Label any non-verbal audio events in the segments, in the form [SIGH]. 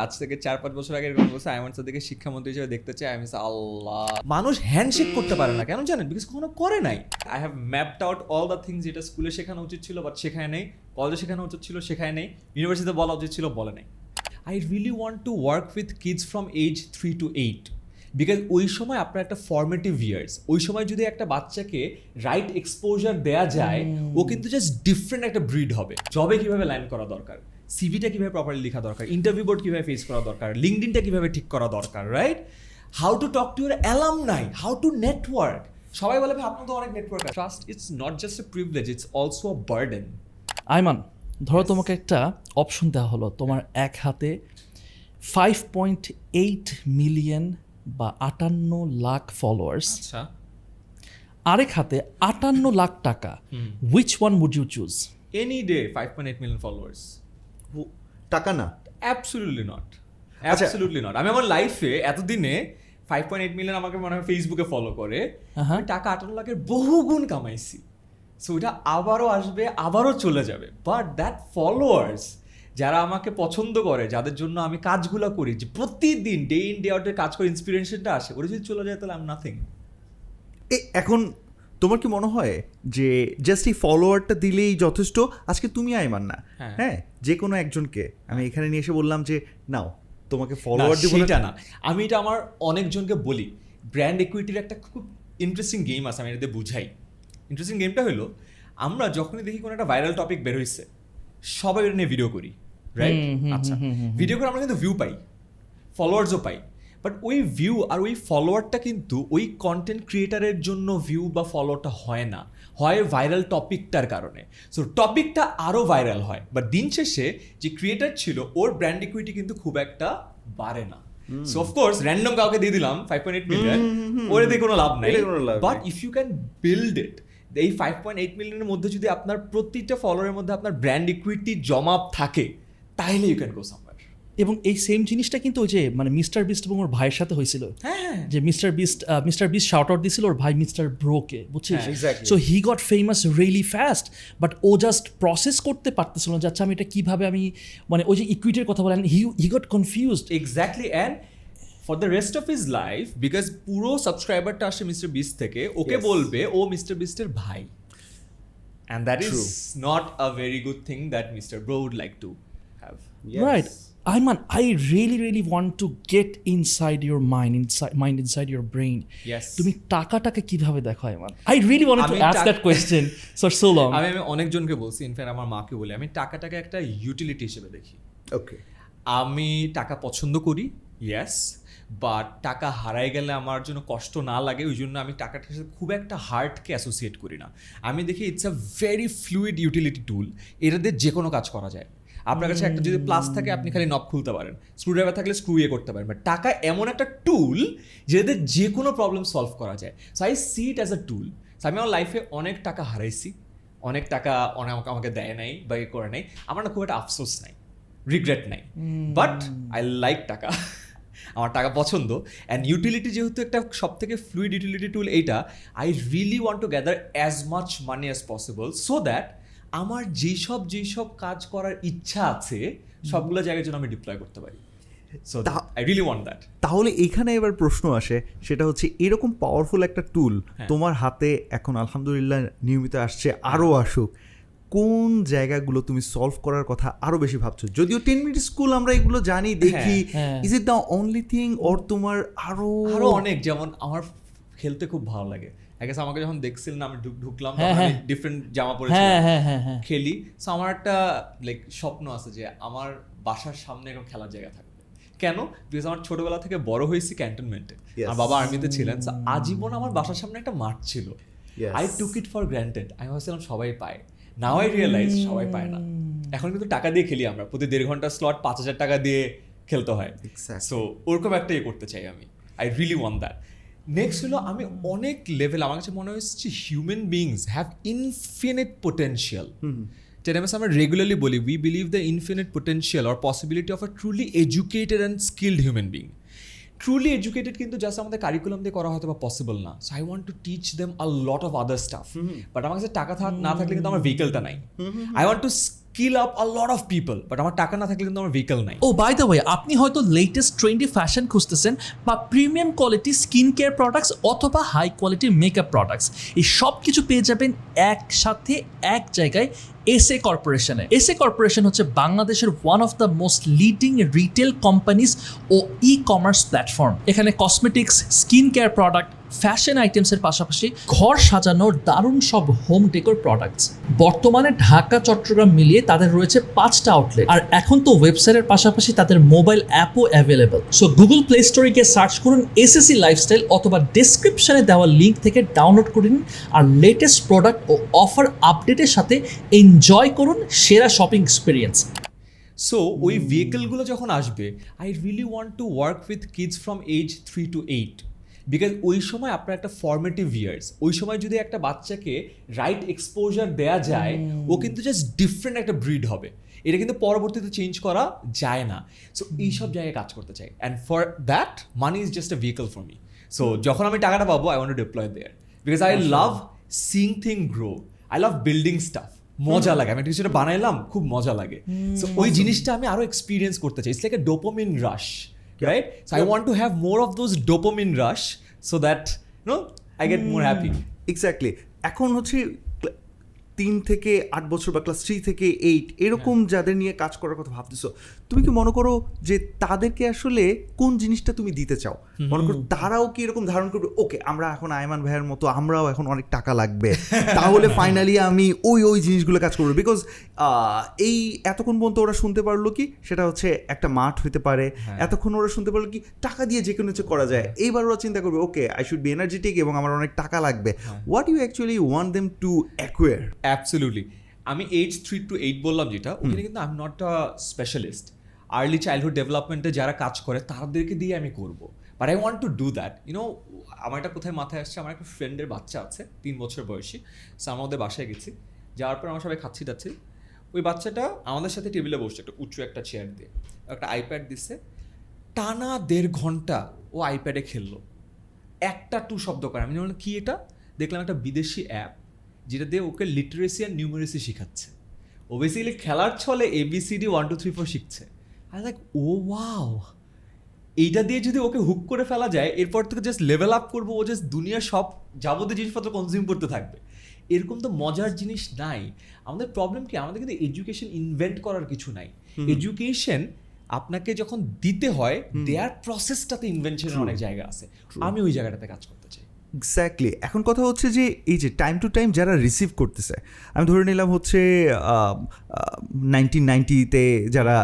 আজ থেকে চার পাঁচ বছর আগে এরকম বলছে আইমান সাদিকে শিক্ষামন্ত্রী হিসেবে দেখতে চাই আমি আল্লাহ। মানুষ হ্যান্ডশেক করতে পারে না কেন জানেন? বিকজ কখনো করে নাই। I have mapped out all the things যেটা স্কুলে শেখানো উচিত ছিল বাট শেখায় নেই কলেজে শেখানো উচিত ছিল শেখায় নেই ইউনিভার্সিটিতে বলা উচিত ছিল বলে নাই। I really want to work with kids from age three to eight because ওই সময় আপনার একটা ফর্মেটিভ ইয়ার্স ওই সময় যদি একটা বাচ্চাকে রাইট এক্সপোজার দেয়া যায় ও কিন্তু জাস্ট ডিফারেন্ট একটা ব্রিড হবে। জবে কীভাবে লাইন করা দরকার? সিভিটা কীভাবে প্রপারলি লেখা দরকার ইন্টারভিউ বোর্ড কীভাবে ফেস করা দরকার লিঙ্কডিনটা কীভাবে ঠিক করা দরকার right how to talk to your alumni how to network সবাই বলে ভাই আপনার তো অনেক network trust it's not just a privilege it's also a burden Ayman ধরো তোমাকে একটা অপশন দেওয়া হলো তোমার এক হাতে ফাইভ পয়েন্ট এইট মিলিয়ন বা আটান্ন লাখ ফলোয়ার্স আচ্ছা। আরেক হাতে আটান্ন লাখ টাকা which one would you choose any day five point eight million followers টাকা না? অ্যাবসলিউটলি নট অ্যাবসলিউটলি নট আমি আমার লাইফে এতদিনে ফাইভ পয়েন্ট এইট মিলিয়ন আমাকে মনে হয় ফেসবুকে ফলো করে। আমি টাকা আটান্ন লাখের বহু গুণ কামাইছি। সো ওটা আবারও আসবে আবারও চলে যাবে। বাট দ্যাট ফলোয়ার্স যারা আমাকে পছন্দ করে যাদের জন্য আমি কাজগুলো করি যে প্রতিদিন ডে ইন ডে আউটের কাজ করে ইন্সপিরেশনটা আসে ওরা যদি চলে যায় তাহলে আম নাথিং এ এখন তোমার কি মনে হয় যে জাস্ট এই ফলোয়ারটা দিলেই যথেষ্ট? আজকে তুমি আইমান না। হ্যাঁ। যে কোনো একজনকে আমি এখানে নিয়ে এসে বললাম যে নাও তোমাকে ফলোয়ার দিব সেটা না। আমি এটা আমার অনেকজনকে বলি। ব্র্যান্ড ইকুইটির একটা খুব ইন্টারেস্টিং গেম আছে আমি এটাতে বুঝাই। ইন্টারেস্টিং গেমটা হলো আমরা যখনই দেখি কোনো একটা ভাইরাল টপিক বের হয়েছে সবাই এটা নিয়ে ভিডিও করি রাইট আচ্ছা। ভিডিও করে আমরা কিন্তু ভিউ পাই ফলোয়ার্সও পাই। বাট ওই ভিউ আর ওই ফলোয়ারটা কিন্তু ওই কন্টেন্ট ক্রিয়েটারের জন্য ভিউ বা ফলোয়ারটা হয় না। হয় ভাইরাল টপিকটার কারণে। সো টপিকটা আরও ভাইরাল হয় বাট দিন শেষে যে ক্রিয়েটার ছিল ওর ব্র্যান্ড ইকুইটি কিন্তু খুব একটা বাড়ে না। সো অফকোর্স র্যান্ডম কাউকে দিয়ে দিলাম ফাইভ পয়েন্ট এইট মিলিয়ন ওরে দিয়ে কোনো লাভ নাই। But if you can build it এই ফাইভ পয়েন্ট এইট মিলিয়নের মধ্যে যদি আপনার প্রতিটা ফলোয়ারের মধ্যে আপনার ব্র্যান্ড ইকুইটি জমা থাকে তাহলে ইউ ক্যান গো সামওয়্যার এবং এই সেম জিনিসটা কিন্তু ওই যে মানে মিস্টার বিস্ট এবং ওর ভাইয়ের সাথে হয়েছিল। হ্যাঁ যে Mister Beast Mister Beast shout out দিছিল ওর ভাই মিস্টার ব্রোকে বুঝছিস? হ্যাঁ, so he got famous really fast but O just process করতে পারতেছিল না যাচ্ছে আমি এটা কীভাবে আমি মানে ওই যে ইকুইটির কথা বলেন he he got confused exactly and for the rest of his life because পুরো সাবস্ক্রাইবারটা আসে মিস্টার বিস্ট থেকে ওকে বলবে ও মিস্টার বিস্টের ভাই। And that is not a very good thing that Mister Bro would like to have right Ayman I really really want to get inside your mind inside mind inside your brain Yes. তুমি টাকাটাকে কীভাবে দেখো Ayman I really want to আমি ask টাক- that question for so long আমি আমি অনেকজনকে বলছি in fact আমার মাকে বলি আমি টাকাটাকে একটা ইউটিলিটি হিসেবে দেখি। ওকে আমি টাকা পছন্দ করি ইয়েস বাট টাকা হারাই গেলে আমার জন্য কষ্ট না লাগে ওই জন্য আমি টাকাটার সাথে খুব একটা হার্টকে অ্যাসোসিয়েট করি না। আমি দেখি it's a very fluid utility tool এটা দিয়ে যে কোনো কাজ করা যায়। আপনার কাছে একটা যদি প্লাস থাকে আপনি খালি নব খুলতে পারেন। স্ক্রুড্রাইভার থাকলে স্ক্রু ইয়ে করতে পারেন। বাট টাকা এমন একটা টুল যেটাতে যে কোনো প্রবলেম সলভ করা যায়। So I see it as a tool so আমি আমার লাইফে অনেক টাকা হারাইছি। অনেক টাকা অনেক আমাকে- আমাকে দেয় নাই বা ইয়ে করে নাই। আমার না খুব একটা আফসোস নাই। রিগ্রেট নাই। বাট আই লাইক টাকা। আমার টাকা পছন্দ। অ্যান্ড ইউটিলিটি যেহেতু একটা সব থেকে ফ্লুইড ইউটিলিটি টুল এইটা I really want to gather as much money as possible so that আমার যেসব যেসব কাজ করার ইচ্ছা আছে সবগুলো জায়গার জন্য আমি ডিপ্লয় করতে পারি। So I really want that তাহলে এখানে এবার প্রশ্ন আসে সেটা হচ্ছে এরকম পাওয়ারফুল একটা টুল হ্যাঁ। তোমার হাতে এখন আলহামদুলিল্লাহ নিয়মিত আসছে আরও আসুক কোন জায়গাগুলো তুমি সলভ করার কথা আরও বেশি ভাবছ? যদিও টেন মিনিট স্কুল আমরা এগুলো জানি দেখি হ্যাঁ। Is it the only thing ওর তোমার আরও আরও অনেক যেমন আমার খেলতে খুব ভালো লাগে। আই গেস আমাকে যখন দেখছিলেন না আমি ঢুকলাম হ্যাঁ, হ্যাঁ। ডিফারেন্ট জামা হ্যাঁ হ্যাঁ হ্যাঁ হ্যাঁ। খেলি। সো আমার একটা লাইক স্বপ্ন আছে যে আমার বাসার সামনে এরকম খেলার জায়গা থাকবে। কেন? বিকজ আমার ছোটবেলা থেকে বড় হয়েছি ক্যান্টনমেন্টে. আর বাবা আর্মিতে ছিলেন আজীবন আমার বাসার সামনে একটা মাঠ ছিল। I took it for granted আমি ভাবছিলাম সবাই পায়। নাও আই রিয়েলাইজ সবাই পায় না। এখন কিন্তু টাকা দিয়ে খেলি আমরা। প্রতি দেড় ঘণ্টা স্লট পাঁচ হাজার টাকা দিয়ে খেলতে হয়. সো ওরকম একটা ইয়ে করতে চাই আমি। I really want that next হলো আমি অনেক লেভেল আমার কাছে মনে হচ্ছে human beings have infinite potential যেটা আমি আমরা রেগুলারলি বলি we believe the infinite potential or possibility of a truly educated and skilled human being truly educated কিন্তু জাস্ট আমাদের কারিকুলাম দিয়ে করা হয়তো বা পসিবল না। So I want to teach them a lot of other stuff but আমার কাছে টাকা থাক না থাকলে কিন্তু আমার ভেহিকেলটা নাই। I want to kill up a lot of people but আমার টাকা না থাকলে কিন্তু আমার ভেহিকল নাই। ও বাই দ্য ওয়ে আপনি হয়তো লেটেস্ট ট্রেন্ডি ফ্যাশন খুঁজতেছেন বা premium quality skin care products অথবা হাই কোয়ালিটির মেকআপ প্রোডাক্টস এই সব কিছু পেয়ে যাবেন একসাথে, এক জায়গায় এসএ কর্পোরেশনে এসএ কর্পোরেশন হচ্ছে বাংলাদেশের one of the most leading retail companies O e commerce platform এখানে cosmetics skin care product fashion আইটেমসের পাশাপাশি ঘর সাজানোর দারুণ সব হোম ডেকোর প্রোডাক্টস বর্তমানে ঢাকা, চট্টগ্রাম মিলিয়ে তাদের রয়েছে পাঁচটা আউটলেট আর এখন তো ওয়েবসাইটের পাশাপাশি তাদের মোবাইল অ্যাপও অ্যাভেলেবল সো গুগল প্লে স্টোরে গিয়ে সার্চ করুন এসএসসি লাইফস্টাইল অথবা ডেসক্রিপশনে দেওয়া লিঙ্ক থেকে ডাউনলোড করে নিন আর লেটেস্ট প্রোডাক্ট ও অফার আপডেটের সাথে এনজয় করুন সেরা শপিং এক্সপিরিয়েন্স সো ওই ভেহিকেলগুলো যখন আসবে I really want to work with kids from age three to eight because ওই সময় আপনার একটা ফর্মেটিভ ইয়ার্স ওই সময় যদি একটা বাচ্চাকে রাইট এক্সপোজার দেয়া যায় ও কিন্তু জাস্ট ডিফারেন্ট একটা ব্রিড হবে। এটা কিন্তু পরবর্তীতে চেঞ্জ করা যায় না। সো এইসব জায়গায় কাজ করতে চাই। And for that money is just a vehicle for me so যখন আমি টাকাটা পাবো I want to deploy there because I love seeing thing grow I love building stuff মজা লাগে। আমি একটা কিছু একটা বানাইলাম খুব মজা লাগে। সো ওই জিনিসটা আমি আরও এক্সপিরিয়েন্স করতে চাই। It's like a dopamine rush right so I want to have more of those dopamine rush so that no I get more happy exactly এখন হচ্ছে ক্লা- তিন থেকে আট বছর বা ক্লাস থ্রি থেকে এইট এরকম যাদের নিয়ে কাজ করার কথা ভাবতেছো তুমি কি মনে করো যে তাদেরকে আসলে কোন জিনিসটা তুমি দিতে চাও? মনে করো তারাও কি এরকম ধারণ করবে? ওকে আমরা এখন আয়মান ভাইয়ের মতো আমরাও এখন অনেক টাকা লাগবে। [LAUGHS] তাহলে ফাইনালি আমি ওই ওই জিনিসগুলো কাজ করব। বিকজ এই এতক্ষণ পর্যন্ত ওরা শুনতে পারল কি? সেটা হচ্ছে একটা মাঠ হতে পারে। এতক্ষণ ওরা শুনতে পারল কি? টাকা দিয়ে যে কোনো কিছু করা যায়। এইবার ওরা চিন্তা করবে okay I should be energetic এবং আমার অনেক টাকা লাগবে। What you actually want them to acquire absolutely আমি এজ থ্রি টু এইট বললাম যেটা ওখানে কিন্তু I am not a specialist early childhood ডেভেলপমেন্টে যারা কাজ করে তাদেরকে দিয়ে আমি করব। But I want to do that you know আমার একটা কোথায় মাথায় আসছে আমার একটা ফ্রেন্ডের বাচ্চা আছে তিন বছর বয়সী। সো আমরা ওদের বাসায় গেছি। যাওয়ার পর আমরা সবাই খাচ্ছি টাচ্ছি। ওই বাচ্চাটা আমাদের সাথে টেবিলে বসছে একটা উঁচু একটা চেয়ার দিয়ে। একটা আইপ্যাড দিচ্ছে টানা দেড় ঘণ্টা ও আইপ্যাডে খেললো। একটা টু শব্দ করে। আমি বললাম কি এটা? দেখলাম একটা বিদেশি অ্যাপ যেটা দিয়ে ওকে লিটারেসি আর নিউমারেসি শেখাচ্ছে। ও বেসিক্যালি খেলার ছলে A B C D one two three four শিখছে। আর লাইক ও ওয়াও এইটা দিয়ে যদি ওকে হুক করে ফেলা যায় এরপর থেকে জাস্ট লেভেল আপ করব ও জাস্ট দুনিয়ার সব যাবতীয় জিনিসপত্র কনজিউম করতে থাকবে। এরকম তো মজার জিনিস নাই। আমাদের প্রবলেম কি? আমাদের কিন্তু এডুকেশন ইনভেন্ট করার কিছু নাই। এডুকেশন আপনাকে যখন দিতে হয় দেয়ার প্রসেসটাতে ইনভেনশনের অনেক জায়গা আছে। আমি ওই জায়গাটাতে কাজ চাই এক্স্যাক্টলি এখন কথা হচ্ছে যে, এই যে টাইম টু টাইম যারা রিসিভ করতেছে, আমি ধরে নিলাম হচ্ছে নাইনটিন নাইনটিতে যারা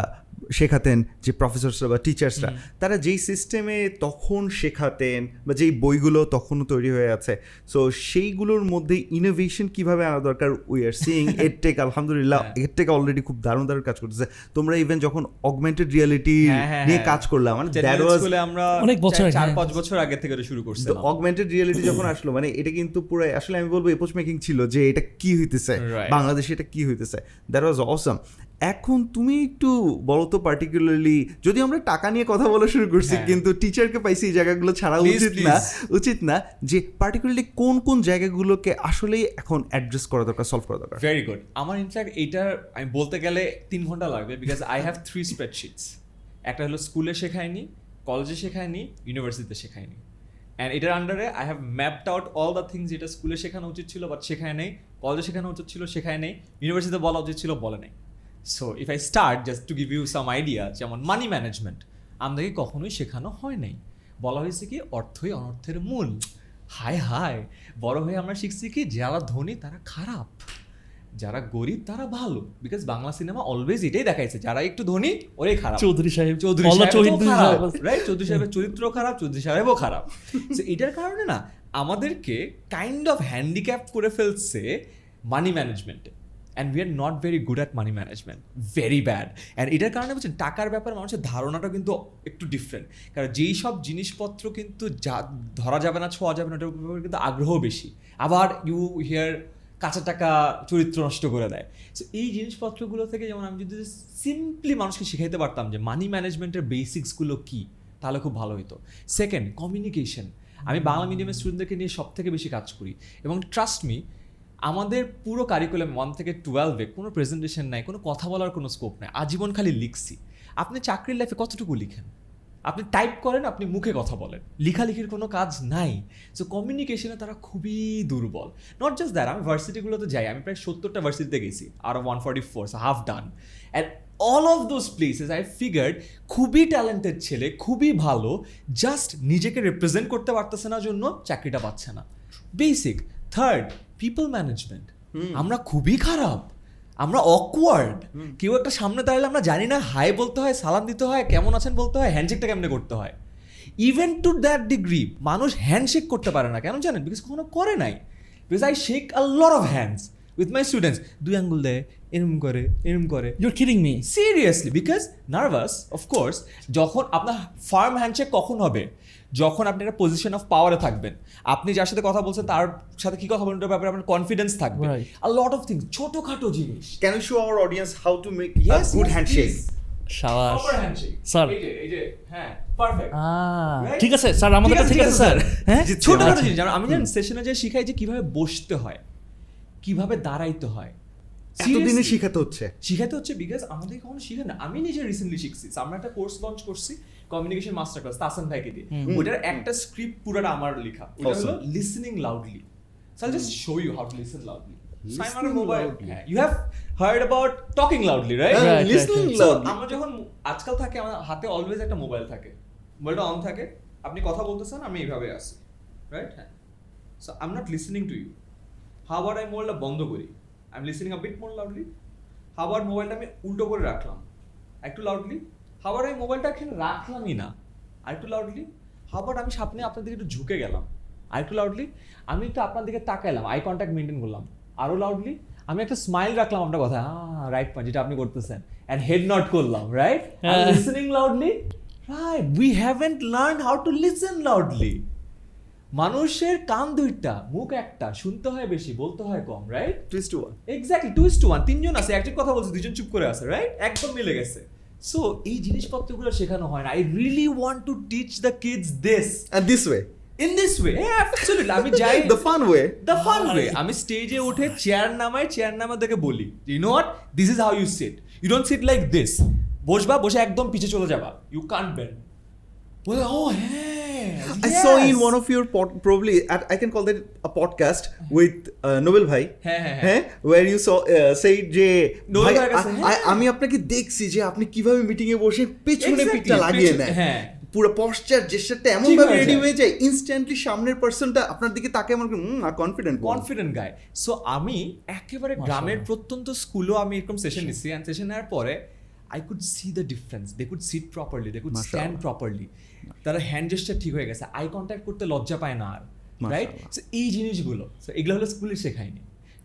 শেখাতেন যে প্রফেসরসরা বা টিচার্সরা তারা যেই সিস্টেমে তখন শেখাতেন বা যেই বইগুলো তখনও তৈরি হয়ে আছে সো সেইগুলোর মধ্যে ইনোভেশন কীভাবে আনা দরকার? উই আর সিইং এডটেক আলহামদুলিল্লাহ হ্যাঁ। এডটেক অলরেডি খুব দারুণ দারুণ কাজ করতেছে। তোমরা ইভেন যখন অগমেন্টেড রিয়ালিটি হ্যাঁ, হ্যাঁ, নিয়ে হ্যাঁ। কাজ করলাম মানে দ্যাট ওয়াজ আমরা অনেক বছর চার- আগে, চার হ্যাঁ। পাঁচ বছর আগে থেকে শুরু করছিলাম। অগমেন্টেড রিয়েলিটি যখন আসলো মানে এটা কিন্তু পুরো আসলে আমি বলব এপোচ মেকিং ছিল যে এটা কি হইতেছে? বাংলাদেশে এটা কি হইতেছে? দ্যাট ওয়াজ অসম এখন তুমি একটু বলো তো পার্টিকুলারলি যদি আমরা টাকা নিয়ে কথা বলা শুরু করছি হ্যাঁ। কিন্তু টিচারকে পাইছি এই জায়গাগুলো ছাড়া উচিত না উচিত না যে পার্টিকুলারলি কোন কোন জায়গাগুলোকে আসলেই এখন অ্যাড্রেস করা দরকার সলভ করা দরকার। ভেরি গুড আমার ইনফ্যাক্ট এইটার আমি বলতে গেলে তিন ঘণ্টা লাগবে because I have three spreadsheets একটা হলো স্কুলে শেখায়নি কলেজে শেখায়নি ইউনিভার্সিটিতে শেখায়নি অ্যান্ড এটার আন্ডারে I have mapped out all the things যেটা স্কুলে শেখানো উচিত ছিল বাট শেখায় নেই কলেজে শেখানো উচিত ছিল শেখায় নেই ইউনিভার্সিটিতে বলা উচিত ছিল বলে নেই। So if I start just to give you some idea যেমন মানি ম্যানেজমেন্ট আমাদেরকে কখনোই শেখানো হয় নাই। বলা হয়েছে কি অর্থই অনর্থের মূল। হায় হায় বড় হয়ে আমরা শিখছি কি যারা ধনী তারা খারাপ। যারা গরিব তারা ভালো। বিকজ বাংলা সিনেমা অলওয়েজ এটাই দেখাইছে যারা একটু ধনী ওরাই খারাপ। চৌধুরী সাহেব চৌধুরী সাহেব চৌধুরী রাইট চৌধুরী সাহেবের চরিত্র খারাপ চৌধুরী সাহেবও খারাপ। [LAUGHS] So এটার কারণে না আমাদেরকে কাইন্ড অফ হ্যান্ডিক্যাপ করে ফেলছে মানি ম্যানেজমেন্টে and we are not very good at money management very bad and এটার কারণে বুঝছেন টাকার ব্যাপারে মানুষের ধারণাটা কিন্তু একটু ডিফারেন্ট কারণ যেই সব জিনিসপত্র কিন্তু যা, ধরা যাবে না, ছোঁয়া যাবে না ওটার ব্যাপারে কিন্তু আগ্রহ বেশি। আবার ইউ হিয়ার কাঁচা টাকা চরিত্র নষ্ট করে দেয়। সো এই জিনিসপত্রগুলো থেকে যেমন আমি যদি সিম্পলি মানুষকে শিখাইতে পারতাম যে মানি ম্যানেজমেন্টের বেসিক্সগুলো কী, তাহলে খুব ভালো হতো সেকেন্ড কমিউনিকেশন আমি বাংলা মিডিয়ামের স্টুডেন্টদেরকে নিয়ে সব থেকে বেশি কাজ করি। এবং ট্রাস্ট মি আমাদের পুরো কারিকুলাম ওয়ান থেকে টুয়েলভে কোনো প্রেজেন্টেশন নাই, কোনো কথা বলার কোনো স্কোপ নাই, আজীবন খালি লিখছি। আপনি চাকরির লাইফে কতটুকু লিখেন? আপনি টাইপ করেন, আপনি মুখে কথা বলেন। লিখালিখির কোনো কাজ নাই। সো কমিউনিকেশনে তারা খুবই দুর্বল। নট জাস্ট দ্যাট আমি ভার্সিটিগুলোতে যাই, আমি প্রায় সত্তরটা ভার্সিটিতে গেছি। আর one forty four half done and all of those places I figured খুবই ট্যালেন্টেড ছেলে, খুবই ভালো জাস্ট নিজেকে রিপ্রেজেন্ট করতে পারতেছে না জন্য চাকরিটা পাচ্ছে না। বেসিক থার্ড পিপল ম্যানেজমেন্ট আমরা খুবই খারাপ। আমরা অকওয়ার্ড কেউ একটা সামনে দাঁড়ালে আমরা জানি না হাই বলতে হয় সালাম দিতে হয় কেমন আছেন বলতে হয় হ্যান্ডশেকটা কেমনে করতে হয়? ইভেন টু দ্যাট ডিগ্রি মানুষ হ্যান্ডশেক করতে পারে না। কেন জানেন? বিকজ কখনো করে নাই। Because I shake a lot of hands with my students দুই আঙ্গুল দেয় এরম করে এরম করে। You're kidding me seriously because nervous of course যখন আপনার ফার্ম হ্যান্ডশেক কখন হবে? যখন আপনি একটা পজিশন অফ পাওয়ারে থাকবেন আপনি যার সাথে কথা বলছেন তার সাথে কি কথা বলতে ব্যাপারে আপনার কনফিডেন্স থাকবে। Right. A lot of things ছোটখাটো জিনিস। Can you show our audience how to make good handshake সাবাস। যে, হ্যাঁ? ঠিক আছে স্যার আমাদের ঠিক আছে স্যার। হ্যাঁ? ছোটখাটো। জিনিস আমি সেশনে যে শিখাই যে কীভাবে বসতে হয় কীভাবে দাঁড়াইতে হয় এতদিনে. শিখাতে হচ্ছে। শিখাতে হচ্ছে বিকজ আমাদের কখনো শিখে না। আমি নিজে রিসেন্টলি শিখছি। আমরা একটা কোর্স লঞ্চ করছি কমিউনিকেশন মাস্টার ক্লাস তাসান ভাইকে দিয়ে। ওটার একটা স্ক্রিপ্ট পুরোটা আমার লেখা। ওটা হলো. Listening loudly so I just show you how to listen loudly. আমরা যখন আজকাল থাকে আমার হাতে অলওয়েজ একটা মোবাইল থাকে। মোবাইলটা অন থাকে। আপনি কথা বলতেছেন আমি এইভাবে আসি রাইট হ্যাঁ। So I am not listening to you however আমি মোবাইলটা বন্ধ করি? I am listening a bit more loudly however মোবাইলটা আমি উল্টো করে রাখলাম? একটু লাউডলি হাওয়ার আমি মোবাইলটা এখানে রাখলামই না? আর একটু লাউডলি হাওয়ার আমি সামনে আপনার দিকে একটু ঝুঁকে গেলাম? আর একটু লাউডলি আমি একটু আপনার দিকে তাকাইলাম আই কন্ট্যাক্ট মেনটেন করলাম। আরও লাউডলি আমি একটা স্মাইল রাখলাম আপনার কথা হ্যাঁ রাইট পয়েন্ট যেটা আপনি করতেছেন। অ্যান্ড হেড নট করলাম right. Listening loudly right we haven't learn how to listen loudly মানুষের কান দুইটা মুখ একটা শুনতে হয় বেশি বলতে হয় কম right twist one exactly two is to one তিনজন আছে একজন কথা বলছে দুজন চুপ করে আছে রাইট একদম মিলে গেছে। সো এই জিনিসপত্রগুলো শেখানো হয় না। I really want to teach the kids this and this way in this way absolutely আমি [LAUGHS] যাই the fun way the fun way আমি স্টেজে উঠে চেয়ার নামাই চেয়ার নামা থেকে বলি you know what this is how you sit you don't sit like this বসবা বসে একদম পিছে চলে যাবা। ইউ কান্ট বেন্ড বলে ও হ্যাঁ। I saw in one of your pod, probably at, I can call that a podcast with uh, Nobel Bhai. হ্যাঁ, where you saw uh, say যে Nobel ভাই আমি আপনাকে দেখছি যে আপনি কীভাবে মিটিং এ বসে পেছনে পিঠটা লাগিয়ে নেন। হ্যাঁ। পুরো পশ্চার জেস্টারটা এমন ভাবে রেডি হয়ে যায় ইনস্ট্যান্টলি সামনের পার্সনটা আপনার দিকে তাকে আমার কনফিডেন্ট কনফিডেন্ট গায় সো আমি একেবারে গ্রামের প্রত্যন্ত স্কুলও আমি এরকম সেশন নিচ্ছি অ্যান্ড সেশন নেওয়ার পরে I could see the difference they could sit properly they could stand properly তারা হ্যান্ড জেস্টার ঠিক হয়ে গেছে। আই কন্ট্যাক্ট করতে লজ্জা পায় না আর রাইট। সো এই জিনিসগুলো সো এগুলো হলো স্কুলে শেখায়নি।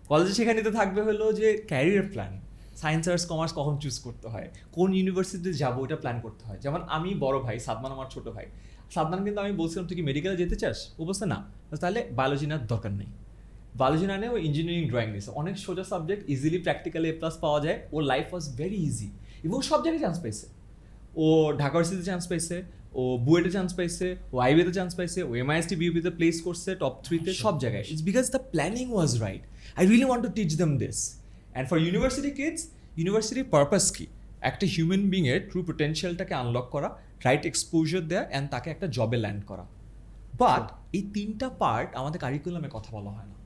কলেজে শেখানি তো থাকবে হলো যে career plan science arts commerce কখন চুজ করতে হয়? কোন ইউনিভার্সিটিতে যাব ওটা প্ল্যান করতে হয়। যেমন আমি বড় ভাই সাদমান আমার ছোট ভাই। সাদমান কিন্তু আমি বলছিলাম তুই কি মেডিকেলে যেতে চাস? ও বলছে না। তাহলে বায়োলজি নেওয়ার দরকার নেই। বায়োলজি না ও ইঞ্জিনিয়ারিং ড্রয়িং নিয়েছে অনেক সোজা subject easily practically A plus পাওয়া যায়। ওর লাইফ ওয়াজ ভেরি ইজি এবং সব জায়গায় চান্স পাইছে। ও ঢাকা ইউনিভার্সিটিতে চান্স পাইছে ও বুয়েটে চান্স পাইছে ও আইবিতে চান্স পাইছে ও এমআইএসটি বিউবিতে প্লেস করছে টপ থ্রিতে সব জায়গায়। It's because the planning was right I really want to teach them this and for university kids ইউনিভার্সিটির পারপাস কি? একটা হিউম্যান বিংয়ের ট্রু পোটেনশিয়ালটাকে আনলক করা রাইট এক্সপোজার দেওয়া অ্যান্ড তাকে একটা জবে ল্যান্ড করা। বাট এই তিনটা পার্ট আমাদের কারিকুলামে কথা বলা হয় না।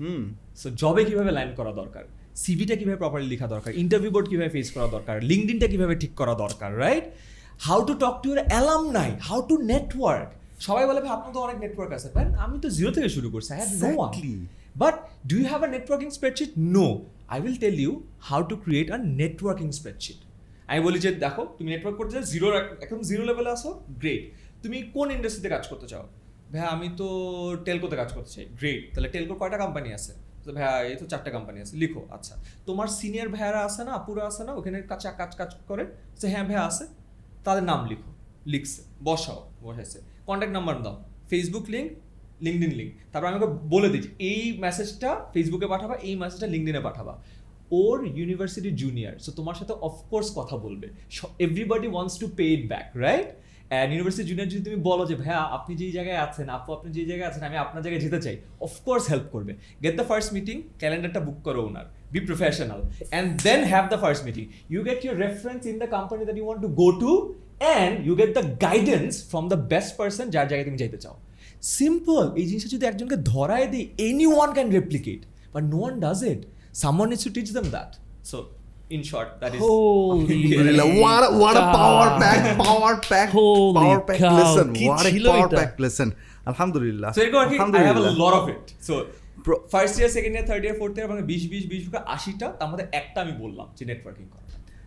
হুম। সো জবে কীভাবে ল্যান্ড করা দরকার? সিভিটা কীভাবে প্রপারলি লেখা দরকার ইন্টারভিউ বোর্ড কীভাবে ফেস করা দরকার লিঙ্কডিনটা কীভাবে ঠিক করা দরকার right how to talk to your alumni how to network সবাই বলে ভাই আপনার তো অনেক নেটওয়ার্ক আছে। ভাই আমি তো জিরো থেকে শুরু করছি I have no but do you have a networking spreadsheet no I will tell you how to create a networking spreadsheet আমি বলি যে দেখো তুমি নেটওয়ার্ক করতে চাও জিরো একদম জিরো লেভেলে আসো গ্রেট তুমি কোন ইন্ডাস্ট্রিতে কাজ করতে চাও? ভাইয়া আমি তো টেলকোতে কাজ করতে চাই। গ্রেট তাহলে টেলকোর কয়টা কোম্পানি আছে? তো ভাইয়া এই তো চারটা কোম্পানি আছে। লিখো আচ্ছা। তোমার সিনিয়র ভাইয়ারা আছে না, আপুরা আছে না, ওখানে কাজ কাজ কাজ করে? যে হ্যাঁ ভাইয়া আছে, তাদের নাম লিখো, লিখছে, বসাও, বসাইছে। কন্ট্যাক্ট নাম্বার দাও ফেসবুক লিঙ্ক লিঙ্কডিন লিঙ্ক তারপর আমি ওকে বলে দিচ্ছি, এই মেসেজটা ফেসবুকে পাঠাবা, এই মেসেজটা লিঙ্কডিনে পাঠাবা। ওর ইউনিভার্সিটি জুনিয়র সো তোমার সাথে অফকোর্স কথা বলবে। Everybody wants to pay it back right university junior যদি তুমি বলো যে, ভাইয়া, আপনি যেই জায়গায় আছেন, আপু আপনি যেই জায়গায় আছেন, আমি আপনার জায়গায় যেতে চাই। অফকোর্স হেল্প করবে। গেট দ্য ফার্স্ট মিটিং ক্যালেন্ডারটা বুক করো ওনার। Be professional and then have the first meeting you get your reference in the company that you want to go to and you get the guidance from the best person যার জায়গায় তুমি যাইতে চাও। Simple এই জিনিসটা যদি একজনকে ধরায় দিই anyone can replicate but no one does it someone is to teach them that so in short that is Holy [LAUGHS] what a, what a power pack, power pack, Holy power pack. cow. কি What a power pack. lesson. Alhamdulillah. So এরকম আর কি I have a lot of it. So first year second year third year fourth year মানে বিশ বিশ বিশ করে আশিটা তার মধ্যে একটা আমি বললাম যে নেটওয়ার্কিং করা।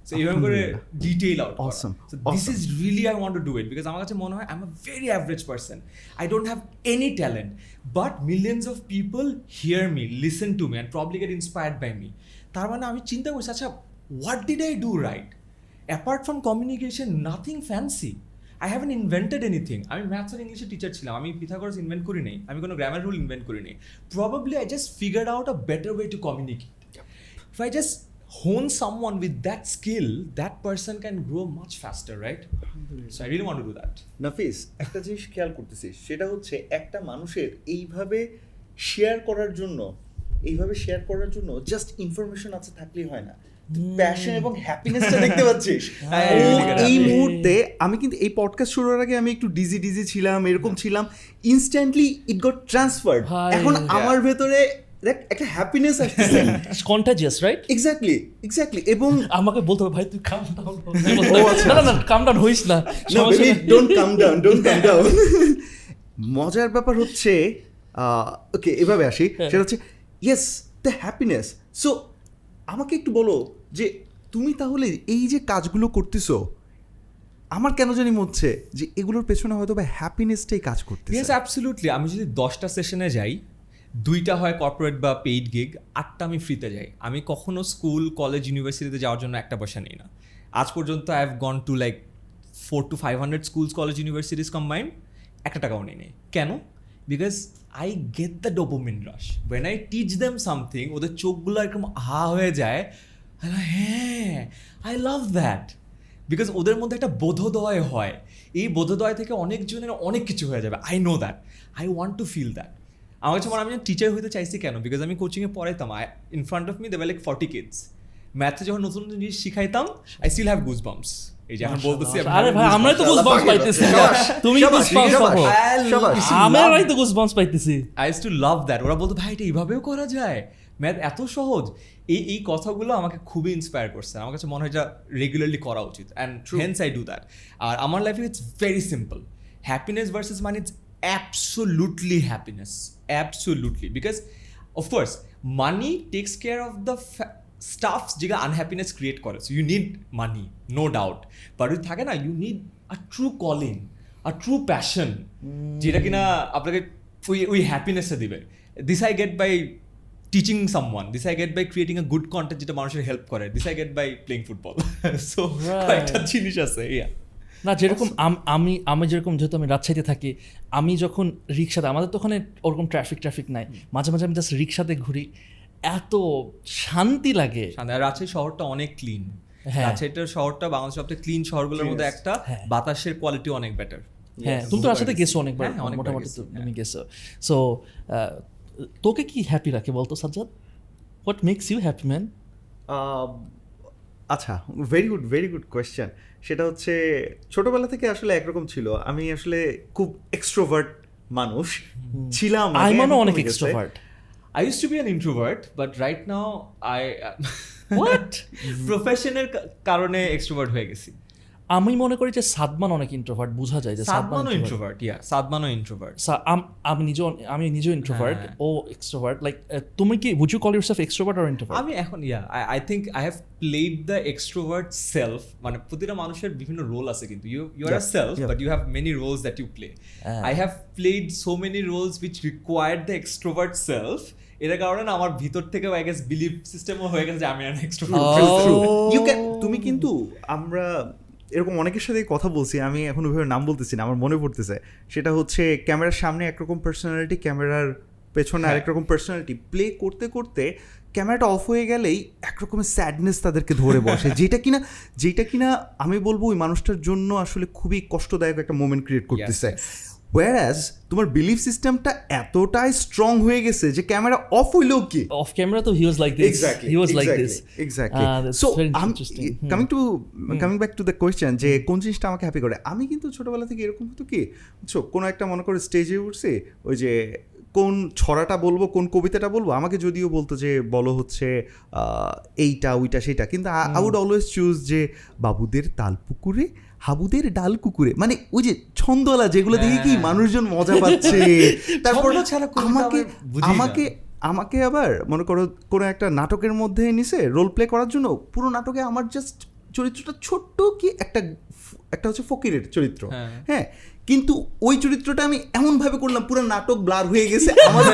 সো এইভাবে করে detail out Awesome, so this is really I want to do it because আমার কাছে মনে হয় I am a very average person I don't have any talent but millions of people hear me listen to me and probably get inspired by me তার মানে আমি চিন্তা করছি আচ্ছা what did I do right apart from communication nothing fancy I haven't invented anything আমি maths আর ইংলিশের teacher ছিলাম। আমি পিথাগোরাস ইনভেন্ট করি নাই। আমি কোনো গ্রামার রুল ইনভেন্ট করি নাই। Probably I just figure out a better way to communicate if I just hone someone with that skill, that person can grow much faster, right? So I really want to do that. Nafis একটা জিনিস খেয়াল করতেছিস সেটা হচ্ছে একটা মানুষের এইভাবে share করার জন্য এইভাবে শেয়ার করার জন্য জাস্ট ইনফরমেশন আছে থাকলেই হয় না। প্যাশন এবং হ্যাপিনেসটা দেখতে পাচ্ছিস? [LAUGHS] হ্যাঁ. এই মুহূর্তে আমি কিন্তু এই পডকাস্ট শুরুর আগে আমি একটু ডিজি ডিজি ছিলাম এরকম ছিলাম। ইনস্ট্যান্টলি ইট গট ট্রান্সফার্ড এখন আমার ভেতরে দেখ একটা হ্যাপিনেস আসছে কন্টাজিয়াস রাইট এক্স্যাক্টলি এক্স্যাক্টলি এবং আমাকে বলতে হবে ভাই তুই কাম [LAUGHS] ডাউন না না না কাম ডাউন হইস না No, সমস্যা baby, নেই। don't calm down, don't calm [LAUGHS] down. মজার ব্যাপার হচ্ছে ওকে এভাবে আসি। হ্যাঁ। সেটা হচ্ছে ইয়েস দ্য হ্যাপিনেস সো আমাকে একটু বলো যে তুমি তাহলে এই যে কাজগুলো করতেছো, আমার কেন জানি হচ্ছে যে এগুলোর পেছনে হয়তো বা হ্যাপিনেসটাই কাজ করতে করতেছে absolutely. আমি যদি দশটা সেশনে যাই, দুইটা হয় কর্পোরেট বা পেইড গিগ আটটা আমি ফ্রিতে যাই। আমি কখনো স্কুল কলেজ ইউনিভার্সিটিতে যাওয়ার জন্য একটা পয়সা নিই না। আজ পর্যন্ত I have gone to like four to five hundred schools college universities combined একটা টাকাও নিই নেই। কেন? Because I get the dopamine rush when I teach them something ওদের চোখগুলো একদম হা হয়ে যায় হ্যাঁ আই লাভ দ্যাট বিকজ ওদের মধ্যে একটা বোধোদয় হয়। এই বোধোদয় থেকে অনেকজনের অনেক কিছু হয়ে যাবে। I know that I want to feel that আমার কাছে মনে আমি টিচার হতে চাইছি কেন? বিকজ আমি কোচিংয়ে পড়াইতাম। I in front of me there'd be like forty kids ম্যাথে যখন নতুন নতুন জিনিস শিখাইতাম I still have Goodge bumps এই যে এখন বলতেছি আরে ভাই আমরাই তো গুজবাম্পস পাইতেছি। শাবাশ, তুমি শাবাশ, গুজবাম্পস শাবাশ, পাবো আমরাই তো গুজবাম্পস পাইতেছি। আই টু লাভ দ্যাট ওরা বলতো ভাই এটা এইভাবেও করা যায়? ম্যাথ এত সহজ এই এই কথাগুলো আমাকে খুবই ইন্সপায়ার করছে। আমার কাছে মনে হয় এটা রেগুলারলি করা উচিত। And hence I do that আর আমার লাইফে it's very simple happiness versus মানে it's absolutely happiness absolutely because of course money takes care of the stuff যেগুলো আনহ্যাপিনেস ক্রিয়েট করে। So you need money no doubt but ওই থাকে না you need a true calling a true passion যেটা কিনা আপনাকে ওই ওই হ্যাপিনেসটা দিবে। This I get by teaching someone this I get by creating a good content যেটা মানুষের হেল্প করে। This I get by playing football so একটা জিনিস আছে ইয়া না যেরকম আমি আমি যেরকম যেহেতু আমি রাজশাহীতে থাকি আমি যখন রিক্সাতে আমাদের তো ওখানে ওরকম ট্রাফিক ট্রাফিক নাই। মাঝে মাঝে আমি জাস্ট রিক্সাতে ঘুরি। এত শান্তি লাগে। রাজশাহী শহরটা অনেক ক্লিন হ্যাঁ। রাজশাহীটার শহরটা বাংলাদেশের সবচেয়ে ক্লিন শহরগুলোর মধ্যে একটা। হ্যাঁ। বাতাসের কোয়ালিটি অনেক বেটার হ্যাঁ। তুমি তো রাজশাহীতে গেছো অনেকবার। হ্যাঁ, মোটামুটি। তুমি গেছো। সো তোকে কি হ্যাপি রাখে বলতো Sajjad? What makes you happy man আচ্ছা very good very good question সেটা হচ্ছে ছোটবেলা থেকে আসলে একরকম ছিল। আমি আসলে খুব এক্সট্রোভার্ট মানুষ। ছিলাম আগে, আইমানও অনেক extrovert I used to be an introvert, but right now I What? [LAUGHS] প্রফেশনের কারণে এক্সট্রোভার্ট হয়ে গেছি। আমি মনে করি যে সাদমান অনেক ইন্ট্রোভার্ট বোঝা যায় যে সাদমান সাদমানও ইন্ট্রোভার্ট ইয়া সাদমানও ইন্ট্রোভার্ট সা- আমি নিজেও আমি নিজেও ইন্ট্রোভার্ট হ্যাঁ। ও এক্সট্রোভার্ট লাইক তুমি কি would you call yourself extrovert or introvert আমি এখন yeah I think I have played the extrovert self মানে প্রতিটা মানুষের বিভিন্ন রোল আছে কিন্তু you you are self. But you have many roles that you play. I have played so many roles which required the extrovert self এটার কারণে না আমার ভিতর থেকে আই গেস বিলিভ সিস্টেমও হয়ে গেছে যে আমি আর এক্সট্রোভার্ট. You can- তুমি কিন্তু আমরা এরকম অনেকের সাথে কথা বলছি আমি এখন ওইভাবে নাম বলতেছি না আমার মনে পড়তেছে। সেটা হচ্ছে ক্যামেরার সামনে একরকম পার্সোনালিটি ক্যামেরার পেছনে আরেকরকম আরেক রকম পার্সোনালিটি প্লে করতে করতে ক্যামেরাটা অফ হয়ে গেলেই একরকমের স্যাডনেস তাদেরকে ধরে বসে। [LAUGHS] যেটা কিনা যেটা কিনা আমি বলব ওই মানুষটার জন্য আসলে খুবই কষ্টদায়ক একটা মোমেন্ট ক্রিয়েট করতেছে। ওয়ারাজ তোমার বিলিফ সিস্টেমটা এতটাই স্ট্রং হয়ে গেছে যে ক্যামেরা অফ হইলেও কি Off camera, though, he was like this. He was like this. Exactly. Uh, that's so very I'm interesting. Hmm. coming to coming back to the question যে কোন জিনিসটা আমাকে হ্যাপি করে আমি কিন্তু ছোটবেলা থেকে এরকম হতো কি বুঝছ কোনো একটা মনে করে স্টেজে উঠছে ওই যে কোন ছড়াটা বলব কোন কবিতাটা বলব আমাকে যদিও বলতো যে বলো হচ্ছে এইটা ওইটা সেটা কিন্তু আই উড অলওয়েজ চুজ যে বাবুদের তাল পুকুরে হাবুদের ডাল কুকুরে মানে ওই যে ছন্দলা যেগুলো দেখে কি হ্যাঁ। মানুষজন মজা পাচ্ছে [LAUGHS] তারপর ছাড়া আমাকে। আমাকে আমাকে আবার মনে করো কোনো একটা নাটকের মধ্যে নিছে রোল প্লে করার জন্য পুরো নাটকে আমার জাস্ট চরিত্রটা ছোট্ট কি একটা একটা হচ্ছে ফকিরের চরিত্র হ্যাঁ। কিন্তু ওই চরিত্রটা আমি এমন ভাবে করলাম পুরো নাটক ব্লার হয়ে গেছে আমাদের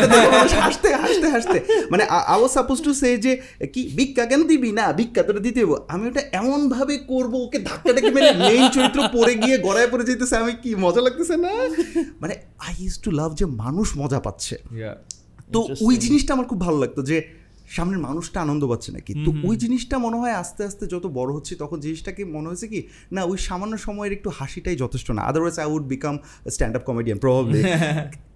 হাসতে হাসতে হাসতে। মানে I was suppose to say যে কি ভিক্ষা কেন দিবি? না ভিক্ষা তোরা দিতে হইবো। আমি ওটা এমন ভাবে করব ওকে ধাক্কাটাকে মেরে মেইন চরিত্র পড়ে গিয়ে গড়ায় পড়ে যেতেছে আমি কি মজা লাগতেছে না? মানে আই ইউজ টু লাভ যে মানুষ মজা পাচ্ছে। তো ওই জিনিসটা আমার খুব ভালো লাগতো যে সামনের মানুষটা আনন্দ পাচ্ছে নাকি? তো ওই জিনিসটা মনে হয় আস্তে আস্তে যত বড় হচ্ছে তখন জিনিসটাকে মনে হয়েছে কি না ওই সামান্য সময়ের একটু হাসিটাই যথেষ্ট না। Otherwise I would become stand up comedian probably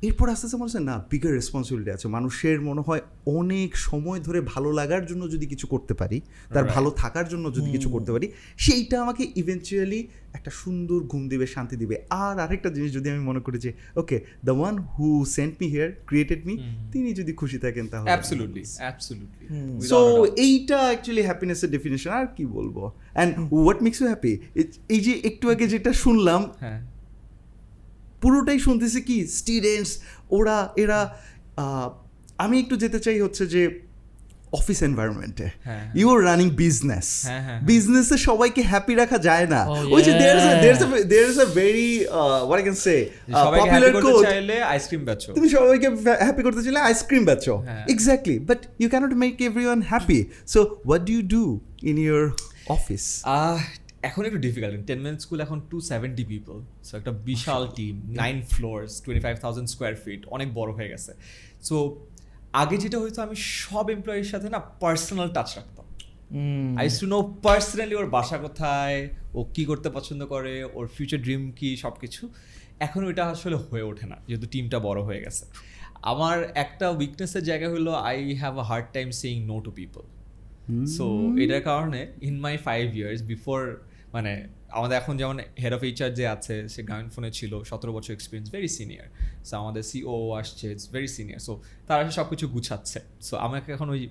এরপর আস্তে আস্তে মনে হচ্ছে না বিগার রেসপন্সিবিলিটি আছে। মানুষের মনে হয় অনেক সময় ধরে ভালো লাগার জন্য যদি কিছু করতে পারি তার ভালো থাকার জন্য যদি কিছু করতে পারি সেইটা আমাকে ইভেনচুয়ালি একটা সুন্দর ঘুম দিবে শান্তি দিবে। আর আরেকটা জিনিস যদি আমি মনে করি যে okay the one who sent me here created me তিনি যদি খুশি থাকেন তাহলে Absolutely. Absolutely. সো এইটা অ্যাকচুয়ালি হ্যাপিনেসের ডেফিনেশন আর কি বলব? And what makes you happy এই যে একটু আগে যেটা শুনলাম হ্যাঁ। পুরোটাই শুনতেছি কি? স্টুডেন্টস ওরা এরা আমি একটু যেতে চাই হচ্ছে যে অফিস এনভায়রনমেন্টে। ইউ আর রানিং বিজনেস বিজনেসে সবাইকে হ্যাপি রাখা যায় না। Oh, ওই যে there is. There is a very what I can say popular code চাইলে আইসক্রিম বেচো। তুমি সবাইকে হ্যাপি করতে চাইলে আইসক্রিম বেচো। Exactly but you can't make everyone happy so what do you do in your office এখন একটু ডিফিকাল্ট টেন মিনিট স্কুল এখন টু সেভেন্টি পিপল সো একটা বিশাল team nine floors twenty five thousand square feet অনেক বড় হয়ে গেছে। So আগে যেটা হয়তো আমি সব এমপ্লয়ির সাথে না পার্সোনাল টাচ রাখতাম. আই টু নো পার্সোনালি ওর বাসা কোথায় ও কি করতে পছন্দ করে ওর ফিউচার ড্রিম কি সব কিছু এখন ওইটা আসলে হয়ে ওঠে না যেহেতু টিমটা বড় হয়ে গেছে। আমার একটা উইকনেসের জায়গা হলো I have a hard time saying no to people so এটার কারণে in my five years before মানে আমাদের এখন যেমন হেড অফ এইচআর যে আছে, সে গ্রামীণ ফোনে ছিল, সতেরো বছর এক্সপিরিয়েন্স ভেরি সিনিয়র সো আমাদের সিও আসছে ইটস ভেরি সিনিয়র সো তারা সব কিছু গুছাচ্ছে। সো আমাকে এখন ওই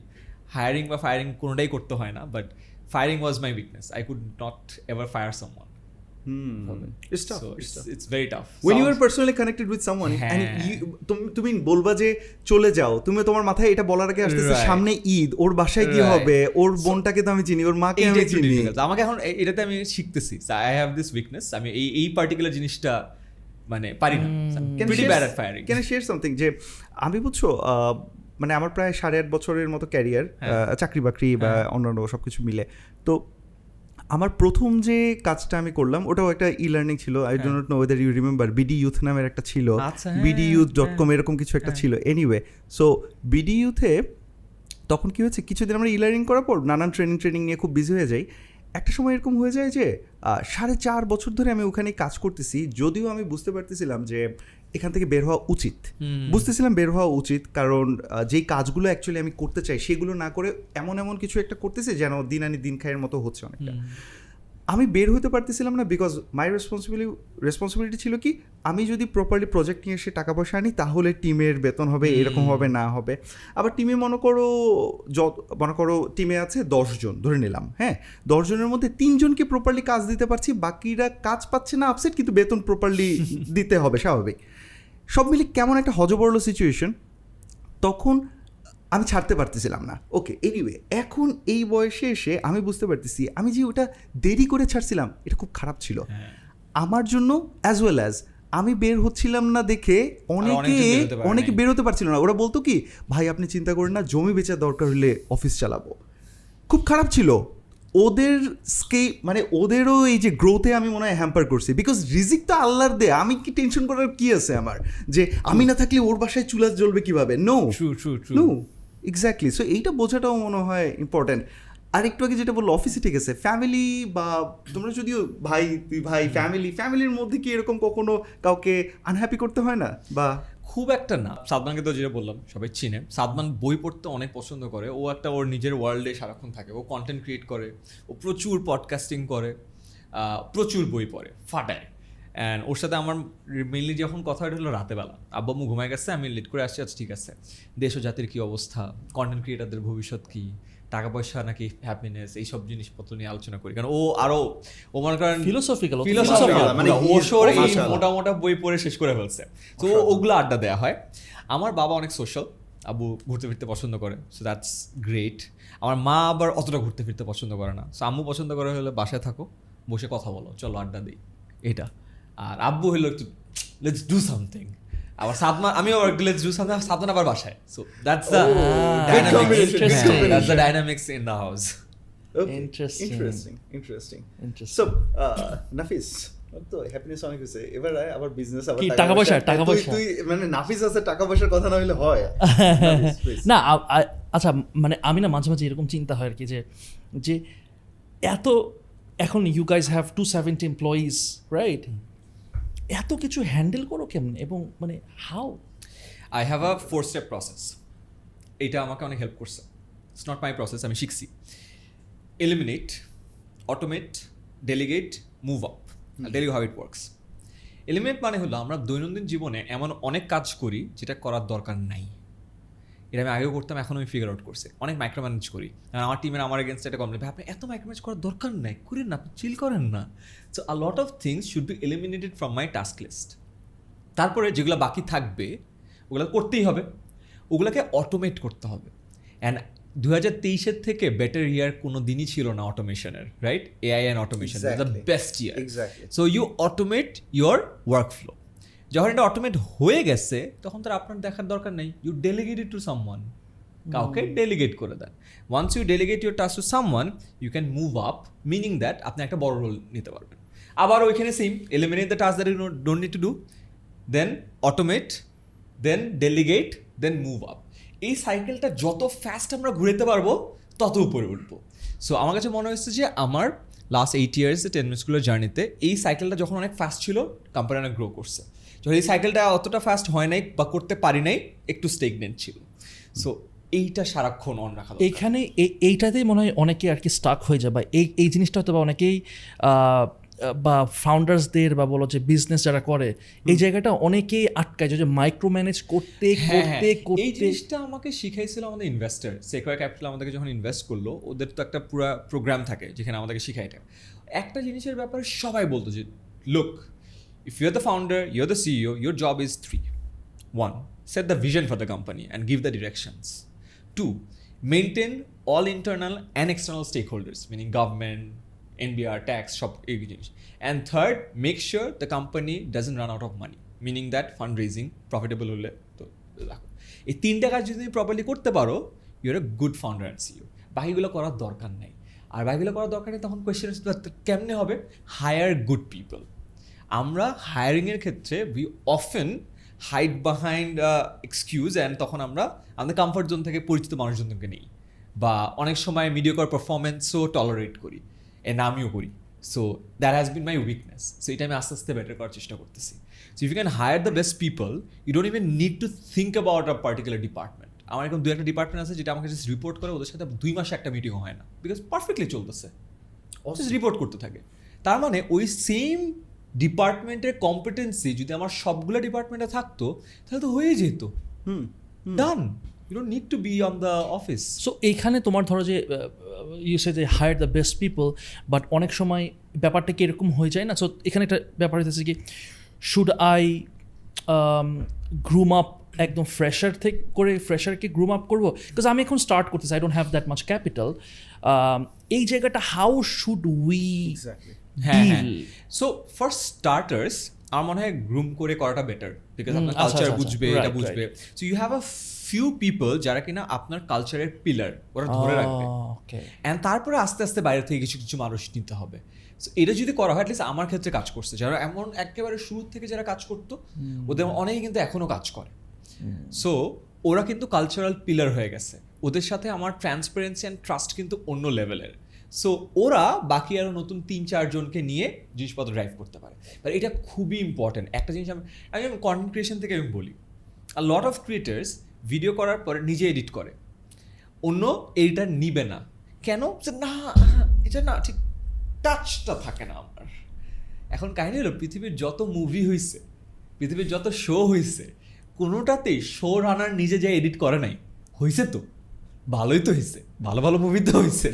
হায়ারিং বা ফায়ারিং কোনোটাই করতে হয় না but firing was my weakness I could not ever fire someone It's tough. So it's it's tough. It's very tough when you are personally connected with someone and হ্যাঁ। তুমি বলবা যে চলে যাও তুমি তোমার মাথায় এটা বলার আগে আসতেছে সামনে ঈদ ওর বাসায় কি হবে? ওর বোনটাকে তো আমি চিনি ওর মাকে আমি চিনি। আমাকে এখন এটাতে আমি শিখতেছি। আই হ্যাভ দিস উইকনেস আমি এই এই পার্টিকুলার জিনিসটা মানে পারি না। Can I pretty bad firing I share যে আমি বুঝছ আহ, মানে আমার প্রায় সাড়ে আট বছরের মতো ক্যারিয়ার হ্যাঁ। চাকরি বাকরি বা অন্যান্য সব কিছু মিলে। তো আমার প্রথম যে কাজটা আমি করলাম ওটাও একটা ই লার্নিং ছিল। I don't know whether you remember BD youth নামের একটা ছিল। বিডি ইউথ ডট কম এরকম কিছু একটা হ্যাঁ। ছিল। এনিওয়ে সো বিডি ইউথে তখন কি হয়েছে কিছুদিন আমরা ই লার্নিং করার পর নানান ট্রেনিং ট্রেনিং নিয়ে খুব বিজি হয়ে যাই। একটা সময় এরকম হয়ে যায় যে সাড়ে চার বছর ধরে আমি ওখানে কাজ করতেছি যদিও আমি বুঝতে পারতেছিলাম যে এখান থেকে বের হওয়া উচিত। বুঝতেছিলাম বের হওয়া উচিত কারণ যেই কাজগুলো অ্যাকচুয়ালি আমি করতে চাই সেগুলো না করে এমন এমন কিছু একটা করতেছে যেন দিন আনি দিন খাইয়ের মতো হচ্ছে অনেকটা। আমি বের হতে পারতেছিলাম না বিকজ মাই রেসপন্সিবিলিটি রেসপন্সিবিলিটি ছিল কি আমি যদি প্রপারলি প্রজেক্ট নিয়ে এসে টাকা পয়সা আনি তাহলে টিমের বেতন হবে এরকম হবে না হবে। আবার টিমে মনে করো যত মনে করো টিমে আছে দশজন ধরে নিলাম হ্যাঁ? দশজনের মধ্যে তিনজনকে প্রপারলি কাজ দিতে পারছি বাকিরা কাজ পাচ্ছে না আপসেট কিন্তু বেতন প্রপারলি [LAUGHS] দিতে হবে স্বাভাবিক। সব মিলে কেমন একটা হজবরল সিচুয়েশন তখন আমি ছাড়তে পারতেছিলাম না। ওকে এনিওয়ে এখন এই বয়সে এসে আমি বুঝতে পারতেছি আমি যে ওটা দেরি করে ছাড়ছিলাম এটা খুব খারাপ ছিল। হ্যাঁ। আমার জন্য অ্যাজ ওয়েল অ্যাজ আমি বের হচ্ছিলাম না দেখে অনেকে অনেকজন বের হতে অনেকে বেরোতে পারছিল না। ওরা বলতো কি ভাই আপনি চিন্তা করেন না জমি বেচার দরকার হলে অফিস চালাবো। খুব খারাপ ছিল। ওদের স্কে মানে ওদেরও এই যে গ্রোথে আমি মনে হয় হ্যাম্পার করছি। বিকজ রিজিক তো আল্লাহর দে আমি কি টেনশন করার কি আছে আমার? যে আমি না থাকলে ওর বাসায় চুলা জ্বলবে কীভাবে? নো নো এক্স্যাক্টলি সো এইটা বোঝাটাও মনে হয় ইম্পর্টেন্ট আর একটু আগে যেটা বলল অফিসে ঠিক আছে ফ্যামিলি বা তোমরা যদিও ভাই তুই ভাই ফ্যামিলি ফ্যামিলির মধ্যে কি এরকম কখনো কাউকে আনহ্যাপি করতে হয় না? বা খুব একটা না। সাদমানকে তো যেটা বললাম সবাই চিনে। সাদমান বই পড়তে অনেক পছন্দ করে। ও একটা ওর নিজের ওয়ার্ল্ডে সারাক্ষণ থাকে। ও কন্টেন্ট ক্রিয়েট করে ও প্রচুর পডকাস্টিং করে প্রচুর বই পড়ে ফাটায়। অ্যান্ড ওর সাথে আমার মেনলি যখন কথা হলো রাতেবেলা আব্বা আম্মু ঘুমায় গেছে আমি লেট করে আসছি আচ্ছা ঠিক আছে। দেশ ও জাতির কী অবস্থা? কন্টেন্ট ক্রিয়েটারদের ভবিষ্যৎ কী? টাকা পয়সা নাকি হ্যাপিনেস এইসব জিনিসপত্র নিয়ে আলোচনা করি। কারণ ও আরও ও মনে করেন philosophical, philosophical, মানে is ওশোর এই মোটা মোটা বই পড়ে শেষ করে ফেলছে। তো ওগুলো আড্ডা দেওয়া হয়। আমার বাবা অনেক সোশ্যাল আবু ঘুরতে ফিরতে পছন্দ করে। সো দ্যাটস গ্রেট আমার মা আবার অতটা ঘুরতে ফিরতে পছন্দ করে না। সো আম্মু পছন্দ করে হলে বাসায় থাকো বসে কথা বলো চলো আড্ডা দিই। এটা। আর আব্বু হলো একটু লেটস ডু সামথিং আবার সাদমা আমি আবার লেটস ডু সামথিং সাদমান আবার বাসায়। So that's the combination, that's the dynamics in the house Interesting. Interesting interesting Interesting. So Nafis ওর তো হ্যাপিনেস অনেক হয়েছে এবার আবার বিজনেস আবার টাকা পয়সা, টাকা পয়সা? তুই মানে নাফিস আছে টাকা পয়সার কথা না হইলে হয়। [LAUGHS] আচ্ছা মানে আমি না মাঝে মাঝে এরকম চিন্তা হয় আর কি যে যে এত এখন you guys have two seventy employees right এত কিছু হ্যান্ডেল করো কেমন? এবং মানে how I have a four step process এটা আমাকে অনেক হেল্প করছে। ইটস নট মাই প্রসেস আমি শিখছি। Eliminate automate delegate move up daily how it works eliminate মানে হলো আমরা দৈনন্দিন জীবনে এমন অনেক কাজ করি যেটা করার দরকার নাই। এটা আমি আগেও করতাম এখন আমি ফিগার আউট করছি। অনেক মাইক্রো ম্যানেজ করি আমার টিমের আমার এগেনস্ট একটা কমপ্লেন আপনি এত মাইক্রো ম্যানেজ করার দরকার নাই করেন না আপনি চিল করেন না। So a lot of things should be eliminated from my task list তারপরে যেগুলো বাকি থাকবে ওগুলো করতেই হবে। ওগুলোকে অটোমেট করতে হবে। অ্যান্ড দু হাজার তেইশের থেকে বেটার ইয়ার কোনো দিনই ছিল না অটোমেশনের right AI and automation the best year so you automate your workflow যখন এটা অটোমেট হয়ে গেছে তখন তার আপনার দেখার দরকার নেই। You delegate it to someone কাউকে ডেলিগেট করে দেন। Once you delegate your task to someone you can move up meaning that আপনি একটা বড় রোল নিতে পারবেন। আবার ওইখানে same eliminate the task that you don't need to do then automate then delegate then move up এই সাইকেলটা যত ফাস্ট আমরা ঘুরেতে পারব তত উপরে উঠবো। সো আমার কাছে মনে হচ্ছে যে আমার লাস্ট এইট ইয়ার্স টেন স্কুলের জার্নিতে এই সাইকেলটা যখন অনেক ফাস্ট ছিল কোম্পানি অনেক গ্রো করছে। এই সাইকেলটা অতটা ফাস্ট হয় নাই বা করতে পারি নাই একটু স্টেগনেন্ট ছিল সো এইটা সারাক্ষণ অন রাখা। এইখানে এই- এইটাতেই মনে হয় অনেকে আর কি স্টাক হয়ে যায় বা এই এই জিনিসটা হয়তো বা অনেকেই বা ফাউন্ডার্সদের বা বলো যে বিজনেস যারা করে এই জায়গাটা অনেকেই আটকায় যে মাইক্রো ম্যানেজ করতে হ্যাঁ, করতে হ্যাঁ। এই জিনিসটা আমাকে শিখাইছিল আমাদের ইনভেস্টার সেকোয়ার ক্যাপিটাল আমাদেরকে যখন ইনভেস্ট করল ওদের তো একটা পুরো প্রোগ্রাম থাকে যেখানে আমাদেরকে শিখাই এটা একটা জিনিসের ব্যাপারে সবাই বলতো যে look founder you're the CEO your job is three one set the vision for the company and give the directions to maintain all internal and external stakeholders meaning government NBR tax সব এই জিনিস and third make sure the company doesn't run out of money meaning that fund raising profitable হলে এই তিনটা কাজ যদি তুমি properly করতে পারো you're a good founder and CEO বাকিগুলো করার দরকার নেই। আর বাকিগুলো করার দরকার নেই, তখন কোয়েশ্চেন কেমনে হবে? হায়ার গুড পিপল আমরা হায়ারিংয়ের ক্ষেত্রে we often hide behind excuse and তখন আমরা আমাদের কমফর্ট জোন থেকে পরিচিত মানুষজনকে নেই বা অনেক সময় মিডিয়াকর পারফরমেন্সও টলারেট করি এন্ড আমিও করি। So that has been my weakness so এটা আমি আস্তে আস্তে বেটার করার চেষ্টা করতেছি। So if you can hire the best people you don't even need to think about a particular department আমার এখন দু একটা ডিপার্টমেন্ট আছে যেটা আমাকে জাস্ট রিপোর্ট করে ওদের সাথে দুই মাসে একটা মিটিং হয় না। বিকজ পারফেক্টলি চলতেছে। জাস্ট রিপোর্ট করতে থাকে। তার মানে ওই সেম ডিপার্টমেন্টের কম্পিটেন্সি যদি আমার সবগুলো ডিপার্টমেন্টে থাকতো তাহলে তো হয়ে যেত। হুম done you don't need to be on the office so এইখানে তোমার ধরো যে ইউসে যে hire the best people but অনেক সময় ব্যাপারটা কি এরকম হয়ে যায় না? সো এখানে একটা ব্যাপার হচ্ছে কি শুড আই গ্রুম আপ একদম ফ্রেশার থেকে করে ফ্রেশারকে গ্রুম আপ করব? বিকজ আমি এখন স্টার্ট করতেছি I don't have that much capital এই জায়গাটা হাউ শুড উই হ্যাঁ সো ফর স্টার্টার্স আমার মনে হয় গ্রুম করে করাটা বেটার বিকজ আপনার আচ্ছা, কালচার আচ্ছা, বুঝবে এটা বুঝবে। So you have a few people যারা কিনা আপনার কালচারের পিলার ওরা ধরে রাখবে। অ্যান্ড তারপরে আস্তে আস্তে বাইরে থেকে কিছু কিছু মানুষ নিতে হবে। এটা যদি করা হয় অ্যাটলিস্ট আমার ক্ষেত্রে কাজ করছে। যারা এমন একেবারে শুরু থেকে যারা কাজ করতো ওদের অনেকে কিন্তু এখনও কাজ করে। সো ওরা কিন্তু কালচারাল পিলার হয়ে গেছে। ওদের সাথে আমার ট্রান্সপারেন্সি অ্যান্ড ট্রাস্ট কিন্তু অন্য লেভেলের সো ওরা বাকি আরও নতুন তিন চারজনকে নিয়ে জিনিসপত্র ড্রাইভ করতে পারে। বাট এটা খুবই ইম্পর্টেন্ট একটা জিনিস আমি আমি কন্টেন্ট ক্রিয়েশন থেকে আমি বলি a lot of creators video করার পরে নিজে এডিট করে। অন্য এডিটার নিবে না। কেন? না, এটা না, ঠিক টাচটা থাকে না আমার। এখন কাহিনী হলো, পৃথিবীর যত মুভি হয়েছে পৃথিবীর যত শো হয়েছে কোনোটাতেই শো রানার নিজে যে এডিট করে নাই। হয়েছে তো? ভালোই তো হয়েছে ভালো ভালো মুভি তো হয়েছে.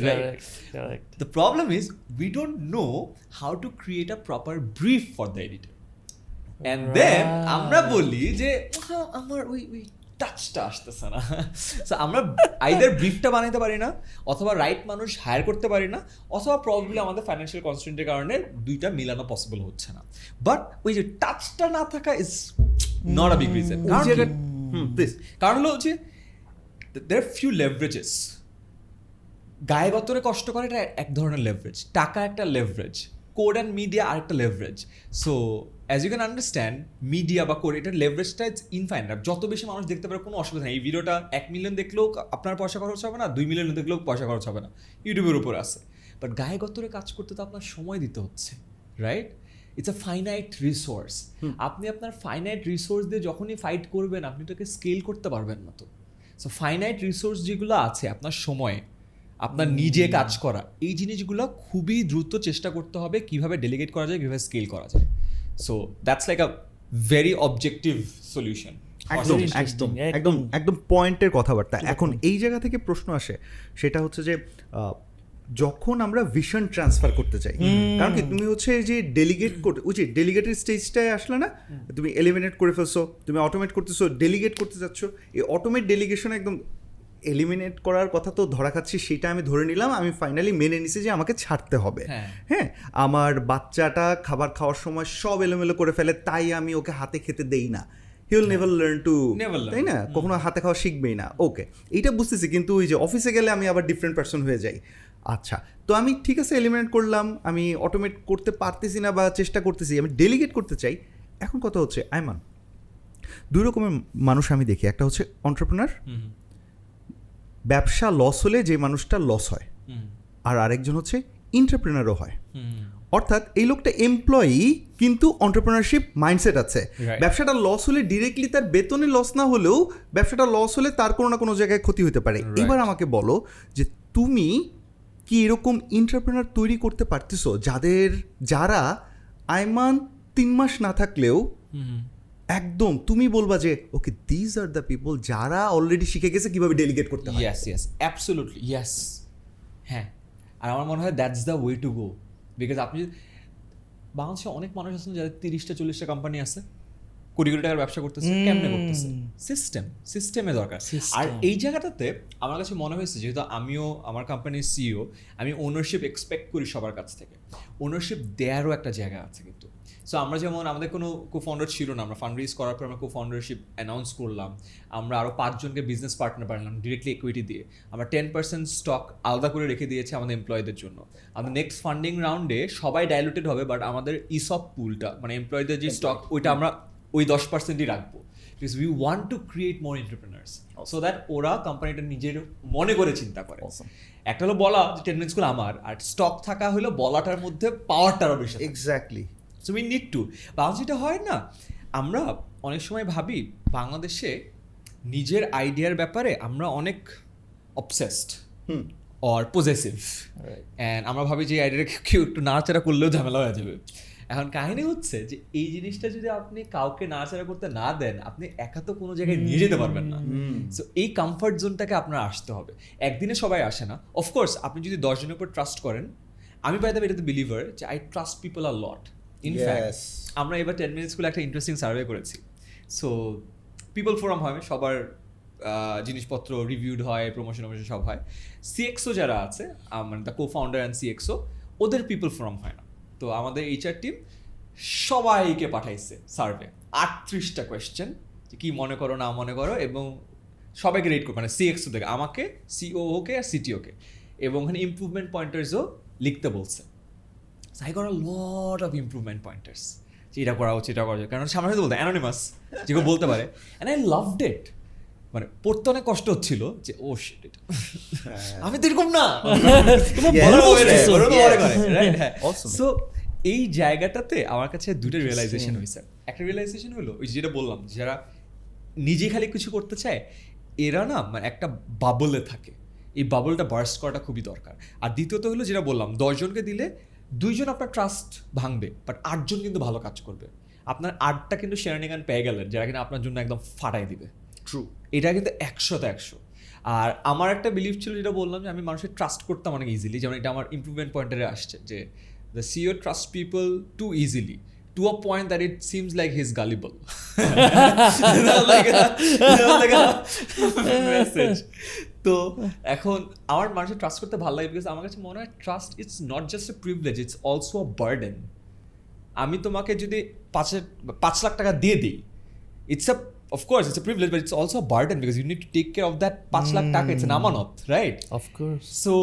The problem is we don't know how to create a proper brief for the editor. And then আমরা বলি যে আমার ওই ওই টাচটা আসতেছে না। সো আমরা আইদার ব্রিফটা বানাইতে পারি না অথবা রাইট মানুষ হায়ার করতে পারি না অথবা প্রবলি আমাদের ফাইন্যান্সিয়াল কনস্টেন্টের কারণে দুইটা মিলানো পসিবল হচ্ছে না। বাট ওই যে টাচটা না থাকা is not a big reason hmm কারণ হলো যে দের ফিউ লেভারেজেস গায়ে গতরে কষ্ট করে এটা এক ধরনের লেভারেজ টাকা একটা লেভারেজ কোড অ্যান্ড মিডিয়া আরেকটা leverage so as you can understand media বা কোড এটার লেভারেজটা ইজ ইনফাইনাইট যত বেশি মানুষ দেখতে পারে কোনো অসুবিধা নেই। এই ভিডিওটা এক মিলিয়ন দেখলেও আপনার পয়সা খরচ হবে না দুই মিলিয়ন দেখলেও পয়সা খরচ হবে না। ইউটিউবের উপর আছে। বাট গায়ে গতরে কাজ করতে তো আপনার সময় দিতে হচ্ছে right it's a finite resource আপনি আপনার ফাইনাইট রিসোর্স দিয়ে যখনই ফাইট করবেন আপনি ওটাকে স্কেল করতে পারবেন না তো। সো ফাইনাইট রিসোর্স যেগুলো আছে আপনার সময়ে আপনার নিজে কাজ করা এই জিনিসগুলো খুবই দ্রুত চেষ্টা করতে হবে কীভাবে ডেলিগেট করা যায় কীভাবে স্কেল করা যায়। So that's like a very objective solution একদম একদম একদম। একদম। পয়েন্টের কথাবার্তা। এখন এই জায়গা থেকে প্রশ্ন আসে সেটা হচ্ছে যে যখন আমরা ভিশন ট্রান্সফার করতে চাই কারণ কি তুমি হচ্ছে যে ডেলিগেট করতে ওই যে ডেলিগেটের স্টেজটায় আসলে না তুমি এলিমিনেট করে ফেলছো তুমি অটোমেট করতেছো ডেলিগেট করতে যাচ্ছ এই অটোমেট ডেলিগেশন একদম এলিমিনেট করার কথা তো ধরা খাচ্ছি সেটা আমি ধরে নিলাম আমি ফাইনালি মেনে নিছি যে আমাকে ছাড়তে হবে। হ্যাঁ। হ্যাঁ আমার বাচ্চাটা খাবার খাওয়ার সময় সব এলোমেলো করে ফেলে তাই আমি ওকে হাতে খেতে দেই না। He will never learn to তাই না? কখনো হাতে খাওয়া শিখবেই না। ওকে এইটা বুঝতেছি কিন্তু ওই যে অফিসে গেলে আমি আবার ডিফারেন্ট পার্সন হয়ে যাই। আচ্ছা তো আমি ঠিক আছে এলিমিনেট করলাম আমি অটোমেট করতে পারতেছি না বা চেষ্টা করতেছি আমি ডেলিগেট করতে চাই এখন কথা হচ্ছে আইমান দুই রকমের মানুষ আমি দেখি একটা হচ্ছে অন্টারপ্রেনার ব্যবসা লস হলে যে মানুষটা লস হয় আর আরেকজন হচ্ছে ইন্টারপ্রেনারও হয়। অর্থাৎ এই লোকটা এমপ্লয়ি কিন্তু অন্টারপ্রেনারশিপ মাইন্ডসেট আছে। ব্যবসাটা লস হলে ডিরেক্টলি তার বেতনে লস না হলেও ব্যবসাটা লস হলে তার কোনো না কোনো জায়গায় ক্ষতি হতে পারে। এবার আমাকে বলো যে তুমি কি এরকম ইন্টারপ্রেনার তৈরি করতে পারতেছো? যাদের যারা আইমান তিন মাস না থাকলেও একদম তুমি বলবা যে okay these are the people যারা অলরেডি শিখে গেছে কীভাবে ডেলিগেট করতে হয়? ইয়েস ইয়েস অ্যাবসোলুটলি ইয়েস হ্যাঁ আর আমার মনে হয় that's the way to go because আপনি বাংলাদেশে অনেক মানুষ আছেন যাদের তিরিশটা চল্লিশটা কোম্পানি আছে। কোটি কোটি টাকার ব্যবসা করতেছে কেমনে করতেছে? সিস্টেম সিস্টেমে দরকার। আর এই জায়গাটাতে আমার কাছে মনে হয়েছে যেহেতু আমিও আমার কোম্পানির সিইও আমি ওনারশিপ এক্সপেক্ট করি সবার কাছ থেকে। ওনারশিপ দেয়ারও একটা জায়গা আছে কিন্তু। সো আমরা যেমন আমাদের কোনো কো ফাউন্ডার ছিল না আমরা ফান্ড রেজ করার পর আমরা কো ফাউন্ডারশিপ অ্যানাউন্স করলাম আমরা আরও পাঁচজনকে বিজনেস পার্টনার বানালাম ডিরেক্টলি ইকুইটি দিয়ে। আমরা টেন পার্সেন্ট স্টক আলাদা করে রেখে দিয়েছি আমাদের এমপ্লয়ীদের জন্য। আমাদের নেক্সট ফান্ডিং রাউন্ডে সবাই ডাইলুটেড হবে বাট আমাদের ইসব পুলটা মানে এমপ্লয়ীদের যে স্টক ওইটা আমরা ওই দশ পার্সেন্টই রাখব। Because we want to create more entrepreneurs so that ওরা কোম্পানিটা নিজের মনে করে চিন্তা করে। একটা হলো বলা যে টেন্ডেন্সগুলো আমার আর স্টক থাকা হলো বলাটার মধ্যে পাওয়ারটারও বেশি exactly so we need to বাংলাদেশে যেটা হয় না আমরা অনেক সময় ভাবি বাংলাদেশে নিজের আইডিয়ার ব্যাপারে আমরা অনেক obsessed hmm. Or possessive and আমরা ভাবি যে আইডিয়াটা কেউ একটু নাড়াচাড়া করলেও ঝামেলা হয়ে যাবে। এখন কাহিনী হচ্ছে যে এই জিনিসটা যদি আপনি কাউকে নাড়াচাড়া করতে না দেন আপনি একা তো কোনো জায়গায় নিয়ে যেতে পারবেন না। সো এই কমফর্ট জোনটাকে আপনার আসতে হবে। একদিনে সবাই আসে না। অফকোর্স আপনি যদি দশজনের উপর ট্রাস্ট করেন আমি পাই এটাতে বিলিভার যে I trust people R lot in fact আমরা এবার টেন মিনিট স্কুলে একটা ইন্টারেস্টিং সার্ভে করেছি। সো পিপল ফোরাম হয় সবার জিনিসপত্র রিভিউড হয় প্রমোশন প্রমোশন সব হয়। সিএক্সও যারা আছে মানে the co founder and CXO ওদের পিপল ফোরাম হয় না। তো আমাদের এইচআর টিম সবাইকে পাঠাইছে সার্ভে আটত্রিশটা কোয়েশ্চেন কী মনে করো, না মনে করো, এবং সবাইকে রেট করবে মানে সিএক্সও থেকে আমাকে সিওওকে আর সিটিওকে এবং ওখানে ইমপ্রুভমেন্ট পয়েন্টার্সও লিখতে বলছে। I got a lot of improvement যে এটা করা উচিত, এটা করা উচিত। কারণ সামনে বলতে অ্যানোনিমাস যে কেউ বলতে পারে। অ্যান্ড আই লাভড ইট মানে পড়তে অনেক কষ্ট হচ্ছিল যে ও shit, আমি তো এরকম না? হ্যাঁ। [LAUGHS] এই জায়গাটাতে আমার কাছে দুটো রিয়েলাইজেশন হয়েছে। একটা রিয়েলাইজেশন হলো ওই যেটা বললাম যারা নিজে খালি কিছু করতে চায় এরা না মানে একটা বাবলে থাকে। এই বাবলটা বার্স্ট করাটা খুবই দরকার। আর দ্বিতীয়ত হলো যেটা বললাম দশজনকে দিলে দুইজন আপনার ট্রাস্ট ভাঙবে বাট আটজন কিন্তু ভালো কাজ করবে। আপনার আটটা কিন্তু শেয়ারনিগান পেয়ে গেলেন যারা কিনা আপনার জন্য একদম ফাটাই দিবে। ট্রু এটা কিন্তু একশোতে একশো। আর আমার একটা বিলিফ ছিল যেটা বললাম যে আমি মানুষের ট্রাস্ট করতাম অনেক ইজিলি যেমন এটা আমার ইমপ্রুভমেন্ট পয়েন্টারে আসছে যে the CEO trust people too easily to a point that it seems like he's gullible তো এখন আমার মানুষের ট্রাস্ট করতে ভালো লাগে বিকজ আমার কাছে মনে হয় trust it's not just a privilege it's also a burden আমি তোমাকে যদি পাঁচের পাঁচ লাখ টাকা দিয়ে দিই it's a of course it's a privilege but it's also burden because you need to take care of that পাঁচ লাখ টাকা ইটস আমানত রাইট অফকোর্স সো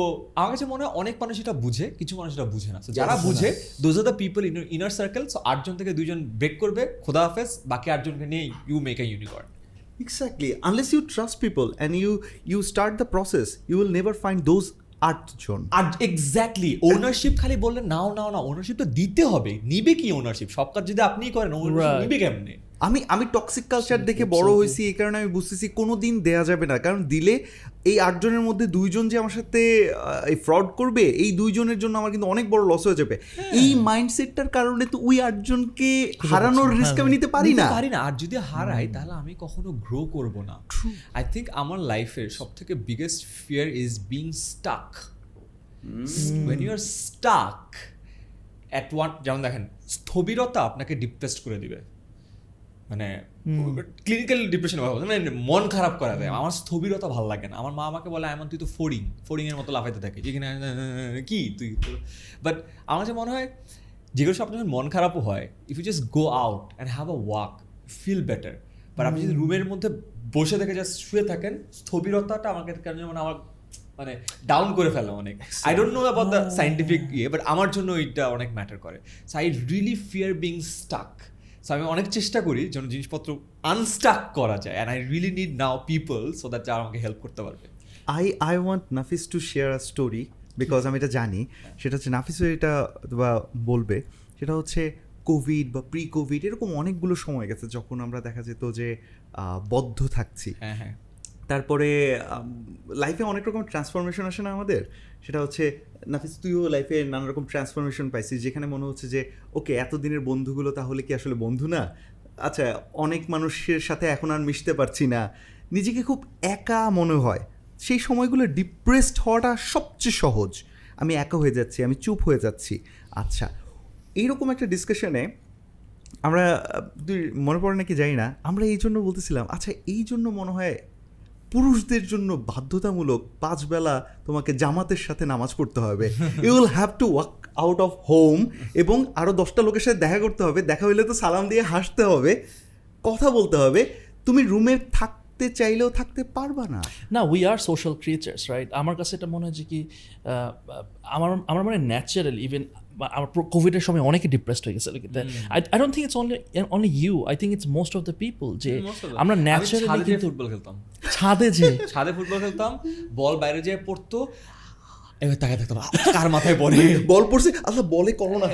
আমার কাছে মনে হয় অনেক মানুষ এটা বুঝে কিছু মানুষ এটা বুঝে না। So, যারা বুঝে those are the people in inner circle so আটজন থেকে দুইজন ব্রেক করবে খোদা হাফেজ বাকি আটজনকে নিয়ে you make a unicorn Exactly. Unless you trust people and you you start the process, you will never find those আটজন। আর এক্স্যাক্টলি ওনারশিপ খালি বললে নাও নাও না ওনারশিপ তো দিতে হবে। নিবে কি ওনারশিপ সব কাজ যদি আপনিই করেন ওনারশিপ নিবে কেমনে? আমি আমি টক্সিক কালচার দেখে বড় হয়েছি এই কারণে আমি বুঝতেছি কোনো দিন দেয়া যাবে না। কারণ দিলে এই আটজনের মধ্যে দুইজন যে আমার সাথে এই ফ্রড করবে এই দুইজনের জন্য আমার কিন্তু অনেক বড় লস হয়ে যাবে। এই মাইন্ডসেটটার কারণে তো ওই আটজনকে হারানোর রিস্ক আমি নিতে পারি না। পারি না। আর যদি হারাই তাহলে আমি কখনো গ্রো করব না। আই থিঙ্ক আমার লাইফের সব থেকে biggest fear is being stuck when you are stuck at one যেমন দেখেন স্থবিরতা আপনাকে ডিপ্রেসড করে দিবে। মানে ক্লিনিক্যাল ডিপ্রেশন মানে মন খারাপ করা দেয়। আমার স্থবিরতা ভালো লাগে না। আমার মা আমাকে বলে এমন তুই তো ফোরিং ফোরিং এর মতো লাফাইতে থাকে যেখানে কি তুই বাট আমার কাছে মনে হয় যেগুলো সব যখন মন খারাপও হয় if you just go out and have a walk feel better but আপনি যদি রুমের মধ্যে বসে থেকে জাস্ট শুয়ে থাকেন স্থবিরতাটা আমাকে কেন মানে আমার মানে ডাউন করে ফেলে অনেক। I don't know about the scientific ইয়ে বাট আমার জন্য এটা অনেক ম্যাটার করে। So I really fear being stuck so আমি অনেক চেষ্টা করি যেন জিনিসপত্র আনস্টাক করা যায় and I really need now people so that যারা আমাকে হেল্প করতে পারবে। I I want Nafis to share a story because আমি এটা জানি। সেটা হচ্ছে নাফিসও এটা বা বলবে সেটা হচ্ছে কোভিড বা প্রি কোভিড এরকম অনেকগুলো সময় গেছে যখন আমরা দেখা যেত যে বদ্ধ থাকছি। হ্যাঁ হ্যাঁ। তারপরে লাইফে অনেক রকম ট্রান্সফরমেশন আসে না আমাদের? সেটা হচ্ছে, নাফিস, তুইও লাইফে নানা রকম ট্রান্সফরমেশন পাইছিস, যেখানে মনে হচ্ছে যে, ওকে, এতদিনের বন্ধুগুলো তাহলে কি আসলে বন্ধু না? আচ্ছা অনেক মানুষের সাথে এখন আর মিশতে পারছি না। নিজেকে খুব একা মনে হয়। সেই সময়গুলো ডিপ্রেসড হওয়াটা সবচেয়ে সহজ। আমি একা হয়ে যাচ্ছি, আমি চুপ হয়ে যাচ্ছি। আচ্ছা এইরকম একটা ডিসকাশনে আমরা মনে পড়ে নাকি জানি না, আমরা এই জন্য বলতেছিলাম আচ্ছা এই জন্য মনে হয় পুরুষদের জন্য বাধ্যতামূলক পাঁচ বেলা তোমাকে জামাতের সাথে নামাজ পড়তে হবে। You will have to walk out of home এবং আরও দশটা লোকের সাথে দেখা করতে হবে। দেখা হইলে তো সালাম দিয়ে হাসতে হবে, কথা বলতে হবে। তুমি রুমে থাকতে চাইলেও থাকতে পারবা না। না we are social creatures right আমার কাছে এটা মনে হয় যে কি আমার আমার মানে ন্যাচারাল ইভেন আমার কোভিডের সময় অনেকে ডিপ্রেসড হয়ে গেছে। I don't think it's only only you I think it's most of the people যে আমরা ন্যাচারালি কিন্তু ফুটবল খেলতাম। ছাদে যে [LAUGHS] ছাদে ফুটবল খেলতাম বল বাইরে যেয়ে পড়তো। এবার তাকায় থাকতাম কার মাথায় পড়ে? [LAUGHS] বল পড়ছে? আল্লাহ বলে করোনা।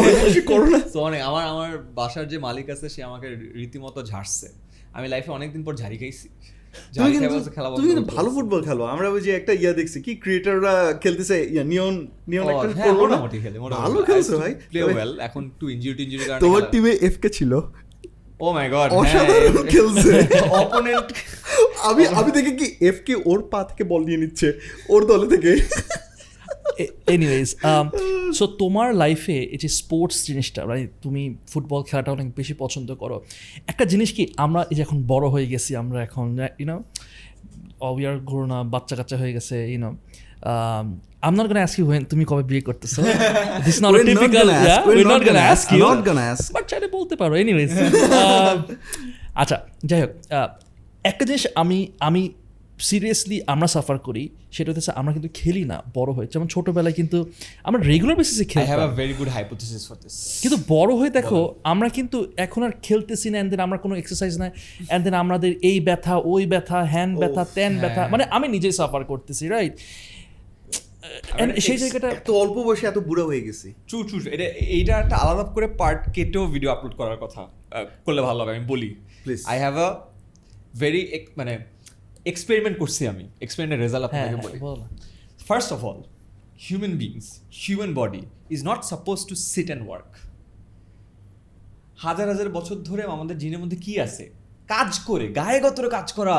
[LAUGHS] করোনা তো অনেক আমার আমার বাসার যে মালিক আছে সে আমাকে রীতিমতো ঝাড়ছে। আমি লাইফে অনেকদিন পর ঝাড়ি খাইছি। তুমি কিন্তু খেলা তুমি কিন্তু ভালো ফুটবল খেলো। আমরা ওই যে একটা ইয়া দেখছি কি ক্রিয়েটাররা খেলতেছে? ইয়া নিয়ন নিয়ন একটা হ্যাঁ, করল না? খেলে ভালো খেলছো ভাই। প্লে ওয়েল এখন একটু ইনজুরি টিনজুরি কারণে তোমার টিমে এফ কে ছিল? ও মাই গড অসাধারণ খেলছে। [LAUGHS] অপোনেন্ট আমি আমি দেখি কি এফ কে ওর পা থেকে বল নিয়ে নিচ্ছে ওর দলে থেকে? এনিওয়েজ সো um, তোমার লাইফে এই যে স্পোর্টস জিনিসটা রাইট তুমি ফুটবল খেলাটা অনেক বেশি পছন্দ করো। একটা জিনিস কি আমরা এই যে এখন বড় হয়ে গেছি আমরা এখন ইউনো উই আর গ্রোন বাচ্চা কাচ্চা হয়ে গেছে you know I'm not gonna ask you when তুমি কবে বিয়ে করতেছো? [LAUGHS] This is not a We're not typical ask, yeah we're we're not not gonna gonna ask you. not gonna ask. But চাইলে বলতে পারো এনিওয়েজ [LAUGHS] আচ্ছা যাই হোক একটা জিনিস আমি আমি সিরিয়াসলি আমরা সাফার করি সেটা হচ্ছে আমরা কিন্তু খেলি না বড় হয়ে। যেমন ছোটবেলায় কিন্তু আমরা রেগুলার বেসিসে I have a very good hypothesis for this কিন্তু বড় হয়ে দেখো আমরা কিন্তু এখন আর খেলতেছি না অ্যান্ড দেন আমরা কোনো এক্সারসাইজ নাই অ্যান্ড দেন আমাদের এই ব্যথা ওই ব্যথা হ্যান ব্যথা ত্যান ব্যথা। মানে আমি নিজেই সাফার করতেছি রাইট সেই জায়গাটা এত অল্প বয়সে এত বুড়া হয়ে গেছি। ট্রু ট্রু এটা এইটা একটা আলাদা করে পার্ট কেটেও ভিডিও আপলোড করার কথা করলে ভালো হবে আমি বলি। Please. I have a very মানে এক্সপেরিমেন্ট করছি আমি এক্সপেরিমেন্টের রেজাল্ট আপনাকে বলি। First of all, human beings, human body is not supposed to sit and work. হাজার হাজার বছর ধরে আমাদের জিনের মধ্যে কি আছে? কাজ করে গায়ে গতরে কাজ করা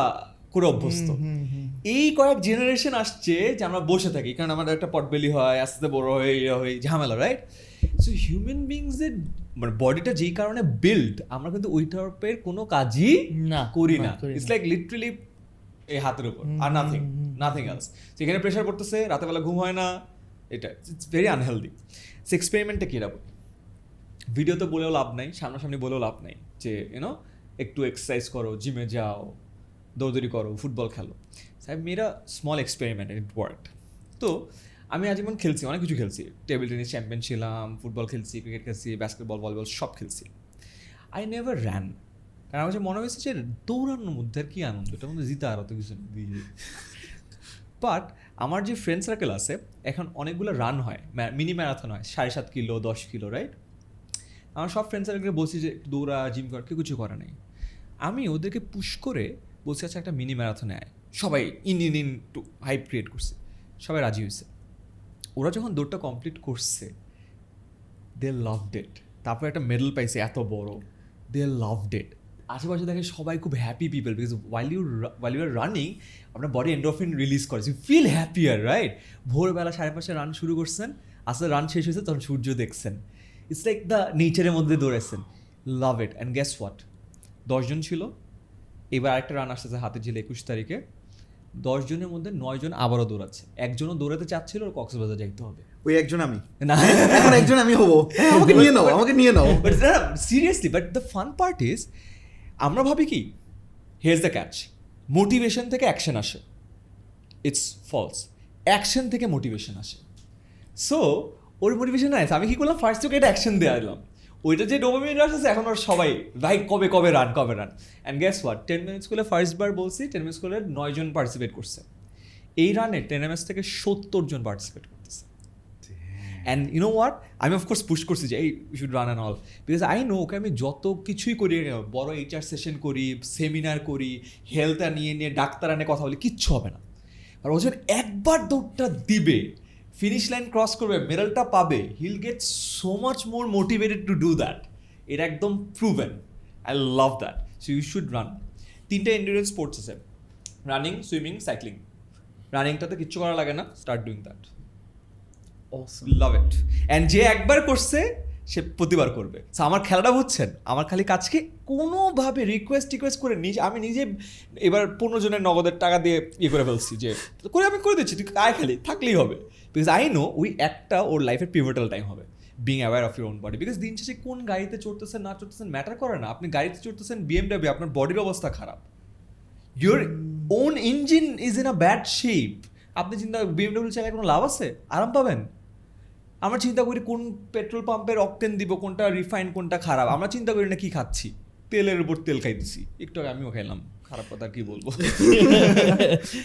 করে অভ্যস্ত। এই কয়েক জেনারেশন আসছে যে আমরা বসে থাকি কারণ আমাদের একটা পটবেলি হয় আস্তে আস্তে বড় হয়ে ইয়ে হয়ে ঝামেলা রাইট সো হিউম্যান বিংসের মানে বডিটা যেই কারণে বিল্ড আমরা কিন্তু ওই টাইপের কোনো কাজই না, করি না, না। ইটস লাইক লিটারালি এই হাতের উপর আর নাথিং নাথিং এলস সেখানে প্রেশার পড়তেছে রাতেবেলা ঘুম হয় না এটা ইটস ভেরি আনহেলদি সে এক্সপেরিমেন্টটা কী রাখব ভিডিওতে বলেও লাভ নাই সামনাসামনি বলেও লাভ নাই যে ইউনো একটু এক্সারসাইজ করো জিমে যাও দৌড়দৌড়ি করো ফুটবল খেলো। সাহেব মেয়েরা স্মল এক্সপেরিমেন্ট ইট ওয়ার্ক তো আমি আজীবন খেলছি অনেক কিছু খেলছি। টেবিল টেনিস চ্যাম্পিয়ন ছিলাম ফুটবল খেলছি ক্রিকেট খেলছি বাস্কেটবল ভলিবল সব খেলছি। আই নেভার র্যান কারণ আমার মনে হয়েছে যে দৌড়ানোর মধ্যে আর কি আনন্দ এটার মধ্যে জিতা আর অত কিছু দিয়ে বাট আমার যে ফ্রেন্ড সার্কেল আছে, এখন অনেকগুলো রান হয় মিনি ম্যারাথন হয়, সাড়ে সাত কিলো, দশ কিলো রাইট আমার সব ফ্রেন্ড সার্কেলকে বলছি যে দৌড়া জিম কর, কেউ কিছু করে নাই। আমি ওদেরকে পুশ করে বলছি আচ্ছা একটা মিনি ম্যারাথনে আয়। সবাই in in in to hype create করছে, সবাই রাজি হয়েছে। ওরা যখন দৌড়টা কমপ্লিট করছে দে লাভ ডেট তারপর একটা মেডেল পাইছে, এত বড় দে লাভ ডেট আশেপাশে দেখে সবাই খুব happy people because while you while you are running আপনার বডি এন্ডোফিন রিলিজ করে। ইউ ফিল হ্যাপিয়ার রাইট ভোরবেলা সাড়ে পাঁচটা রান শুরু করছেন আস্তে রান শেষ হয়েছে তখন সূর্য দেখছেন। ইটস লাইক দ্য নেচারের মধ্যে দৌড়াচ্ছেন love it and guess what দশজন ছিল। এবার আরেকটা রান আসতেছে হাতে ঝিল একুশ তারিখে। দশজনের মধ্যে নয়জন আবারও দৌড়াচ্ছে। একজনও দৌড়াতে চাচ্ছিল ওর কক্সবাজার যাইতে হবে। ওই একজন আমি। না। এখন একজন আমি হব। আমাকে নিয়ে নাও আমাকে নিয়ে নাও। But seriously but the fun part is আমরা ভাবি কি? হেয়ার্স দ্য ক্যাচ মোটিভেশন থেকে অ্যাকশন আসে। ইটস ফলস অ্যাকশন থেকে মোটিভেশন আসে। সো ওর মোটিভেশন আছে আমি কি করলাম? ফার্স্ট ওকে এটা অ্যাকশন দিয়ে দিলাম। ওইটা যে ডোপামিন রাশ আছে, এখন ওর সবাই, ভাই, কবে কবে রান কবে run and guess what ten minutes স্কুলে ফার্স্ট বার বলছি টেন মিনিটস স্কুলে নয়জন পার্টিসিপেট করছে। এই রানে টেন এম থেকে সত্তর জন পার্টিসিপেট করতেছে অ্যান্ড ইউ নো হোয়াট আমি অফকোর্স পুশ করছি যে, এই should run and all because I know okay আমি যত কিছুই করি বড় এইচআর সেশন করি সেমিনার করি হেলথ নিয়ে নিয়ে ডাক্তার আনে কথা বলি, কিচ্ছু হবে না। আর ও যখন একবার দৌড়টা দিবে ফিনিশ লাইন ক্রস করবে মেডেলটা পাবে he'll get so much more motivated to do that এটা একদম proven I love that so you should run তিনটে এন্ডুরেন্স স্পোর্টস আছে. রানিং সুইমিং সাইক্লিং রানিংটাতে কিচ্ছু করা লাগে না start doing that love it and যে একবার করছে, সে প্রতিবার করবে। আমার খেলাটা বুঝছেন? আমার খালি কাজকে কোনোভাবে রিকোয়েস্ট টিকোয়েস্ট করে নিজে, আমি নিজে এবার পনেরো জনের নগদের টাকা দিয়ে ইয়ে করে ফেলছি যে, করে আমি করে দিচ্ছি, তুই আয় খালি, থাকলেই হবে। বিকজ আই নো ওই একটা ওর লাইফের পিভটাল টাইম হবে। Being aware of your own body because দিন শেষে কোন গাড়িতে চড়তেছেন, না চড়তেছেন ম্যাটার করে না। আপনি গাড়িতে চড়তেছেন বিএমডাব্লিউ আপনার বডির অবস্থা খারাপ। Your own engine is in a bad shape আপনি চিন্তা বিএমডব্লিউ চালায় কোনো লাভ আছে? আরাম পাবেন? আমরা চিন্তা করি কোন পেট্রোল পাম্পের অক্টেন দিব, কোনটা রিফাইন কোনটা খারাপ। আমরা চিন্তা করি না কি খাচ্ছি? তেলের উপর তেল খাইতেছি। একটু আমিও খাইলাম খারাপ কথা কি বলব? [LAUGHS]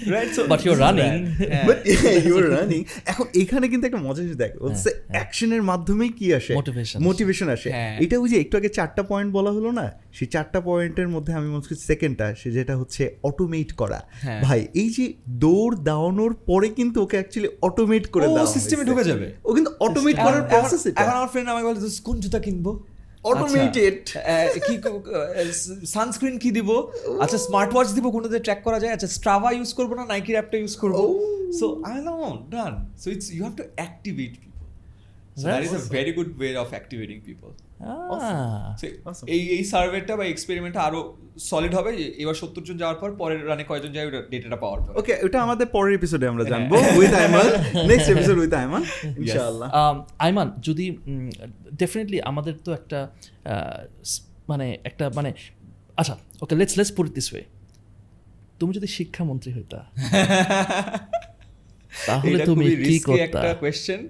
Right But you're running. But you're running এখন এখানে কিন্তু একটা মজা জিনিস দেখ হচ্ছে অ্যাকশনের মাধ্যমেই কি আসে? Motivation মোটিভেশন আসে। হ্যাঁ। এটা ওই যে একটু আগে চারটা পয়েন্ট বলা হলো না? সেই চারটা পয়েন্টের মধ্যে আমি মনে করছি সেকেন্ডটা সে যেটা হচ্ছে অটোমেট করা। হ্যাঁ। ভাই এই যে দৌড় দাওয়ানোর পরে কিন্তু ওকে অ্যাকচুয়ালি অটোমেট করে দাও সিস্টেমে ঢুকে যাবে। ও কিন্তু অটোমেট করার প্রসেস এটা। এখন আমার ফ্রেন্ড আমাকে বলে "দোস্ত, কোন জুতা কিনবো? Automated. আচ্ছা, কি সানস্ক্রিন কি দিব? আচ্ছা স্মার্ট ওয়াচ দিব কোনোতে ট্র্যাক করা যায়? আচ্ছা স্ট্রাভা ইউজ করব না নাইকির অ্যাপটা ইউজ করব. So I know done so it's you have to activate people so that is a very good way of activating people. এই এই সার্ভেটা বা এক্সপেরিমেন্টটা আরও সলিড হবে এবার সত্তর জন যাওয়ার পর পরের রানে কয়জন যায় ডেটাটা পাওয়ার পর। ওকে ওটা আমাদের পরের এপিসোডে আমরা জানব with Ayman next episode with Ayman ইনশাআল্লাহ Um, আইমান যদি ডেফিনেটলি আমাদের তো একটা আহ, মানে একটা মানে আচ্ছা okay let's let's put this way তুমি যদি শিক্ষামন্ত্রী হইতা [LAUGHS] তাহলে তুমি কি করতা? একটা কোয়েশ্চেন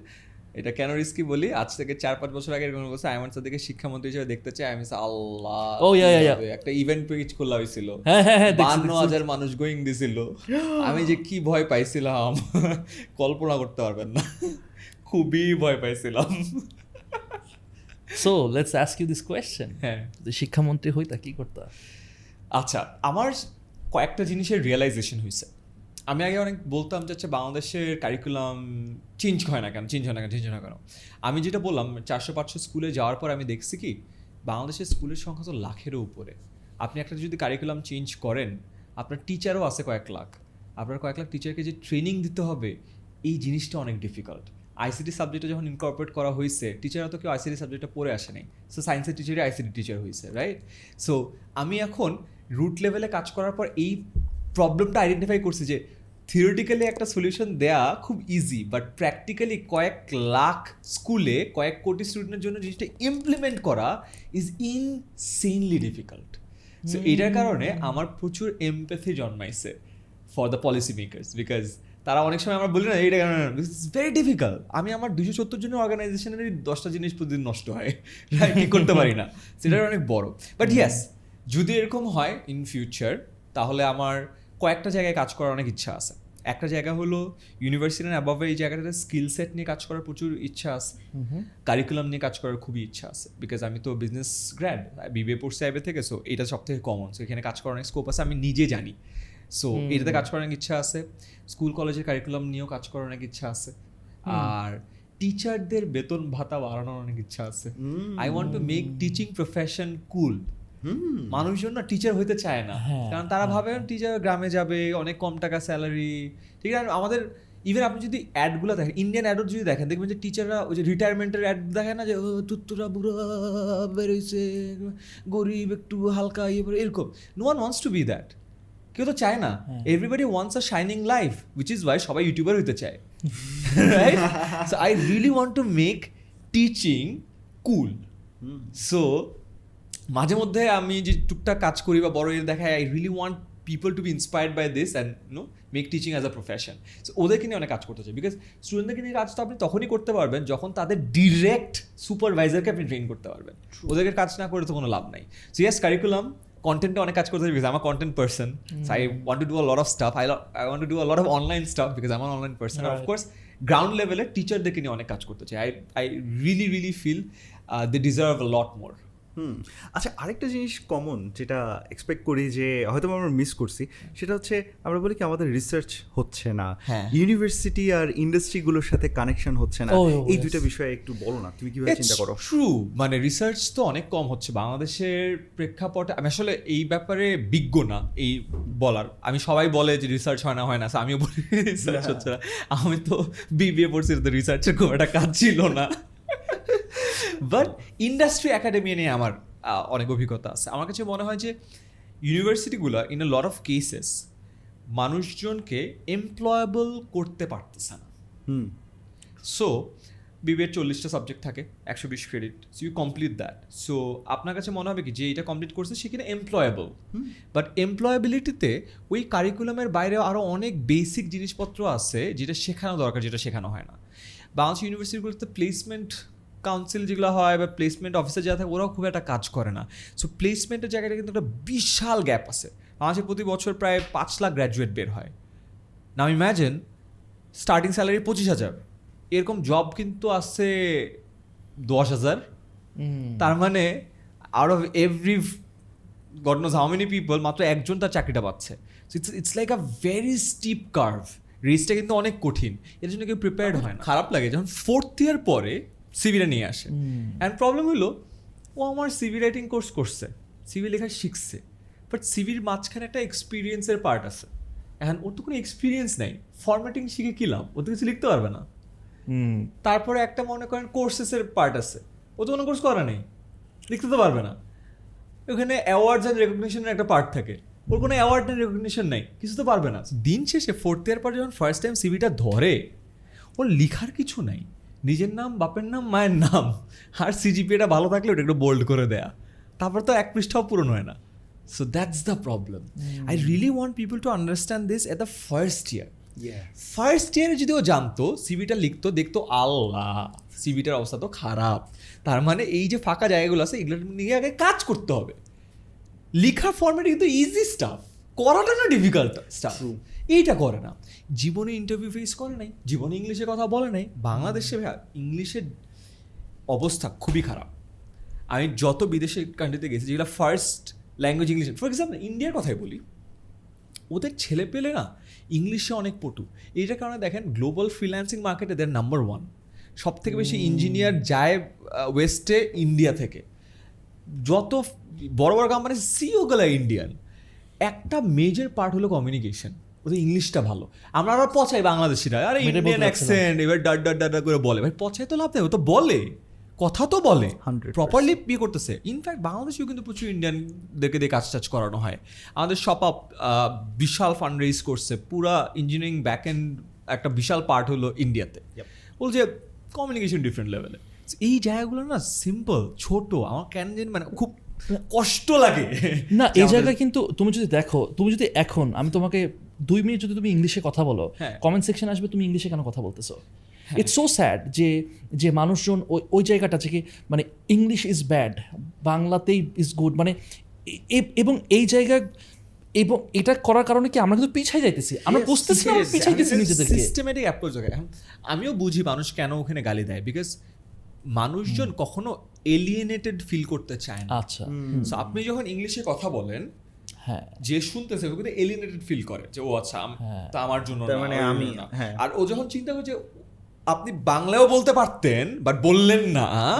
এটা কেন রিস্কি বলি? আজ থেকে চার পাঁচ বছর আগে এরকম বলছে আইমান সাদিকে শিক্ষামন্ত্রী হিসেবে দেখতে চাই আমি আল্লাহ yeah, yeah, yeah. একটা ইভেন্ট পেজ খোলা হয়েছিল। হ্যাঁ হ্যাঁ হ্যাঁ বান্ন। হাজার মানুষ গোয়িং দিছিল। আমি যে কি ভয় পাইছিলাম [LAUGHS] কল্পনা করতে পারবেন না। খুবই ভয় পাইছিলাম। So let's ask you this question হ্যাঁ। শিক্ষামন্ত্রী হইতা কি করতা? আচ্ছা আমার কয়েকটা জিনিসের রিয়েলাইজেশন হয়েছে আমি আগে অনেক বলতাম যে হচ্ছে বাংলাদেশের কারিকুলাম চেঞ্জ হয় না কেন চেঞ্জ হয় না কেন চেঞ্জ হয় না কেন? আমি যেটা বললাম, চারশো পাঁচশো স্কুলে যাওয়ার পর আমি দেখছি কি, বাংলাদেশের স্কুলের সংখ্যা তো লাখেরও উপরে। আপনি একটা যদি কারিকুলাম চেঞ্জ করেন, আপনার টিচারও আছে কয়েক লাখ। আপনার কয়েক লাখ টিচারকে যে ট্রেনিং দিতে হবে, এই জিনিসটা অনেক ডিফিকাল্ট আইসিটি সাবজেক্টে যখন ইনকর্পোরেট করা হয়েছে টিচাররা তো কেউ আইসিটি সাবজেক্টটা পড়ে আসে নাই। সো সায়েন্সের টিচারই আইসিটি টিচার হয়েছে রাইট সো আমি এখন রুট লেভেলে কাজ করার পর এই প্রবলেমটা আইডেন্টিফাই করছি যে থিওরিটিক্যালি একটা সলিউশন দেয়া খুব ইজি বাট প্র্যাকটিক্যালি কয়েক লাখ স্কুলে কয়েক কোটি স্টুডেন্টের জন্য জিনিসটা ইমপ্লিমেন্ট করা ইজ ইনসেনলি ডিফিকাল্ট সো এটার কারণে আমার প্রচুর এমপ্যাথি জন্মাইছে for the policy makers because তারা অনেক সময় আমরা বলি না এইটা ইটস ভেরি ডিফিকাল্ট আমি আমার দুশো সত্তর জনের অর্গানাইজেশনের দশটা জিনিস প্রতিদিন নষ্ট হয়? কি করতে পারি না। সেটা অনেক বড়। বাট ইয়াস যদি এরকম হয় ইন ফিউচার তাহলে আমার কয়েকটা জায়গায় কাজ করার অনেক ইচ্ছা আছে। একটা জায়গা হলো ইউনিভার্সিটি অ্যাবাভে এই জায়গাটাতে স্কিল সেট নিয়ে কাজ করার প্রচুর ইচ্ছা আছে। কারিকুলাম নিয়ে কাজ করার খুবই ইচ্ছা আছে। বিকজ আমি তো বিজনেস গ্র্যাড বিবিএ পড়ছি আইবে থেকে সো এটা সব থেকে কমন সো এখানে কাজ করার অনেক স্কোপ আছে আমি নিজে জানি। সো এটাতে কাজ করার অনেক ইচ্ছা আছে। স্কুল কলেজের কারিকুলাম নিয়েও কাজ করার অনেক ইচ্ছা আছে। আর টিচারদের বেতন ভাতা বাড়ানোর অনেক ইচ্ছা আছে। I want to make teaching profession cool মানুষজন না টিচার হইতে চায় না। হ্যাঁ, কারণ তারা ভাবে টিচার গ্রামে যাবে অনেক কম টাকা স্যালারি ঠিক আছে? আমাদের ইভেন আপনি যদি অ্যাডগুলো দেখেন ইন্ডিয়ান অ্যাডও যদি দেখেন দেখবেন যে টিচাররা ওই যে রিটায়ারমেন্টের অ্যাড দেখেন না যে ও তুত্তুরা বুড়া বেরোইছে গরিব একটু হালকা ইয়ে এরকম। No one wants to be that কেউ তো চায় না। Everybody wants a shining life which is why সবাই ইউটিউবার হইতে চায়। Right so I really want to make teaching cool so মাঝে মধ্যে আমি যে টুকটাক কাজ করি বা বড় এর দেখায় I really want people to be inspired by this and no make teaching as a profession so ওদেরকে নিয়ে অনেক কাজ করতে চাই বিকজ স্টুডেন্টদেরকে নিয়ে কাজ তো আপনি তখনই করতে পারবেন যখন তাদের ডিরেক্ট সুপারভাইজারকে আপনি ট্রেন করতে পারবেন। ওদেরকে কাজ না করে তো কোনো লাভ নাই। সো ইয়াস কারিকুলাম কন্টেন্টে অনেক কাজ করতে বিকজ আমার content person I want to do a lot of stuff I I want to do a lot of online stuff because আমার online person of course ground লেভেলে টিচারদেরকে নিয়ে অনেক কাজ করতে চাই। I I really really feel they deserve lot more hmm. আচ্ছা আরেকটা জিনিস কমন যেটা এক্সপেক্ট করি যে হয়তো আমরা মিস করছি সেটা হচ্ছে আমরা বলি কি আমাদের রিসার্চ হচ্ছে না। হ্যাঁ। ইউনিভার্সিটি আর ইন্ডাস্ট্রিগুলোর সাথে কানেকশন হচ্ছে না। Oh, oh, এই দুইটা বিষয়ে একটু বলো না তুমি কীভাবে চিন্তা করো? ট্রু মানে রিসার্চ তো অনেক কম হচ্ছে বাংলাদেশের প্রেক্ষাপটে আমি আসলে এই ব্যাপারে বিজ্ঞ না এই বলার। আমি সবাই বলে যে রিসার্চ হয় না হয় না আমিও বলি [LAUGHS] রিসার্চ হচ্ছে না। আমি তো বিবিএ পড়ছি তো রিসার্চের খুব একটা কাজ ছিল না। [LAUGHS] বাট ইন্ডাস্ট্রি একাডেমি নিয়ে আমার অনেক অভিজ্ঞতা আছে। আমার কাছে মনে হয় যে ইউনিভার্সিটিগুলো in a lot of cases মানুষজনকে এমপ্লয়েবল করতে পারতেছে না। হুম। সো বিবিএর চল্লিশটা সাবজেক্ট থাকে একশো বিশ credit so you complete that so আপনার কাছে মনে হবে কি যে এটা কমপ্লিট করছে সে কিনা এমপ্লয়েবল বাট এমপ্লয়াবিলিটিতে ওই কারিকুলামের বাইরে আরও অনেক বেসিক জিনিসপত্র আছে যেটা শেখানো দরকার যেটা শেখানো হয় না। বাংলাদেশ ইউনিভার্সিটিগুলোতে প্লেসমেন্ট কাউন্সিল যেগুলো হয় বা প্লেসমেন্ট অফিসার যারা থাকে ওরাও খুব একটা কাজ করে না। সো প্লেসমেন্টের জায়গাটা কিন্তু একটা বিশাল গ্যাপ আছে। বাংলাদেশে প্রতি বছর প্রায় পাঁচ লাখ গ্র্যাজুয়েট বের হয়। নাও ইম্যাজিন স্টার্টিং স্যালারি পঁচিশ হাজার। এরকম জব কিন্তু আসছে দশ হাজার। তার মানে out of every God knows how many people মাত্র একজন তার চাকরিটা পাচ্ছে। It's it's like a very steep curve রেসটা কিন্তু অনেক কঠিন। এর জন্য কেউ প্রিপেয়ার্ড হয় না। খারাপ লাগে যখন ফোর্থ ইয়ার পরে সিভিটা নিয়ে আসে। অ্যান্ড প্রবলেম হলো ও আমার সিভি রাইটিং কোর্স করছে সিভি লেখা শিখছে বাট সিভির মাঝখানে একটা এক্সপিরিয়েন্সের পার্ট আছে। এখন ওর তো কোনো এক্সপিরিয়েন্স নেই। ফরম্যাটিং শিখে কি লাভ? ও তো কিছু লিখতে পারবে না। তারপরে একটা মনে করেন কোর্সেসের পার্ট আছে। ও তো কোনো কোর্স করা নেই। লিখতে তো পারবে না। ওখানে অ্যাওয়ার্ডস অ্যান্ড রেকগনিশনের একটা পার্ট থাকে। ওর কোনো অ্যাওয়ার্ড নেই রেকগনিশন নেই কিছু তো পারবে না। দিন শেষে ফোর্থ ইয়ার পর যখন ফার্স্ট টাইম সিভিটা ধরে ওর লিখার কিছু নাই। নিজের নাম বাপের নাম মায়ের নাম আর সিজিপিটা ভালো থাকলে ওটা একটু বোল্ড করে দেয়া। তারপর তো এক পৃষ্ঠাও পূরণ হয় না। So that's the problem I really want people to understand this at the first year first ইয়ারে যদি ও জানতো সিবিটা লিখতো দেখতো আল্লাহ সিবিটার অবস্থা তো খারাপ। তার মানে এই যে ফাঁকা জায়গাগুলো আছে এগুলো নিয়ে আগে কাজ করতে হবে। লেখার ফর্মেটে কিন্তু ইজি স্টাফ করাটা না ডিফিকাল্ট স্টাফ এইটা করে না। জীবনে ইন্টারভিউ ফেস করে নাই জীবনে ইংলিশে কথা বলে নাই। বাংলাদেশে ইংলিশের অবস্থা খুবই খারাপ। আমি যত বিদেশে কান্ট্রিতে গেছি যেগুলো first language English for example ইন্ডিয়ার কথাই বলি। ওদের ছেলে পেলে না ইংলিশে অনেক পটু। এইটার কারণে দেখেন গ্লোবাল ফ্রিল্যান্সিং মার্কেটে দের নাম্বার ওয়ান সব থেকে বেশি ইঞ্জিনিয়ার যায় ওয়েস্টে ইন্ডিয়া থেকে। যত বড় বড় কোম্পানি সিওগুলো ইন্ডিয়ান একটা মেজর পার্ট হলো কমিউনিকেশন ওদের ইংলিশটা ভালো। আমরা আবার পচাই বাংলাদেশিরা। আরে ইন্ডিয়ান অ্যাকসেন্ট এবার ডাট ডাট ডাট করে বলে। ভাই পচাই তো লাভ নেই ও তো বলে। কথা তো বলে। 100% প্রপারলি বিয়ে করতেছে। ইনফ্যাক্ট বাংলাদেশেও কিন্তু প্রচুর ইন্ডিয়ানদেরকে দিয়ে কাজ টাজ করানো হয়। আমাদের সপ আপ বিশাল ফান্ড রেজ করছে। পুরা ইঞ্জিনিয়ারিং ব্যাক এন্ড একটা বিশাল পার্ট হলো ইন্ডিয়াতে বলছে কমিউনিকেশন ডিফারেন্ট লেভেলে এই জায়গাগুলো না সিম্পল ছোট। আমার কেন মানে খুব কষ্ট লাগে। না এই জায়গায় কিন্তু তুমি যদি দেখো তুমি যদি এখন আমি তোমাকে দুই মিনিট যদি তুমি ইংলিশে কথা বলো হ্যাঁ। কমেন্ট সেকশন আসবে তুমি ইংলিশে কেন কথা বলতেছো? ইটস সো স্যাড যে যে মানুষজন ওই ওই জায়গাটা থেকে মানে ইংলিশ ইজ ব্যাড বাংলাতেই ইজ গুড মানে এবং এই জায়গায় এবং এটা করার কারণে কি আমরা কিন্তু পিছাই যাইতেছি? আমরা বুঝতেছি আমরা পিছাইতেছি নিজেদেরকে। সিস্টেমেটিক অ্যাপ্রোচ এখন আমিও বুঝি মানুষ কেন ওখানে গালি দেয় বিকজ মানুষজন কখনো এলিয়েনেটেড ফিল করতে চায় না। আচ্ছা। So, আপনি যখন ইংলিশে কথা বলেন হ্যাঁ। যে শুনতেছে ও কিন্তু এলিয়েনেটেড ফিল করে যে ও আচ্ছা আম- হ্যাঁ। তা আমার জন্য না, মানে আমি, হ্যাঁ। আর ও যখন চিন্তা করছে আপনি বাংলায়ও বলতে পারতেন বাট বললেন না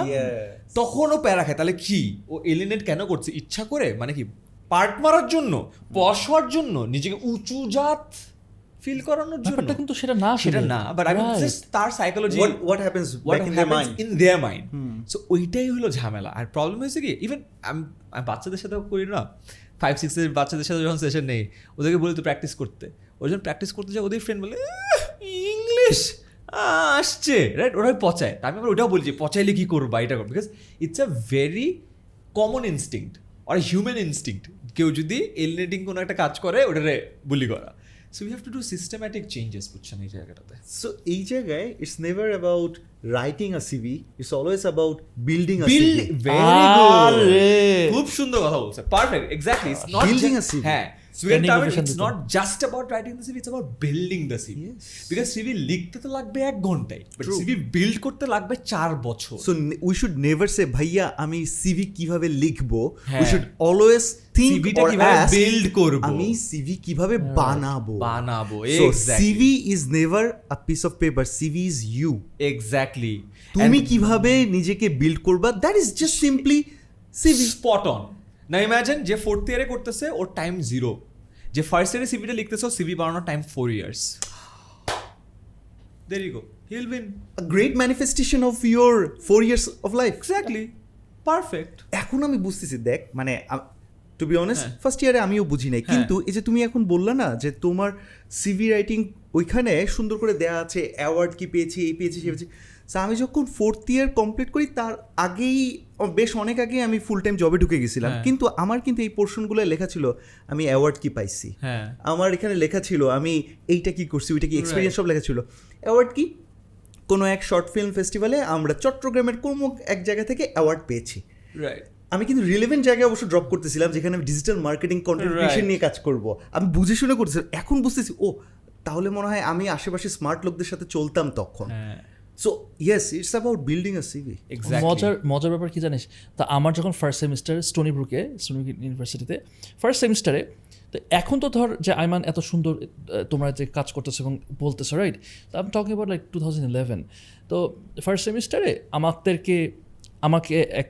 তখন ও প্যারা খায়। তাহলে কি? ও এলিনেট কেন করছে? ইচ্ছা করে? মানে কি পার্ট মারার জন্য? পশ জন্য? নিজেকে উঁচু জাত? ফিল করানোর জন্য। কিন্তু সেটা না সেটা না বাট আমি. জাস্ট তার psychology What what happens what back in their happens mind? in so ওইটাই হলো ঝামেলা। আর প্রবলেম হয়েছে কি ইভেন আমি আমি বাচ্চাদের সাথেও করি না। ফাইভ সিক্সের বাচ্চাদের সাথে যখন সেশন নেই ওদেরকে বলি তো প্র্যাকটিস করতে। ওই যখন প্র্যাকটিস করতে যায় ওদের ফ্রেন্ড বলে ইংলিশ আসছে। রাইট ওরাই পচায়। আমি আবার ওটাও বলি যে পচাইলে কি করবা? এটা করব because it's a very common instinct R human instinct কেউ যদি এলিনেটিং কোনো একটা কাজ করে ওটারে বুলি করা। So we have to do systematic changes বুঝছেন এই জায়গাটাতে So এই জায়গায় it's never about writing a CV. It's always about building a Build CV. very খুব সুন্দর কথা বলছে perfect exactly it's not Building a CV. হ্যাঁ CV the CV Yes. Because CV লিখতে তো লাগবে এক ঘন্টায় বাট True. বিল্ড করতে লাগবে চার বছর So n- we should never say ভাইয়া আমি CV কীভাবে লিখব করব? আমি CV কীভাবে বানাবো বানাবো, so exactly. CV is never a piece of paper. CV is you. Exactly তুমি কীভাবে নিজেকে বিল্ড করবা that is just simply CV spot on না ইমাজিন যে ফোর্থ ইয়ারে করতেছে ওর টাইম জিরো যে ফার্স্ট ইয়ারে সিভিটা লিখতেছে সিভি বানানোর time four years there you go heal win a great manifestation of your four years of life. Exactly perfect এখন আমি বুঝতেছি দেখ মানে টু বি অনেস্ট। ফার্স্ট ইয়ারে আমিও বুঝি নাই। হ্যাঁ। কিন্তু এই যে তুমি এখন বললা না যে তোমার সিভি রাইটিং ওইখানে সুন্দর করে দেওয়া আছে অ্যাওয়ার্ড কি পেয়েছি এই পেয়েছি সে পেয়েছি। আমি যখন ফোর্থ ইয়ার কমপ্লিট করি তার আগেই বেশ অনেক আগেই আমি ফুল টাইম জবে ঢুকে গেছিলাম। হ্যাঁ। কিন্তু আমার কিন্তু এই পোর্শনগুলো লেখা ছিল আমি অ্যাওয়ার্ড কি পাইছি? হ্যাঁ। আমার এখানে লেখা ছিল আমি এইটা কি করছি ওইটা কি এক্সপিরিয়েন্স সব লেখা ছিল। অ্যাওয়ার্ড কি? কোনো এক শর্ট ফিল্ম ফেস্টিভ্যালে আমরা চট্টগ্রামের কোনো এক জায়গা থেকে অ্যাওয়ার্ড পেয়েছি। রাইট আমি কিন্তু রিলেভেন্ট জায়গায় অবশ্য ড্রপ করতেছিলাম যেখানে আমি ডিজিটাল মার্কেটিং Right. নিয়ে কাজ করব। আমি বুঝে শুনে করতেছিলাম এখন বুঝতেছি ও তাহলে মনে হয় আমি আশেপাশে স্মার্ট লোকদের সাথে চলতাম তখন। হ্যাঁ। So yes it's about building a CV মজার মজার ব্যাপার কি জানিস? তা আমার যখন ফার্স্ট সেমিস্টার স্টোনি ব্রুকে স্টোনি ইউনিভার্সিটিতে ফার্স্ট সেমিস্টারে তো এখন তো ধর যে আইমান এত সুন্দর তোমরা যে কাজ করতেছো এবং বলতেছো রাইট তো আমি talking about like two thousand eleven তো ফার্স্ট সেমিস্টারে আমাদেরকে আমাকে এক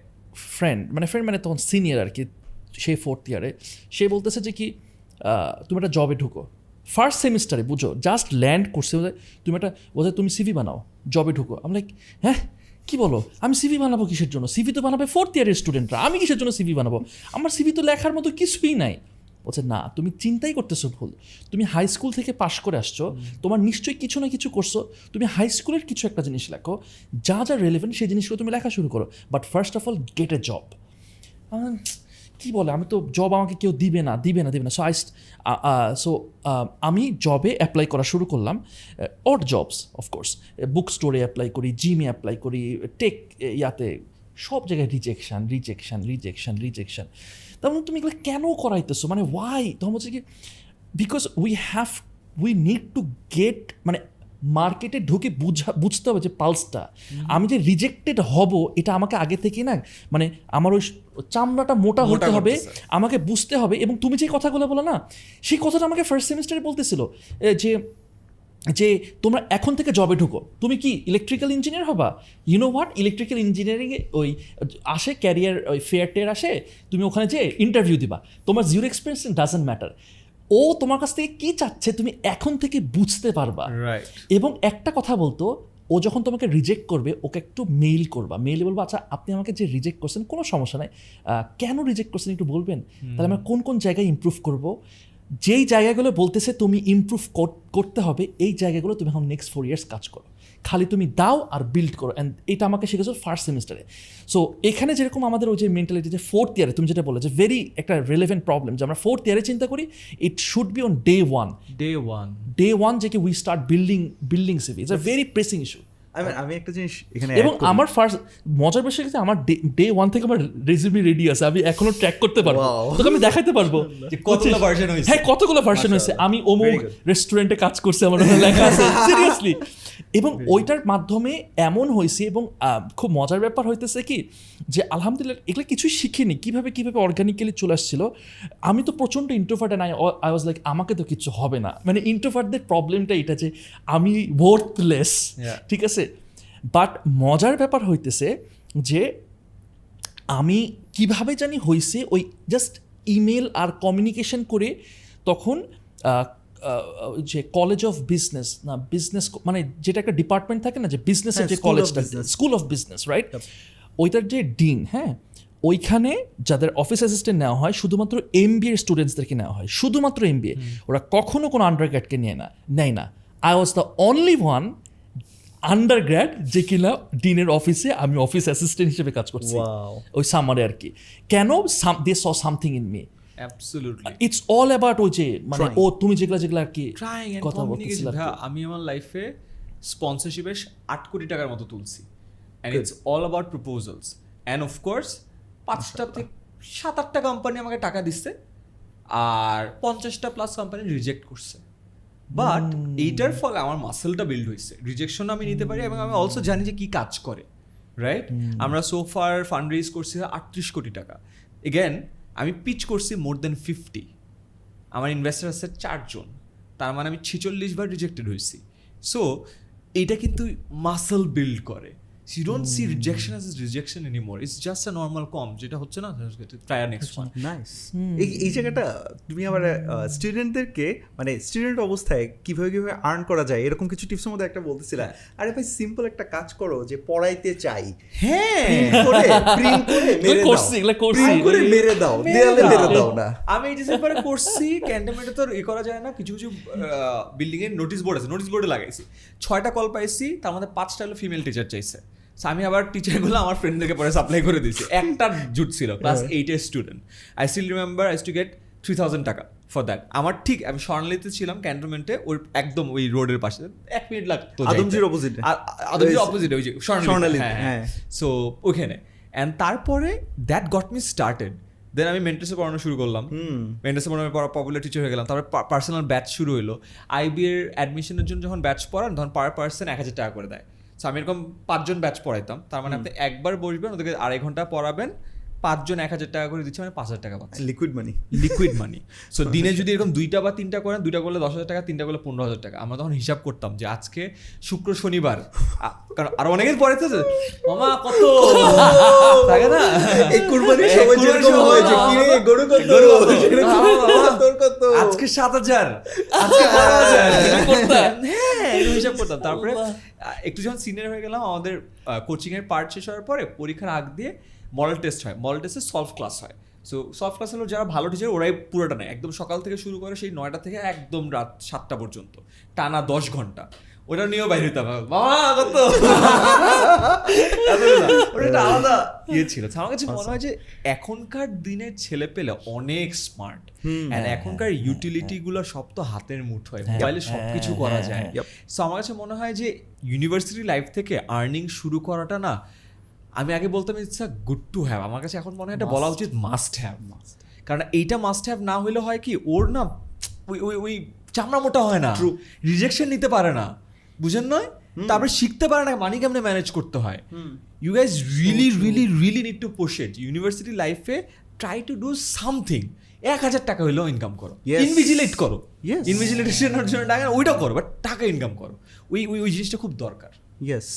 ফ্রেন্ড মানে ফ্রেন্ড মানে তখন সিনিয়র আর কি সেই ফোর্থ ইয়ারে সে বলতেছে যে কি তুমি একটা জবে ঢুকো। ফার্স্ট সেমিস্টারে বুঝো জাস্ট ল্যান্ড করছে তুমি একটা বোধ তুমি সিভি বানাও জবে ঢুকো। আমি লাইক হ্যাঁ? কি বলো? আমি সিভি বানাবো কিসের জন্য? সিভি তো বানাবে ফোর্থ ইয়ারের স্টুডেন্টরা আমি কিসের জন্য সিভি বানাবো? আমার সিভি তো লেখার মতো কিছুই নাই। বলছে না তুমি চিন্তাই করতেছো ভুল। তুমি হাই স্কুল থেকে পাশ করে আসছো। তোমার নিশ্চয়ই কিছু না কিছু করছ। তুমি হাই স্কুলের কিছু একটা জিনিস লেখো। যা যা রেলেভেন্ট সেই জিনিসগুলো তুমি লেখা শুরু করো। But first of all get a job কি বলে? আমি তো জব আমাকে কেউ দিবে না দিবে না দিবে না। সো আই সো আমি জবে অ্যাপ্লাই করা শুরু করলাম অট জবস অফকোর্স বুক স্টোরে অ্যাপ্লাই করি জিমে অ্যাপ্লাই করি টেক ইয়াতে সব জায়গায় রিজেকশন রিজেকশন রিজেকশন রিজেকশন তখন তুমি এগুলো কেন করাইতেছো? মানে ওয়াই তখন হচ্ছে কি because we have we need to get মানে মার্কেটে ঢুকে বুঝা বুঝতে হবে যে পালসটা। আমি যে রিজেক্টেড হব এটা আমাকে আগে থেকে না মানে আমার ওই চামড়াটা মোটা হতে হবে আমাকে বুঝতে হবে এবং তুমি যে কথাগুলো বলো না সেই কথাটা আমাকে ফার্স্ট সেমিস্টারে বলতেছিল যে যে তোমরা এখন থেকে জবে ঢুকো। তুমি কি ইলেকট্রিক্যাল ইঞ্জিনিয়ার হবা? ইউনো হোয়াট ইলেকট্রিক্যাল ইঞ্জিনিয়ারিংয়ে ওই আসে ক্যারিয়ার ওই ফেয়ার টেয়ার আসে তুমি ওখানে যে ইন্টারভিউ দিবা। তোমার জিরো এক্সপিরিয়েন্স ডাজেন্ট ম্যাটার ও তোমার কাছ থেকে কি চাচ্ছে তুমি এখন থেকে বুঝতে পারবা। এবং একটা কথা বলতো ও যখন তোমাকে রিজেক্ট করবে ওকে একটু মেইল করবা। মেইল বলব আচ্ছা আপনি আমাকে যে রিজেক্ট করছেন কোনো সমস্যা নাই। কেন রিজেক্ট করছেন একটু বলবেন? তাহলে আমরা কোন কোন জায়গায় ইম্প্রুভ করব? যেই জায়গাগুলো বলতেছে তুমি ইমপ্রুভ করতে হবে এই জায়গাগুলো তুমি এখন নেক্সট ফোর ইয়ার্স কাজ করো। খালি তুমি দাও আর বিল্ড করো অ্যান্ড এটা আমাকে শিখেছো ফার্স্ট সেমিস্টারে সো এখানে যেরকম আমাদের ওই যে মেন্টালিটি যে ফোর্থ ইয়ারে তুমি যেটা বলে যে ভেরি একটা রিলেভেন্ট প্রবলেম যে আমরা ফোর্থ ইয়ারে চিন্তা করি it should be on day one day one day one যে কি we start building building CV it's a very pressing issue আমি আমি একটা জিনিস এখানে এবং আমার ফার্স্ট মজার বিষয় আমার ডে ওয়ান থেকে আমার রেডি আছে আমি এখনও ট্র্যাক করতে পারব। তোকে আমি দেখাতে পারব। [LAUGHS] যে কতগুলো হয়েছে। হ্যাঁ কতগুলো ভার্সন হয়েছে? আমি অমুক রেস্টুরেন্টে কাজ করছি আমার লেখা আছে। [LAUGHS] সিরিয়াসলি এবং ওইটার মাধ্যমে এমন হয়েছে এবং খুব মজার ব্যাপার হইতেছে কি যে আলহামদুলিল্লাহ এগুলো কিছুই শিখিনি। কীভাবে কীভাবে অর্গানিক্যালি চলে আসছিল? আমি তো প্রচণ্ড introvert and I was like আমাকে তো কিছু হবে না। মানে ইন্ট্রোভার্টদের প্রবলেমটা এটা যে আমি ওয়ার্থলেস ঠিক আছে? বাট মজার ব্যাপার হইতেছে যে আমি কীভাবে জানি হইছে ওই জাস্ট ইমেল আর কমিউনিকেশন করে তখন যে কলেজ অফ বিজনেস না বিজনেস মানে যেটা একটা ডিপার্টমেন্ট থাকে না যে বিজনেসের হ্যাঁ, যে School কলেজটা স্কুল অফ বিজনেস রাইট ওইটার যে ডিন হ্যাঁ ওইখানে যাদের অফিস অ্যাসিস্ট্যান্ট নেওয়া হয় শুধুমাত্র এম বি এর স্টুডেন্টসদেরকে নেওয়া হয় শুধুমাত্র এম বি এ ওরা কখনো কোনো আন্ডার গ্র্যাডকে নিয়ে না নেয় না। I was the only one undergrad যে কিনা ডিনের অফিসে আমি অফিস অ্যাসিস্ট্যান্ট হিসেবে কাজ করছি। ওই সামারে আর কি। কেন they saw something in me it's all about ওই যে মানে ও তুমি যেগুলা যেগুলা আর কি কথা বলতেছিল আমি আমার লাইফে স্পন্সরশিপে আট কোটি টাকার মতো তুলছি। And it's all about proposals and of course পাঁচটা থেকে সাত আটটা কোম্পানি আমাকে টাকা দিচ্ছে আর পঞ্চাশটা প্লাস কোম্পানি রিজেক্ট করছে। বাট এইটার ফলে আমার মাসেলটা বিল্ড হয়েছে। রিজেকশন আমি নিতে পারি এবং আমি অলসো জানি যে কি কাজ করে রাইট আমরা সোফার ফান্ড রেজ করছি আটত্রিশ কোটি টাকা। এগেন আমি পিচ করছি মোর দেন ফিফটি আমার ইনভেস্টার আছে চারজন। তার মানে আমি ছিচল্লিশ বার রিজেক্টেড হয়েছি। সো এইটা কিন্তু মাসেল বিল্ড করে। You don't see rejection as rejection anymore it's just a normal কম যেটা হচ্ছে না ট্রাই নেক্সট ওয়ান নাইস এই এই জায়গাটা তুমি আবার স্টুডেন্টদেরকে মানে স্টুডেন্ট অবস্থায় কীভাবে কীভাবে আর্ন করা যায় এরকম কিছু টিপসের মধ্যে একটা বলতেছিলা। আরে ভাই সিম্পল একটা কাজ করো যে পড়াইতে চাই। হ্যাঁ। করে প্রিন্ট করে মেরে দাও। করে মেরে দাও দেয়ালে মেরে দাও না। আমি এই ডিসেম্বরে করছি ক্যান্টনমেন্টে তো ই করা যায় না কিছু কিছু বিল্ডিং এর নোটিশ বোর্ড আছে নোটিশ বোর্ডে লাগাইছি। ছয়টা কল পাইছি তার মধ্যে পাঁচটা হলো ফিমেল টিচার চাইছে। So আমি আবার টিচারগুলো আমার ফ্রেন্ডদেরকে পরে সাপ্লাই করে দিয়েছি। একটা জুট ছিল ক্লাস এইটের student I still remember I to get three thousand টাকা ফর দ্যাট আমার ঠিক আমি স্বর্ণালীতে ছিলাম ক্যান্টনমেন্টে ওর একদম ওই রোডের পাশে। এক মিনিট লাগতো আদমজির ওই- অপোজিট ওই যে স্বর্ণালীতে। হ্যাঁ। হ্যাঁ। সো ওখানে অ্যান্ড তারপরে that got me started then আমি মেন্টাসে পড়ানো শুরু করলাম। মেন্টাসে পড়ানো পড়া পপুলার টিচার হয়ে গেলাম। তারপর পার্সোনাল ব্যাচ শুরু হলো আইবি এর অ্যাডমিশনের জন্য যখন ব্যাচ পড়ান তখন পার পার্সন এক হাজার টাকা করে দেয়। সো আমি এরকম পাঁচজন ব্যাচ পড়াইতাম। তার মানে আপনি একবার বসবেন ওদেরকে আড়াই ঘণ্টা পড়াবেন পাঁচজন এক হাজার টাকা করে দিচ্ছে মানে পাঁচ হাজার টাকা পাচ্ছে। Liquid money liquid money so দিনে যদি এরকম দুইটা বা তিনটা করেন দুইটা করলে দশ হাজার টাকা তিনটা করলে পনেরো হাজার টাকা। আমরা তখন হিসাব করতাম যে আজকে শুক্র শনিবার। কারণ আরও অনেকের পরে তো মামা কত? [LAUGHS] থাকে না? এই সময় কুরবানির যেরকম হয় যে কি রে, গরু কত? গরু কত? [LAUGHS] তোর কত? আজকে সাত হাজার। আজকে [LAUGHS] বারো হাজার। হ্যাঁ হিসাব করতাম। তারপরে একটু যখন সিনিয়র হয়ে গেলাম আমাদের কোচিং এর পার্ট শেষ হওয়ার পরে পরীক্ষার আগ দিয়ে মডেল টেস্ট হয় মডেল টেস্টে সলভ ক্লাস হয়। সো সলভ ক্লাস হলো যারা ভালো টিচার ওরাই পুরোটা নেয়। একদম সকাল থেকে শুরু করে সেই নয়টা থেকে একদম রাত সাতটা পর্যন্ত। টানা দশ ঘণ্টা। ওটা নিয়েও বাইরে হইতাম বাবা কত? ওটা একটা আলাদা ইয়ে ছিল। আমার কাছে মনে হয় যে এখনকার দিনের ছেলে পেলে অনেক স্মার্ট এখনকার ইউটিলিটি গুলো সব তো হাতের মুঠোয় মোবাইলে সবকিছু করা যায়. সো আমার কাছে মনে হয় যে ইউনিভার্সিটি লাইফ থেকে আর্নিং শুরু করাটা না আমি আগে বলতাম it's a good to have আমার কাছে এখন মনে হয় এটা বলা উচিত মাস্ট হ্যাভ কারণ এইটা মাস্ট হ্যাভ না হলে হয় কি ওর না ওই ওই ওই চামড়া মোটা হয় না। রিজেকশন নিতে পারে না। বুঝেন নয় তারপরে শিখতে পারে না মানি কেমনে ম্যানেজ করতে হয়। You guys really really really need to push it university লাইফে ট্রাই টু ডু সামথিং এক হাজার টাকা হইলেও ইনকাম করো। ইনভিজিলেট করো। Yes. ইনভিজিলেশনের জন্য টাকা ওইটা করো বাট টাকা ইনকাম করো। ওই ওই ওই জিনিসটা খুব দরকার। ইয়েস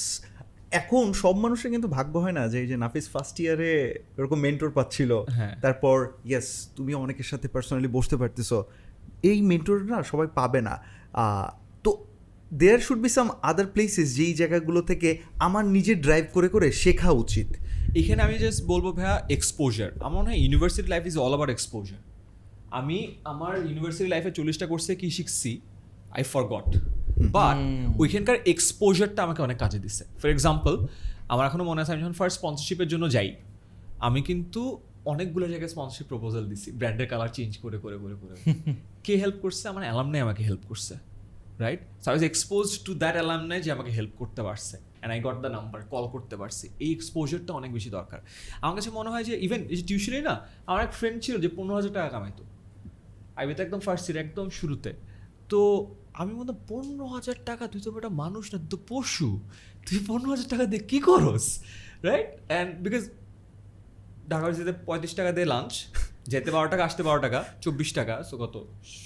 এখন সব মানুষের কিন্তু ভাগ্য হয় না যে এই যে নাফিস ফার্স্ট ইয়ারে এরকম মেন্টর পাচ্ছিল। হ্যাঁ। তারপর ইয়েস তুমি অনেকের সাথে পার্সোনালি বসতে পারতেছো। এই মেন্টর না সবাই পাবে না। তো there should be some other places যেই জায়গাগুলো থেকে আমার নিজে ড্রাইভ করে করে শেখা উচিত। এখানে আমি জাস্ট বলব ভাইয়া এক্সপোজার আমার মনে হয় university life is all about exposure আমি আমার ইউনিভার্সিটি লাইফে চল্লিশটা কোর্সে কি শিখছি? আই ফর গট বাট ওইখানকার এক্সপোজারটা আমাকে অনেক কাজে দিচ্ছে ফর এক্সাম্পল আমার এখনও মনে আছে আমি যখন ফার্স্ট স্পন্সরশিপের জন্য যাই আমি কিন্তু অনেকগুলো জায়গায় স্পন্সরশিপ প্রপোজাল দিছি। ব্র্যান্ডের কালার চেঞ্জ করে করে করে করে। [LAUGHS] কে হেল্প করছে? আমার অ্যালামনাই আমাকে হেল্প করছে right so I was expose to that alumni যে আমাকে হেল্প করতে পারছে। And I got the number call করতে পারছি। এই এক্সপোজারটা অনেক বেশি দরকার। আমার কাছে মনে হয় যে ইভেন এই যে টিউশনে না আমার এক ফ্রেন্ড ছিল যে পনেরো হাজার টাকা কামাইতো। আইবিতে একদম ফার্স্ট ইয়ার একদম শুরুতে। তো আমি মনে পনেরো হাজার টাকা তুই তো একটা মানুষ না তো পশু। তুই পনেরো হাজার টাকা দিয়ে কী করস? রাইট অ্যান্ড বিকজ ঢাকা যেতে পঁয়ত্রিশ টাকা দিয়ে লাঞ্চ যেতে বারো টাকা আসতে বারো টাকা চব্বিশ টাকা সো কত?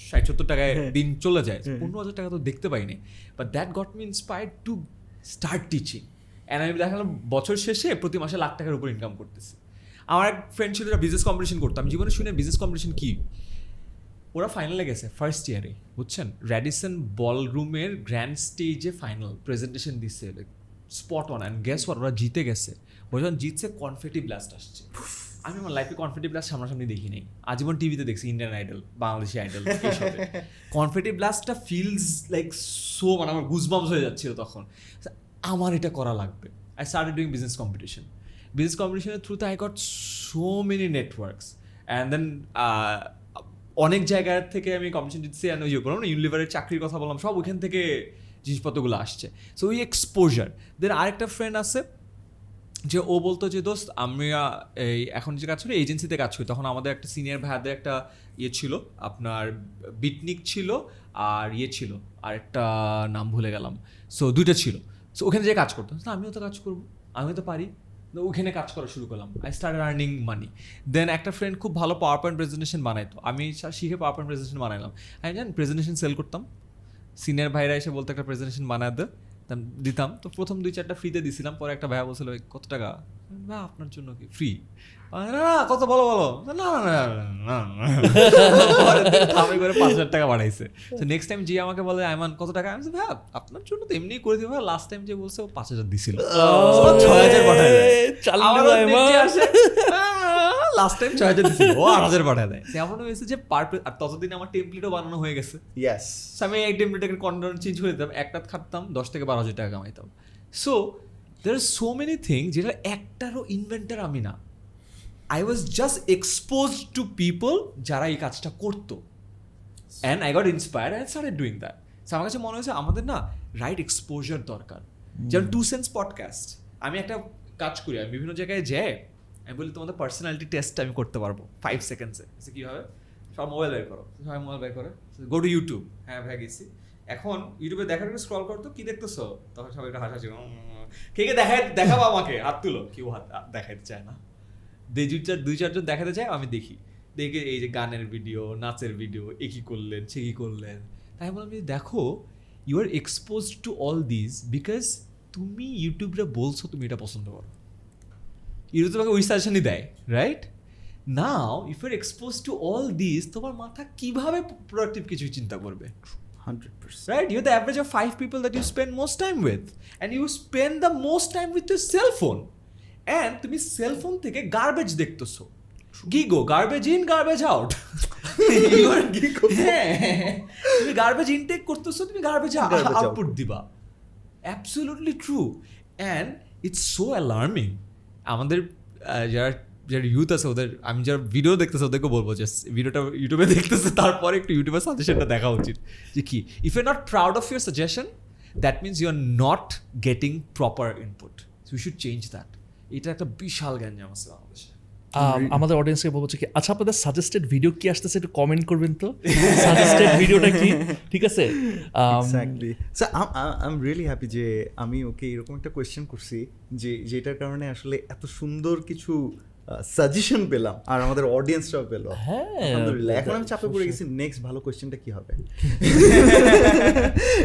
ষাট সত্তর টাকায় দিন চলে যায়। পনেরো হাজার টাকা তো দেখতে পাইনি। But that got me inspire to start teaching and আমি দেখালাম বছর শেষে প্রতি মাসে লাখ টাকার উপর ইনকাম করতেছি। আমার এক ফ্রেন্ড ছিল বিজনেস কম্পিটিশন করতো। আমি জীবনে শুনে বিজনেস কম্পিটিশন কী? ওরা ফাইনালে গেছে ফার্স্ট ইয়ারে বুঝছেন? র্যাডিসন বলরুমের গ্র্যান্ড স্টেজে ফাইনাল প্রেজেন্টেশন দিচ্ছে স্পট অন অ্যান্ড গ্যাস ওরা জিতে গেছে। ওরা যখন জিতছে কনফেটি ব্লাস্ট আসছে। আমি আমার লাইফে কনফেটি ব্লাস্ট সামনাসামনি দেখি নাই। আজীবন টিভিতে দেখছি Indian Idol Bangladeshi Idol confetti ব্লাস্টটা feels like so মানে আমার গুজবামস হয়ে যাচ্ছিল তখন। আমার এটা করা লাগবে। I started doing business competition business কম্পিটিশনের থ্রুতে I got so many networks and then অনেক জায়গার থেকে আমি কম্পিটিশন দিচ্ছি অ্যান্ড ওই বললাম না ইউনিলিভারের চাকরির কথা বললাম, সব ওইখান থেকে জিনিসপত্রগুলো আসছে। সো ওই এক্সপোজার দেন আরেকটা ফ্রেন্ড আছে, যে ও বলতো যে, দোস্ত, আমরা এই এখন যে কাজ করি এজেন্সিতে কাজ করি। তখন আমাদের একটা সিনিয়র ভাইয়াদের একটা ইয়ে ছিল, আপনার বিটনিক ছিল আর ইয়ে ছিল আর একটা নাম ভুলে গেলাম। সো দুইটা ছিল। সো ওখানে যে কাজ করতাম না আমিও তো কাজ করব, আমিও তো পারি। ওখানে কাজ করা শুরু করলাম। I start earning money then একটা ফ্রেন্ড খুব ভালো পাওয়ার পয়েন্ট প্রেজেন্টেশন বানাইতো। আমি শিখে পাওয়ার পয়েন্ট প্রেজেন্টেশন বানাইলাম। আমি জান প্রেজেন্টেশন সেল করতাম। সিনিয়র ভাইরা এসে বলতো, একটা প্রেজেন্টেশন বানায় দিতাম। তো প্রথম দুই চারটা ফ্রিতে দিছিলাম। পরে একটা ভাইয়া বলছিল, "এই কত টাকা? না আপনার জন্য কি? ফ্রি না না কত বলো বলো। না না না থামে করে পাঁচ হাজার টাকা বাড়াইছে। তো নেক্সট টাইম যে আমাকে বলে আইমান কত টাকা? আমি আপনার জন্য তো এমনিই করে দিব। লাস্ট টাইম যে বলছে ও পাঁচ হাজার দিছিল। ছয় হাজার পাঠায় লাস্ট টাইম ছয় হাজার দিছিল। ও আট হাজার পাঠায় দেয়। এমন হয়েছে যে পার আর ততদিন আমার টেমপ্লেটও বানানো হয়ে গেছে। ইয়েস আমি এই টেমপ্লেটের কন্টেন্ট চেঞ্জ করে দিতাম। একটা খাটতাম দশ থেকে বারো হাজার টাকা কামাইতাম। So there are so many thing যেটা একটারও ইনভেন্টার আমি না। I was just expose to people যারা এই কাজটা করতো। And I got inspire and started doing that আমার কাছে মনে হয়েছে আমাদের না রাইট এক্সপোজার দরকার। যেমন টু সেন্স পডকাস্ট আমি একটা কাজ করি আমি বিভিন্ন জায়গায় যাই আমি বলি তোমাদের পার্সোনালিটি টেস্ট আমি করতে পারব ফাইভ সেকেন্ডসে কী হবে? সব মোবাইল বের করো। সবাই মোবাইল বের করে। গো টু ইউটিউব হ্যাঁ ভাই গেছি। এখন ইউটিউবে দেখার স্ক্রল করতো কি দেখতেছো? তখন সবাই একটু হাসাহাসি কে কে দেখাবো আমাকে? হাত তুলো। কেউ হাত দেখাইতে চায় না। দুই চার দুই চারজন দেখাতে চায়, আমি দেখি। দেখে এই যে গানের ভিডিও, নাচের ভিডিও, এ কি করলেন, সে কি করলেন। তাই বললাম যে, দেখো you are expose to all this because তুমি ইউটিউবরা বলছো তুমি এটা পছন্দ করো। ইউটিউব তোমাকে ওই সাজেশনই দেয় right now if you're expose to all this তোমার মাথা কীভাবে প্রোডাক্টিভ কিছু চিন্তা করবে? Hundred percent right? You're the average of five people that you spend most time with, and you spend the most time with your cell phone. And তুমি cell phone থেকে garbage দেখতেছো GIGO garbage in garbage out হ্যাঁ তুমি garbage intake করতেছো তুমি garbage. Output দিবা absolutely true and it's so alarming আমাদের যারা যারা ইউথ আছে ওদের আমি যারা ভিডিও দেখতেছে ওদেরকে বলব যে ভিডিওটা ইউটিউবে দেখতেছে তারপরে একটু ইউটিউবের সাজেশনটা দেখা উচিত। যে কি if you not proud of your suggestion that means you are not getting proper input you should change that এটা একটা বিশাল গ্যাঞ্জাম আছে বাংলাদেশে। আমাদের অডিয়েন্সকে বলব যে কি আচ্ছা আপনাদের সাজেস্টেড ভিডিও কি আসতেছে একটু কমেন্ট করবেন তো। সাজেস্টেড ভিডিওটা [LAUGHS] কি? ঠিক আছে? আম, exactly sir I am really happy যে আমি ওকে এরকম একটা কোয়েশ্চেন করছি যে যেটার কারণে আসলে এত সুন্দর কিছু সাজেশন পেলাম। আর আমাদের অডিয়েন্সরাও পেল। হ্যাঁ, এখন আমি চাপে পড়ে গেছি নেক্সট ভালো কোয়েশ্চেনটা কি হবে?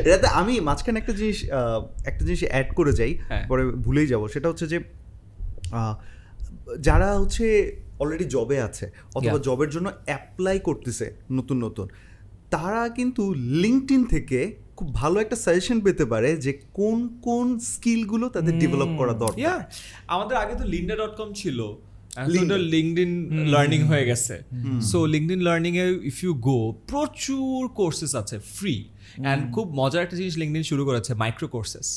এটাতে আমি মাঝখানে একটা জিনিস আহ, একটা জিনিস অ্যাড করে যাই হ্যাঁ। পরে ভুলেই যাব। সেটা হচ্ছে যে আহ, যারা হচ্ছে অলরেডি জবে আছে অথবা জবের জন্য অ্যাপ্লাই করতেছে নতুন নতুন তারা কিন্তু লিঙ্কডইন থেকে খুব ভালো একটা সাজেশন পেতে পারে যে কোন কোন স্কিলগুলো তাদের ডেভেলপ করা দরকার। আমাদের আগে তো লিঙ্কডা ডট কম ছিল. লিঙ্কডিন লার্নিং হয়ে গেছে. সো লিঙ্কডিন লার্নিং এ ইফ ইউ গো প্রচুর কোর্সেস আছে ফ্রি অ্যান্ড খুব মজার একটা জিনিস লিঙ্কডিন শুরু করেছে micro courses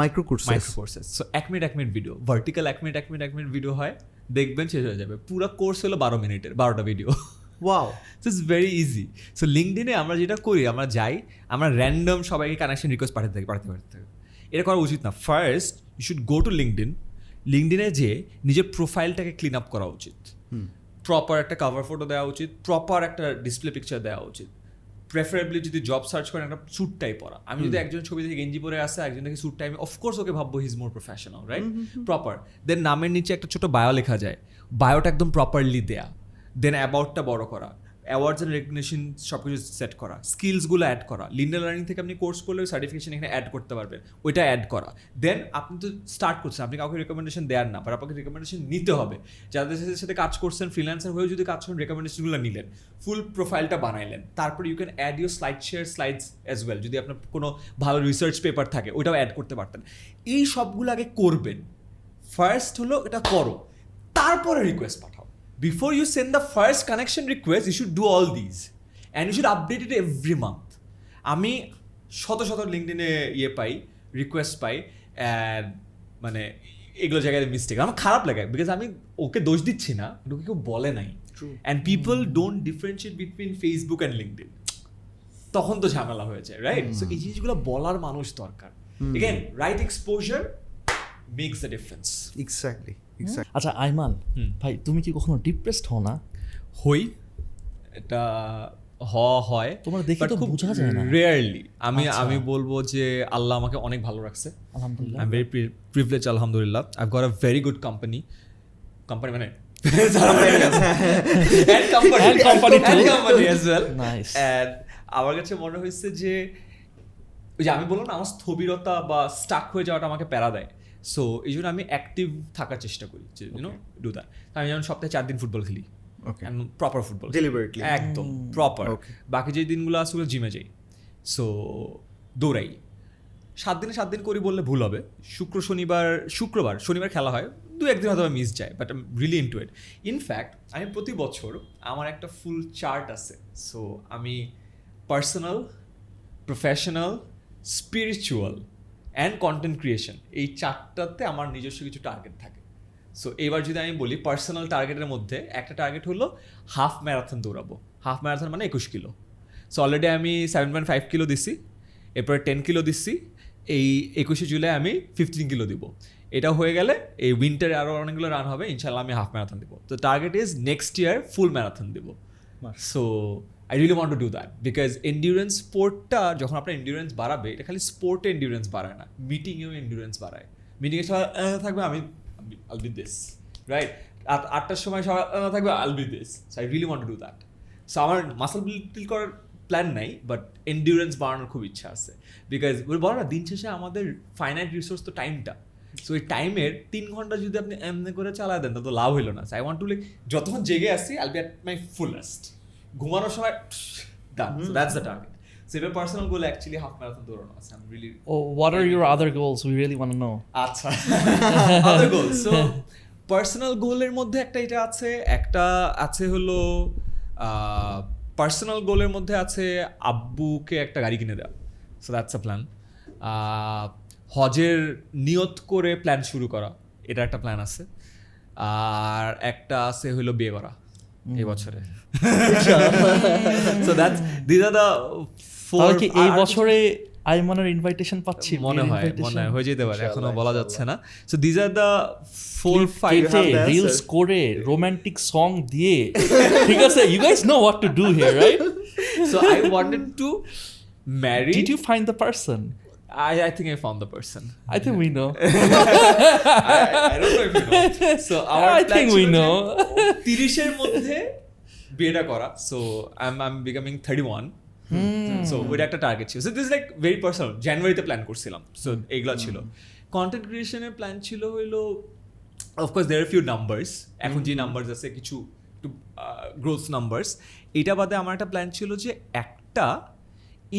micro course micro courses so এক মিনিট এক মিনিট ভিডিও ভার্টিক্যাল এক মিনিট এক মিনিট এক মিনিট ভিডিও হয় দেখবেন শেষ হয়ে যাবে। পুরো কোর্স হলো বারো মিনিটের বারোটা video wow so it's very easy so লিঙ্কডিনে আমরা যেটা করি আমরা যাই আমরা র্যান্ডম সবাইকে কানেকশন রিকোয়েস্ট পাঠাতে থাকি পাঠাতে পাঠাতে থাকি। এটা করা উচিত না। First you should go to LinkedIn লিঙ্কডিনে যে নিজের প্রোফাইলটাকে ক্লিন আপ করা উচিত। প্রপার একটা কাভার ফটো দেওয়া উচিত প্রপার একটা ডিসপ্লে পিকচার দেওয়া উচিত। প্রেফারেবলি যদি জব সার্চ করেন একটা স্যুট টাই পরা। আমি যদি একজন ছবি থেকে গেঞ্জি পরে আসে একজন থেকে স্যুট টাইম অফকোর্স ওকে ভাববো his more professional right proper then নামের নিচে একটা ছোট বায়ো লেখা যায়। বায়োটা একদম প্রপারলি দেয়া। দেন অ্যাবাউটটা বড় করা। অ্যাওয়ার্ডস অ্যান্ড রেকগনিশন সব কিছু সেট করা স্কিলসগুলো অ্যাড করা। লিন্ডার লার্নিং থেকে আপনি কোর্স করলে সার্টিফিকেশন এখানে অ্যাড করতে পারবেন, ওইটা অ্যাড করা। দেন আপনি তো স্টার্ট করছেন, আপনি কাউকে রেকমেন্ডেশন দেওয়ার না বাট আপনাকে রেকমেন্ডেশন নিতে হবে। যাদের সাথে কাজ করছেন ফ্রিল্যান্সার হয়েও যদি কাজ করেন রেকমেন্ডেশনগুলো নিলেন ফুল প্রোফাইলটা বানাইলেন। তারপর you can add your slide share slides as well যদি আপনার কোনো ভালো রিসার্চ পেপার থাকে, ওইটাও অ্যাড করতে পারতেন। এই সবগুলো আগে করবেন। ফার্স্ট হলো এটা করো। তারপরে request before you send the first connection request you should do all these and you should update it every month আমি শত শত লিঙ্কডিনে ইয়ে পাই রিকোয়েস্ট পাই অ্যান্ড মানে এগুলো জায়গায় মিস্টেক আমার খারাপ লাগে বিকজ আমি ওকে দোষ দিচ্ছি না ওকে কেউ বলে নাই। And people don't differentiate between Facebook and LinkedIn তখন তো ঝামেলা হয়ে যায় রাইট সো এই জিনিসগুলো বলার মানুষ দরকার। Again right exposure makes the difference exactly আচ্ছা আইমান ভাই তুমি কি কখনো ডিপ্রেসড হও না? হই। এটা হওয়া হয়। তোমার দেখে তো বোঝা যায় না। রেয়ারলি আমি আচ্ছা। আমি বলব যে আল্লাহ আমাকে অনেক ভালো রাখছে। আলহামদুলিল্লাহ। আই এম ভেরি প্রিভিলেজ আলহামদুলিল্লাহ। I got a very good company company মানে [LAUGHS] and company And company and too. company as well Nice. and আমার কাছে মনে হয়েছে যে ওই যে আমি বললাম না আমার স্থবিরতা বা স্টাক হয়ে যাওয়াটা আমাকে প্যারা দেয়। সো এই জন্য আমি অ্যাক্টিভ থাকার চেষ্টা করি যে ইউনো ডু দ্যাট আমি যেমন সপ্তাহে চার দিন ফুটবল খেলি। Okay proper football Deliberately. একদম প্রপার বাকি যে দিনগুলো আছে ওগুলো জিমে যাই। সো দৌড়াই। সাত দিনে সাত দিন করি বললে ভুল হবে। শুক্র শনিবার শুক্রবার শনিবার খেলা হয়। দু একদিন হয়তো মিস যায় but really into it in fact আমি প্রতি বছর আমার একটা ফুল চার্ট আছে। সো আমি personal professional spiritual and content creation এই চারটাতে আমার নিজস্ব কিছু টার্গেট থাকে। সো এবার যদি আমি বলি পার্সোনাল টার্গেটের মধ্যে একটা টার্গেট হলো হাফ ম্যারাথন দৌড়াবো। হাফ ম্যারাথন মানে একুশ কিলো। সো অলরেডি আমি সেভেন পয়েন্ট ফাইভ কিলো দিচ্ছি এরপরে টেন কিলো দিচ্ছি এই একুশে জুলাই আমি ফিফটিন কিলো দিব। এটা হয়ে গেলে এই উইন্টারে আরও অনেকগুলো রান হবে ইনশাল্লাহ আমি হাফ ম্যারাথন দিব। তো target is next year full marathon দিব। So I really want to do that because endurance স্পোর্টটা যখন আপনার এন্ডিউরেন্স বাড়াবে, এটা খালি স্পোর্টে এন্ডিউরেন্স বাড়ায় না মিটিংয়েও এন্ডিউরেন্স বাড়ায়। মিটিংয়ে সবাই থাকবে, আমি আল বি দিস রাইট আটটার সময় সবাই থাকবে all be this so I really want to do that so আমার মাসল বিল্ড করার প্ল্যান নাই বাট এন্ডিউরেন্স বাড়ানোর খুব ইচ্ছা আছে। বিকজ বলো না, দিন শেষে আমাদের ফাইনাইট রিসোর্স তো টাইমটা সো এই টাইমের তিন ঘণ্টা যদি আপনি এমনি করে চালায় দেন তা লাভ হইল না। আই ওয়ান্ট টু লাইক যতক্ষণ জেগে আসি I'll be at my fullest ঘুমানোর সময় done that's the target so এবার personal goal actually half marathon দৌড়ানো আছে। I really O what are your other goals we really want know আচ্ছা। Other so personal গোলের মধ্যে একটা এটা আছে একটা আছে হলো পার্সোনাল গোলের মধ্যে আছে আব্বুকে একটা গাড়ি কিনে দেওয়া। সো দ্যাটস আ প্ল্যান হজের নিয়ত করে প্ল্যান শুরু করা। এটা একটা প্ল্যান আছে। আর একটা আছে হলো বিয়ে করা। এই বছরে so that's this are the তাহলে কি এই বছরে আইমানের ইনভাইটেশন পাচ্ছি? মনে হয় মনে হয় হয়ে যেতে পারে এখনও বলা যাচ্ছে না। So this are the four five reels করে রোমান্টিক সং দিয়ে ঠিক আছে? You guys know what to do here right so I wanted to marry. Did you find the person I, I think I found the person. I think we know I, I don't know if you know. So [LAUGHS] our I plan think we know. তিরিশের মধ্যে [LAUGHS] বিয়েটা করা so I am I am becoming thirty one so ওইটা একটা target ছিল। So this like very personal জানুয়ারিতে plan করছিলাম। So এইগুলো ছিল। কন্টেন্ট ক্রিয়েশনের প্ল্যান ছিল হইল of course there are few numbers এখন যে নাম্বারস আছে কিছু একটু গ্রোথ নাম্বারস এটা বাদে আমার একটা প্ল্যান ছিল যে একটা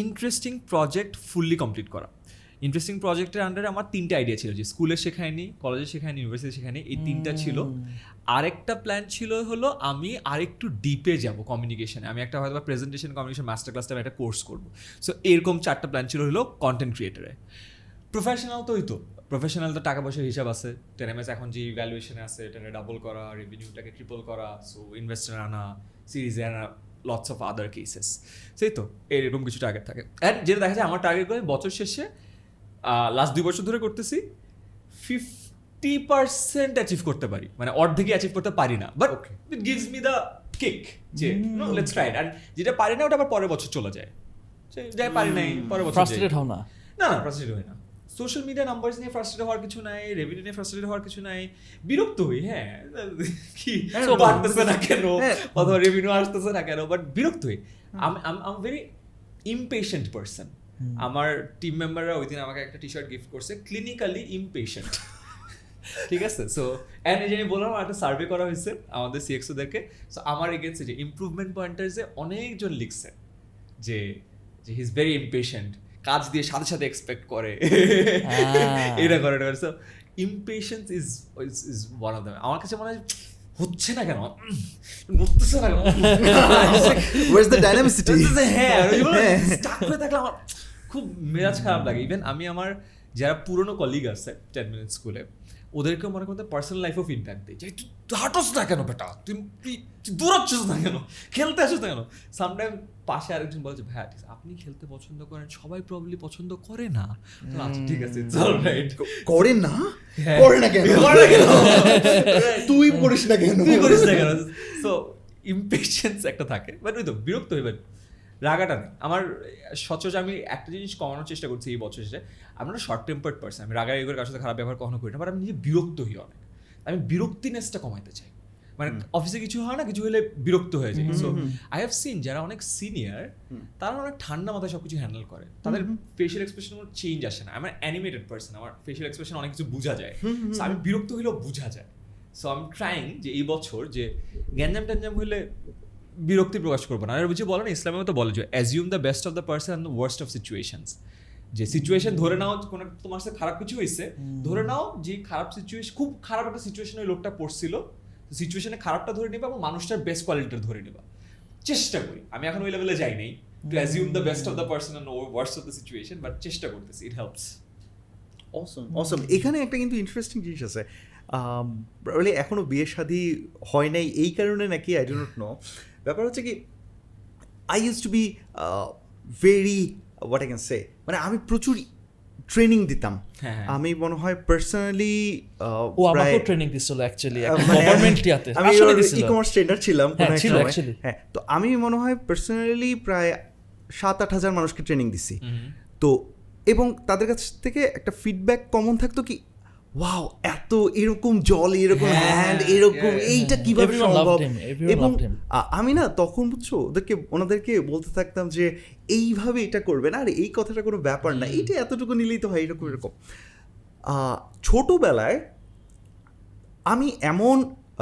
ইন্টারেস্টিং প্রজেক্ট ফুললি কমপ্লিট করা। ইন্টারেস্টিং প্রজেক্টের আন্ডারে আমার তিনটে আইডিয়া ছিল যে স্কুলে শেখায়নি কলেজে শেখায়নি ইউনিভার্সিটি শেখায়নি এই তিনটা ছিল। আরেকটা প্ল্যান ছিল হলো আমি আরেকটু ডিপে যাব কমিউনিকেশনে আমি একটা হয়তো presentation communication master class type একটা কোর্স করব। সো এরকম চারটা প্ল্যান ছিল হলো কন্টেন্ট ক্রিয়েটারে প্রফেশনাল তো ওই তো। প্রফেশনাল তো টাকা পয়সার হিসাব আছে। টেন এম এখন যে ভ্যালুয়েশনে আছে এটাকে ডাবল করা রেভিনিউটাকে ট্রিপল করা সো ইনভেস্টার আনা সিরিজে আনা লটস অফ আদার কেসেস সেই তো এরকম কিছু টার্গেট থাকে। অ্যান্ড যেটা দেখা যায় আমার টার্গেট করে বছর শেষে লাস্ট দুই বছর ধরে করতেছি ফিফটি পার্সেন্ট অ্যাচিভ করতে পারি। মানে অর্ধেকই অ্যাচিভ করতে পারি না। But it gives me the kick যে লেটস ট্রাই অ্যান্ড যেটা পারি না ওটা আবার পরের বছর চলে যায়। যাই পারি নাই পরের বছর। ফ্রাস্ট্রেটেড হও না। না না। ফ্রাস্ট্রেটেড হই না। সোশ্যাল মিডিয়া নাম্বারস নিয়ে ফ্রাস্ট্রেটেড হওয়ার কিছু নাই রেভিনিউ নিয়ে ফ্রাস্ট্রেটেড হওয়ার কিছু নাই। বিরক্ত হই হ্যাঁ। কি একদম। বাড়তেছে না কেন? হ্যাঁ। অথবা রেভিনিউ আসতেছে না কেন? বাট বিরক্ত হই। I am very impatient person আমার টিম মেম্বাররা ওই দিন আমাকে একটা টি শার্ট গিফট করছে ক্লিনিক্যালি ইমপেশেন্ট ঠিক আছে? সো অ্যান্ড এই যে আমি বললাম একটা সার্ভে করা হয়েছে আমাদের সিএক্সওদেরকে সো আমার এগেন্সে যে ইমপ্রুভমেন্ট পয়েন্টার্সে অনেকজন লিখছে যে যে হি ইজ ভেরি ইমপেশেন্ট কাজ দিয়ে সাথে সাথে এক্সপেক্ট করে। Ah. এটা করে এটা করে। So impatience is is one of the আমার কাছে মনে হয় হচ্ছে না কেন? বুঝতেছে না কেন? Where's দ্য ডাইনামিসিটি হ্যাঁ হ্যাঁ। স্টাক হয়ে থাকলে আমার খুব মেজাজ খারাপ লাগে। ইভেন আমি আমার যারা পুরনো কলিগ আছে টেন মিনিট স্কুলে ওদেরকে মনে করতে পার্সোনাল লাইফও ফিডব্যাক দিই যে তুই হাঁটোস না কেন বেটা? তুই তুই দৌড়াচ্ছিস না কেন? খেলতে আসিস না কেন? সামটাইম পাশে আরেকজন বলছে ভাই ঠিক আছে, আপনি খেলতে পছন্দ করেন সবাই প্রবলি পছন্দ করে না। আচ্ছা ঠিক আছে করে না? হ্যাঁ। করে না কেন? করে না কেন? [LAUGHS] তুই করিস না কেন? তুই করিস না কেন? সো ইমপেশেন্স একটা থাকে বাট ওই তো বিরক্ত হইবেন রাগাটা নেই। আমার সচরাচর আমি একটা জিনিস কমানোর চেষ্টা করছি এই বছর শেষে আমি না শর্ট টেম্পার্ড পার্সন আমি রাগা এগুলোর কার সাথে খারাপ ব্যবহার কখনো করি না বাট আমি নিজে বিরক্ত হই অনেক। আমি বিরক্তিনেসটা কমাইতে চাই। মানে অফিসে কিছু হয় না কিছু হলে বিরক্ত হয়ে যায়। সো আই হ্যাভ সিন যারা অনেক সিনিয়র তারা অনেক ঠান্ডা মাথায় সবকিছু হ্যান্ডেল করে। তাদের ফেশিয়াল এক্সপ্রেশন কোনো চেঞ্জ আসে না। আমার অ্যানিমেটেড পার্সন আমার ফেশিয়াল এক্সপ্রেশন অনেক কিছু বোঝা যায়। সো আমি বিরক্ত হইলেও বোঝা যায়। সো আই এম ট্রাইং যে এই বছর যে গ্যাঞ্জাম ট্যাঞ্জাম হইলে বিরক্তি প্রকাশ করব না। আর বুঝে বলে না ইসলামেও তো বলে যে assume the best of the person and the worst of situations যে সিচুয়েশন ধরে নাও কোনো তোমার সাথে খারাপ কিছু হয়েছে ধরে নাও যে খারাপ সিচুয়েশন খুব খারাপ একটা সিচুয়েশন ওই লোকটা পড়ছিল সিচুয়েশনে খারাপটা ধরে নিবা এবং মানুষটার বেস্ট কোয়ালিটিটা ধরে নিবা। চেষ্টা করি। আমি এখন ওই লেভেলে যাই নাই। To assume the best of the person and worst of the situation but চেষ্টা করতেছি ইট হেল্পস অসম অসম এখানে একটা কিন্তু ইন্টারেস্টিং জিনিস আছে। বলে এখনও বিয়ে শাদী হয় নাই এই কারণে নাকি আই ডোন্ট নো ব্যাপার হচ্ছে কি I use to be very what I can say মানে আমি প্রচুর ট্রেনিং দিতাম। হ্যাঁ, হ্যাঁ। আমি মনে হয় পার্সোনালি ও আমাকেও ট্রেনিং দিছিল অ্যাকচুয়ালি মানে গভর্নমেন্ট ইয়াতে। আমি ই কমার্স ট্রেনার ছিলাম হ্যাঁ, কোনো এক সময়। হ্যাঁ তো আমি মনে হয় পার্সোনালি প্রায় সাত আট হাজার মানুষকে ট্রেনিং দিছি। তো এবং তাদের কাছ থেকে একটা ফিডব্যাক কমন থাকতো কি ওয়াও এত এরকম জল এরকম হ্যাঁ, হ্যান্ড এরকম এইটা কীভাবে সম্ভব? এবং আমি না তখন বুঝছ ওদেরকে ওনাদেরকে বলতে থাকতাম যে এইভাবে এটা করবে না আর এই কথাটা কোনো ব্যাপার না এইটা এতটুকু নিলেই তো হয় এরকম এরকম। ছোটবেলায় আমি এমন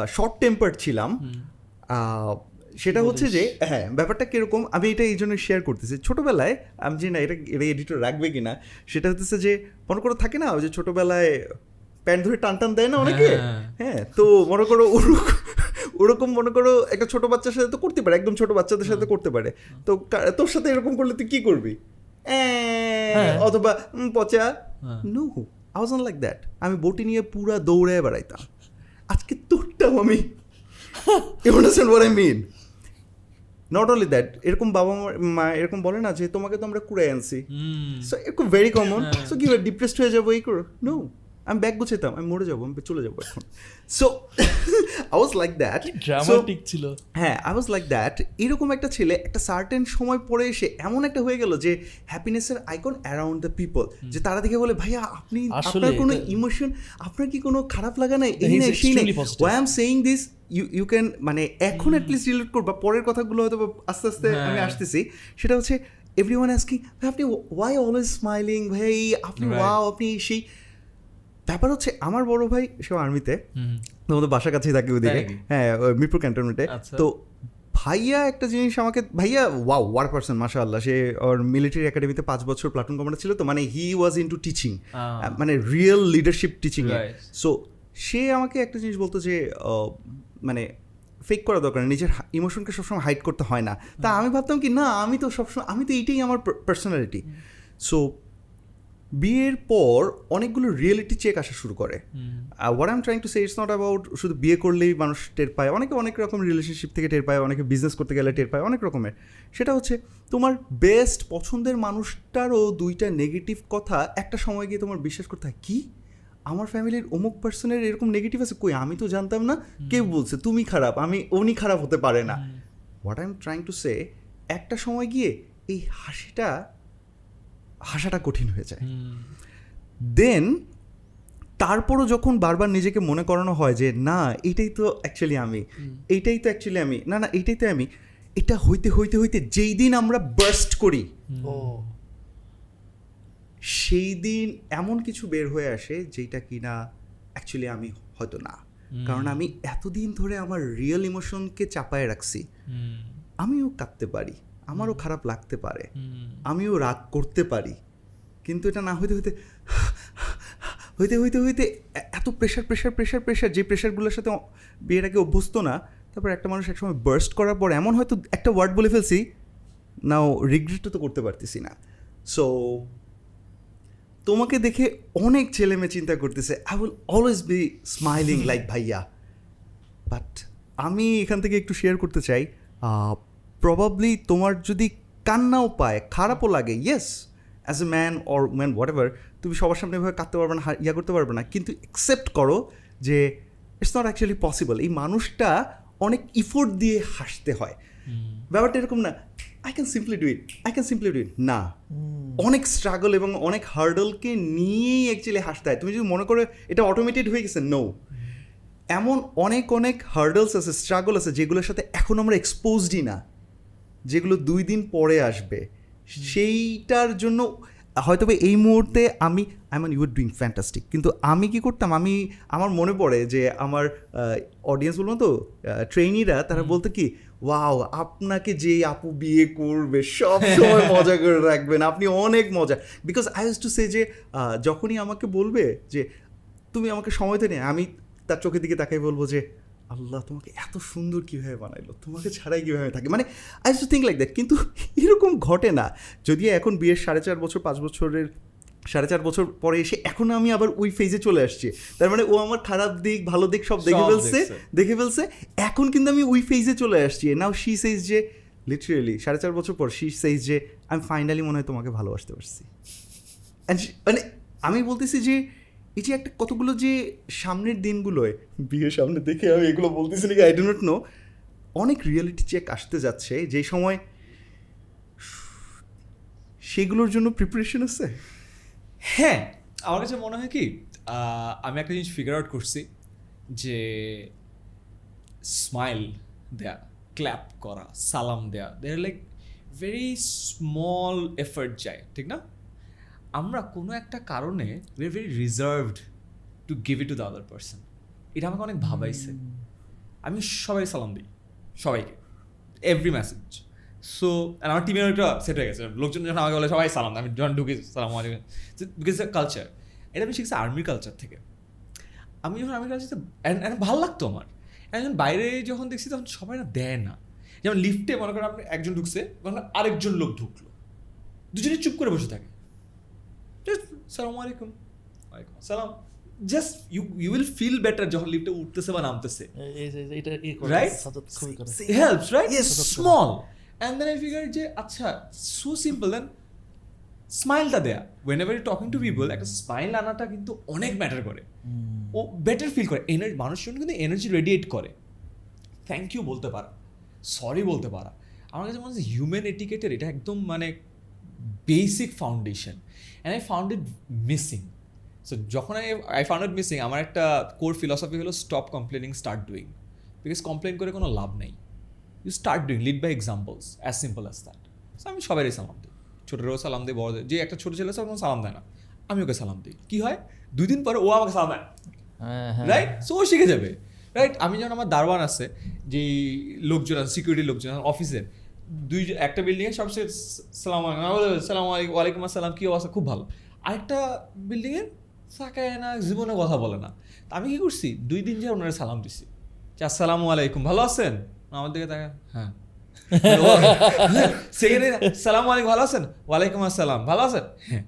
শর্ট টেম্পার ছিলাম সেটা হচ্ছে যে হ্যাঁ ব্যাপারটা কীরকম আমি এটা এই জন্য শেয়ার করতেছি। ছোটবেলায় আমি যে না এটা এটা এডিটর রাখবে কিনা সেটা হচ্ছে যে মনে করে থাকে না ওই যে ছোটবেলায় প্যান্ট ধরে টান টান দেয় না অনেকে? হ্যাঁ। হ্যাঁ। তো মনে করো ওরকম ওরকম মনে করো একটা ছোট বাচ্চার সাথে তো করতে পারে একদম ছোট বাচ্চাদের সাথে করতে পারে। তো তোর সাথে এরকম করলে তুই কি করবি? হ্যাঁ। অথবা পচা? No I was like that আমি বটি নিয়ে পুরা দৌড়ে বেড়াইতাম। আজকে তোরটাও আমি। You understand what I mean not only that এরকম বাবা মা- এরকম বলে না যে তোমাকে তো আমরা কুড়াই আনছি। সো এরকম ভেরি কমন সো কি ডিপ্রেসড হয়ে যাব এই করো। নো আমি ব্যাগ গুছাইতাম আমি মরে যাব আমি চলে যাব এখন। So I was like that dramatic ছিল। হ্যাঁ আই ওয়াজ লাইক দ্যাট এরকম একটা ছেলে একটা সার্টেন সময় পরে এসে এমন একটা হয়ে গেল যে হ্যাপিনেসের আইকন অ্যারাউন্ড দ্য পিপল যে তারা দেখে বলে ভাইয়া আপনি আপনার কোনো ইমোশন আপনার কি কোনো খারাপ লাগা নাই? এই নাই সেই নাই। Why am saying this you you can মানে এখন অ্যাটলিস্ট রিলেট করবা। পরের কথাগুলো হয়তো আস্তে আস্তে আমি হ্যাঁ। আসতেছি। সেটা হচ্ছে এভরি ওয়ান আজকিং ভাই আপনি ওয়াই অলওয়েজ স্মাইলিং ভাই আপনি. ওয়াও আপনি সেই ব্যাপার হচ্ছে আমার বড় ভাই সে আর্মিতে তোমাদের বাসার কাছেই থাকে ওদিকে? হ্যাঁ মিরপুর ক্যান্টনমেন্টে আচ্ছা। তো ভাইয়া একটা জিনিস আমাকে ভাইয়া ওয়াও ওয়ার পার্সন মাসা আল্লাহ সে ওর মিলিটারি একাডেমিতে পাঁচ বছর প্লাটুন কমান্ডার ছিল তো মানে he was in to teaching মানে রিয়েল লিডারশিপ টিচিং সো সে আমাকে একটা জিনিস বলতো যে মানে ফেক করা দরকার নিজের ইমোশনকে সবসময় হাইড করতে হয় না। তা আমি ভাবতাম কি না আমি তো সবসময় আমি তো এইটাই আমার পার্সোনালিটি সো বিয়ের পর অনেকগুলো রিয়েলিটি চেক আসা শুরু করে। What am trying to say it's not about শুধু বিয়ে করলেই মানুষ টের পায়। অনেকে অনেক রকম রিলেশনশিপ থেকে টের পায় অনেকে বিজনেস করতে গেলে টের পায় অনেক রকমের। সেটা হচ্ছে তোমার বেস্ট পছন্দের মানুষটারও দুইটা নেগেটিভ কথা একটা সময় গিয়ে তোমার বিশ্বাস করতে হয় কি? আমার ফ্যামিলির অমুক পার্সনের এরকম নেগেটিভ আছে? কই? আমি তো জানতাম না। কেউ বলছে তুমি খারাপ আমি উনি খারাপ হতে পারে না। What I am trying to say একটা সময় গিয়ে এই হাসিটা হাসাটা কঠিন হয়ে যায়। দেন তারপরও যখন বারবার নিজেকে মনে করানো হয় যে না এটাই তো অ্যাকচুয়ালি আমি। এইটাই তো অ্যাকচুয়ালি আমি। না না এইটাই তো আমি। এটা হইতে হইতে হইতে যেই দিন আমরা বার্স্ট করি ও। সেই দিন এমন কিছু বের হয়ে আসে যেটা কিনা অ্যাকচুয়ালি আমি হয়তো না। কারণ আমি এতদিন ধরে আমার রিয়েল ইমোশনকে চাপায় রাখছি। আমিও কাঁদতে পারি। আমারও খারাপ লাগতে পারে। আমিও রাগ করতে পারি। কিন্তু এটা না হইতে হইতে হইতে হইতে হইতে এত প্রেশার প্রেশার প্রেশার প্রেশার যে প্রেশারগুলোর সাথে বিয়ের আগে অভ্যস্ত না তারপর একটা মানুষ একসময় বার্স্ট করার পর এমন হয়তো একটা ওয়ার্ড বলে ফেলছি নাও রিগ্রেটও তো করতে পারতেছি না। সো তোমাকে দেখে অনেক ছেলে মেয়ে চিন্তা করতেছে I will always be smiling like ভাইয়া। বাট আমি এখান থেকে একটু শেয়ার করতে চাই প্রবাবলি তোমার যদি কান্নাও পায় খারাপও লাগে yes as a man or man whatever তুমি সবার সামনে এভাবে কাঁদতে পারবে না ইয়া করতে পারবে না। কিন্তু অ্যাকসেপ্ট করো যে ইটস নট অ্যাকচুয়ালি পসিবল এই মানুষটা অনেক ইফোর্ট দিয়ে হাসতে হয়। ব্যাপারটা এরকম না I can simply do it I can simply do it না। অনেক স্ট্রাগল এবং অনেক হার্ডলকে নিয়েই অ্যাকচুয়ালি হাসতে হয়। তুমি যদি মনে করো এটা অটোমেটেড হয়ে গেছে নো এমন অনেক অনেক হার্ডলস আছে স্ট্রাগল আছে যেগুলোর সাথে এখন আমরা এক্সপোজডই না। যেগুলো দুই দিন পরে আসবে। সেইটার জন্য হয়তো এই মুহূর্তে আমি আই মান ইউ আর ডুইং ফ্যান্টাস্টিক কিন্তু আমি কি করতাম? আমি আমার মনে পড়ে যে আমার অডিয়েন্স বলব তো ট্রেনিরা তারা বলতো কি ওয়াও আপনাকে যে আপু বিয়ে করবে সব সময় মজা করে রাখবেন আপনি অনেক মজা। Because I use to say যে যখনই আমাকে বলবে যে তুমি আমাকে সময় তো নেই আমি তার চোখের দিকে তাকাই বলব যে আল্লাহ তোমাকে এত সুন্দর কীভাবে বানাইলো? তোমাকে ছাড়াই কীভাবে থাকে? মানে I to think like that কিন্তু এরকম ঘটে না। যদিও এখন বিয়ের সাড়ে চার বছর পাঁচ বছরের সাড়ে চার বছর পরে এসে এখন আমি আবার ওই ফেজে চলে আসছি। তার মানে ও আমার খারাপ দিক ভালো দিক সব দেখে ফেলছে দেখে ফেলছে। এখন কিন্তু আমি ওই ফেজে চলে আসছি। নাও শি সেইজ যে লিটারেলি সাড়ে চার বছর পর শি সেইজ যে আমি ফাইনালি মনে হয় তোমাকে ভালোবাসতে পারছি। মানে আমি বলতেছি যে এই যে একটা কতগুলো যে সামনের দিনগুলোয়, বিয়ের সামনে দেখে আমি এগুলো বলতেছি নাকি আই ডো নট নো অনেক রিয়েলিটি চেক আসতে যাচ্ছে যে সময় সেগুলোর জন্য প্রিপারেশন আছে? হ্যাঁ আমার কাছে মনে হয় কি আমি একটা জিনিস ফিগার আউট করছি যে স্মাইল দেয়া ক্ল্যাপ করা, সালাম দেয়া দেয়ার লাইক ভেরি স্মল এফার্ট যায়, ঠিক না? আমরা কোনো একটা কারণে we are very reserved to give it to the other person এটা আমাকে অনেক ভাবাইছে। আমি সবাই সালাম দিই সবাইকে এভরি মেসেজ সো আমার টিমের একটা সেট হয়ে গেছে। লোকজন যখন আমাকে বলে সবাই সালাম আমি যখন ঢুকি সালাম আলাইকুম। বিকজ কালচার এটা আমি শিখছি আর্মির কালচার থেকে। আমি যখন আর্মির কালচার ভালো লাগতো আমার। একজন বাইরে যখন দেখছি তখন সবাই না দেয় না। যেমন লিফটে মনে করেন আপনি একজন ঢুকছে তখন আরেকজন লোক ঢুকলো। দুজনে চুপ করে বসে থাকে। সালাম আলাইকুম সালাম just you you will feel better যখন লিফটে উঠতেছে বা নামতেছে। এটা. Small. And then I figured যে আচ্ছা সো সিম্পল দেন স্মাইলটা দেয়া। Whenever you talking to people একটা স্মাইল আনাটা কিন্তু অনেক ম্যাটার করে। ও বেটার ফিল করে। এনার্জি মানুষের জন্য কিন্তু এনার্জি রেডিয়েট করে। থ্যাংক ইউ বলতে পারা। সরি বলতে পারা। আমার কাছে মনে হচ্ছে হিউম্যান এটিকেটের এটা একদম মানে basic foundation and I found it missing so যখন I I found it missing আমার একটা কোর ফিলসফি হলো stop complaining start doing because complain করে কোনো লাভ নেই। You start doing lead by examples as simple as that so আমি সবারই সালাম দিই। ছোটোরাও সালাম দিই বড়দের। যে একটা ছোটো ছেলে ওকে সালাম দেয় না। আমি ওকে সালাম দিই। কী হয়? দুই দিন পরে ও আমাকে সালাম দেয়। হ্যাঁ হ্যাঁ। রাইট সো ও শিখে যাবে। রাইট আমি যখন আমার দারওয়ান আছে যে লোকজন আছে সিকিউরিটি লোকজন অফিসের দুই একটা বিল্ডিংয়ে সবচেয়ে সালাম সালাম ওয়ালাইকুম আসসালাম, কী অবস্থা? খুব ভালো। আরেকটা বিল্ডিংয়ের সাকায় না, জীবনে কথা বলে না। তা আমি কি করছি? দুই দিন যে ওনারা সালাম দিছি। যে, আসসালামু আলাইকুম, ভালো আছেন? আমার দিকে তাকা হ্যাঁ। [LAUGHS] সেকেন্ডে সালাম আলাইকুম, ভালো আছেন? ওয়ালাইকুম আসসালাম, ভালো আছেন? হ্যাঁ।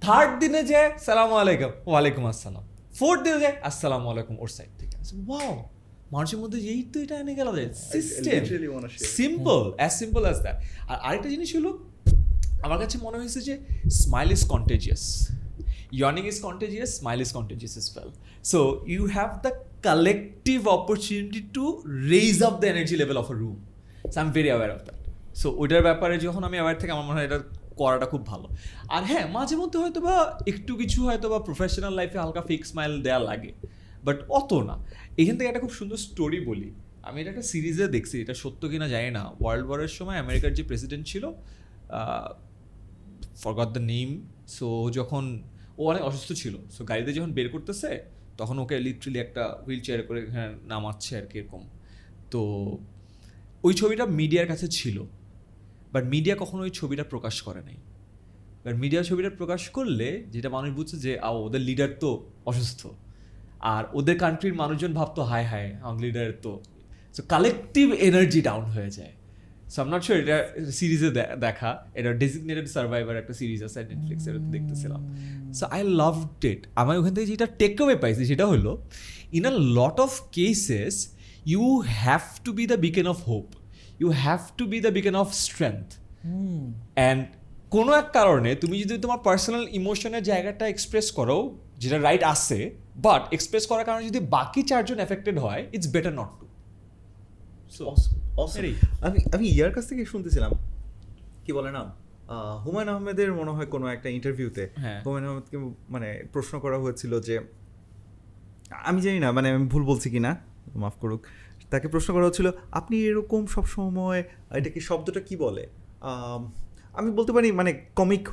থার্ড দিনে যে, সালাম আলাইকুম, ওয়ালাইকুম আসসালাম। ফোর্থ দিনে যে, আসসালামু আলাইকুম, ওর সাইড থেকে। ওয়াও মানুষের মধ্যে এই তো এটা এনে গেল system. Simple as simple as that আর আরেকটা জিনিস হলো আমার কাছে মনে হয়েছে যে smile is contagious yawning is contagious smile is contagious as well. So you have the collective opportunity to raise up the energy level of a room. So i'm very aware of that. So ওইটার ব্যাপারে যখন আমি aware থেকে আমার মনে হয় এটা করাটা খুব ভালো। আর হ্যাঁ মাঝে মধ্যে হয়তো বা একটু কিছু হয়তো বা প্রফেশনাল লাইফে হালকা ফিক্স স্মাইল দেওয়া লাগে বাট অত না। এখান থেকে একটা খুব সুন্দর স্টোরি বলি। আমি এটা একটা সিরিজে দেখছি, এটা সত্য কিনা জানি না। ওয়ার্ল্ড ওয়ারের সময় আমেরিকার যে প্রেসিডেন্ট ছিল ফরগট দ্য নেম সো যখন, ও অনেক অসুস্থ ছিল সো গাড়িতে যখন বের করতেছে, তখন ওকে লিটারেলি একটা হুইল চেয়ার করে এখানে নামাচ্ছে আর কি এরকম। তো ওই ছবিটা মিডিয়ার কাছে ছিল বাট মিডিয়া কখনো ওই ছবিটা প্রকাশ করে নাই। এবার মিডিয়া ছবিটা প্রকাশ করলে যেটা মানুষ বুঝছে যে ওদের লিডার তো অসুস্থ। আর ওদের কান্ট্রির মানুষজন ভাবতো হায় হায় লিডারের তো সো কালেকটিভ এনার্জি ডাউন হয়ে যায়। সো আম নট শিওর এটা সিরিজে দেখা। এটা ডেজিগনেটেড সার্ভাইভার একটা সিরিজ আছে নেটফ্লিক্সে দেখতেছিলাম। সো আই লাভ ইট আমার ওখান থেকে যেটা টেক অ্যাওয়ে পাইছি সেটা হলো in a lot of cases you have to be the beacon of hope you have to be the beacon of strength and কোনো এক কারণে তুমি যদি তোমার পার্সোনাল ইমোশনের জায়গাটা এক্সপ্রেস করো যেটা রাইট আসছে বাট এক্সপ্রেস করার কারণে যদি বাকি চারজন এফেক্টেড হয় ইটস বেটার নট টু. আমি আমি ইয়ার কাছ থেকে শুনতেছিলাম। কি বলে না হুমায়ুন আহমেদের মনে হয় কোনো একটা ইন্টারভিউতে হ্যাঁ। হুমায়ুন আহমেদকে মানে প্রশ্ন করা হয়েছিল যে আমি জানি না মানে আমি ভুল বলছি কি না মাফ করুক। তাকে প্রশ্ন করা হচ্ছিল আপনি এরকম সব সময় এটাকে শব্দটা কি বলে? আমি বলতে পারি মানে কমিক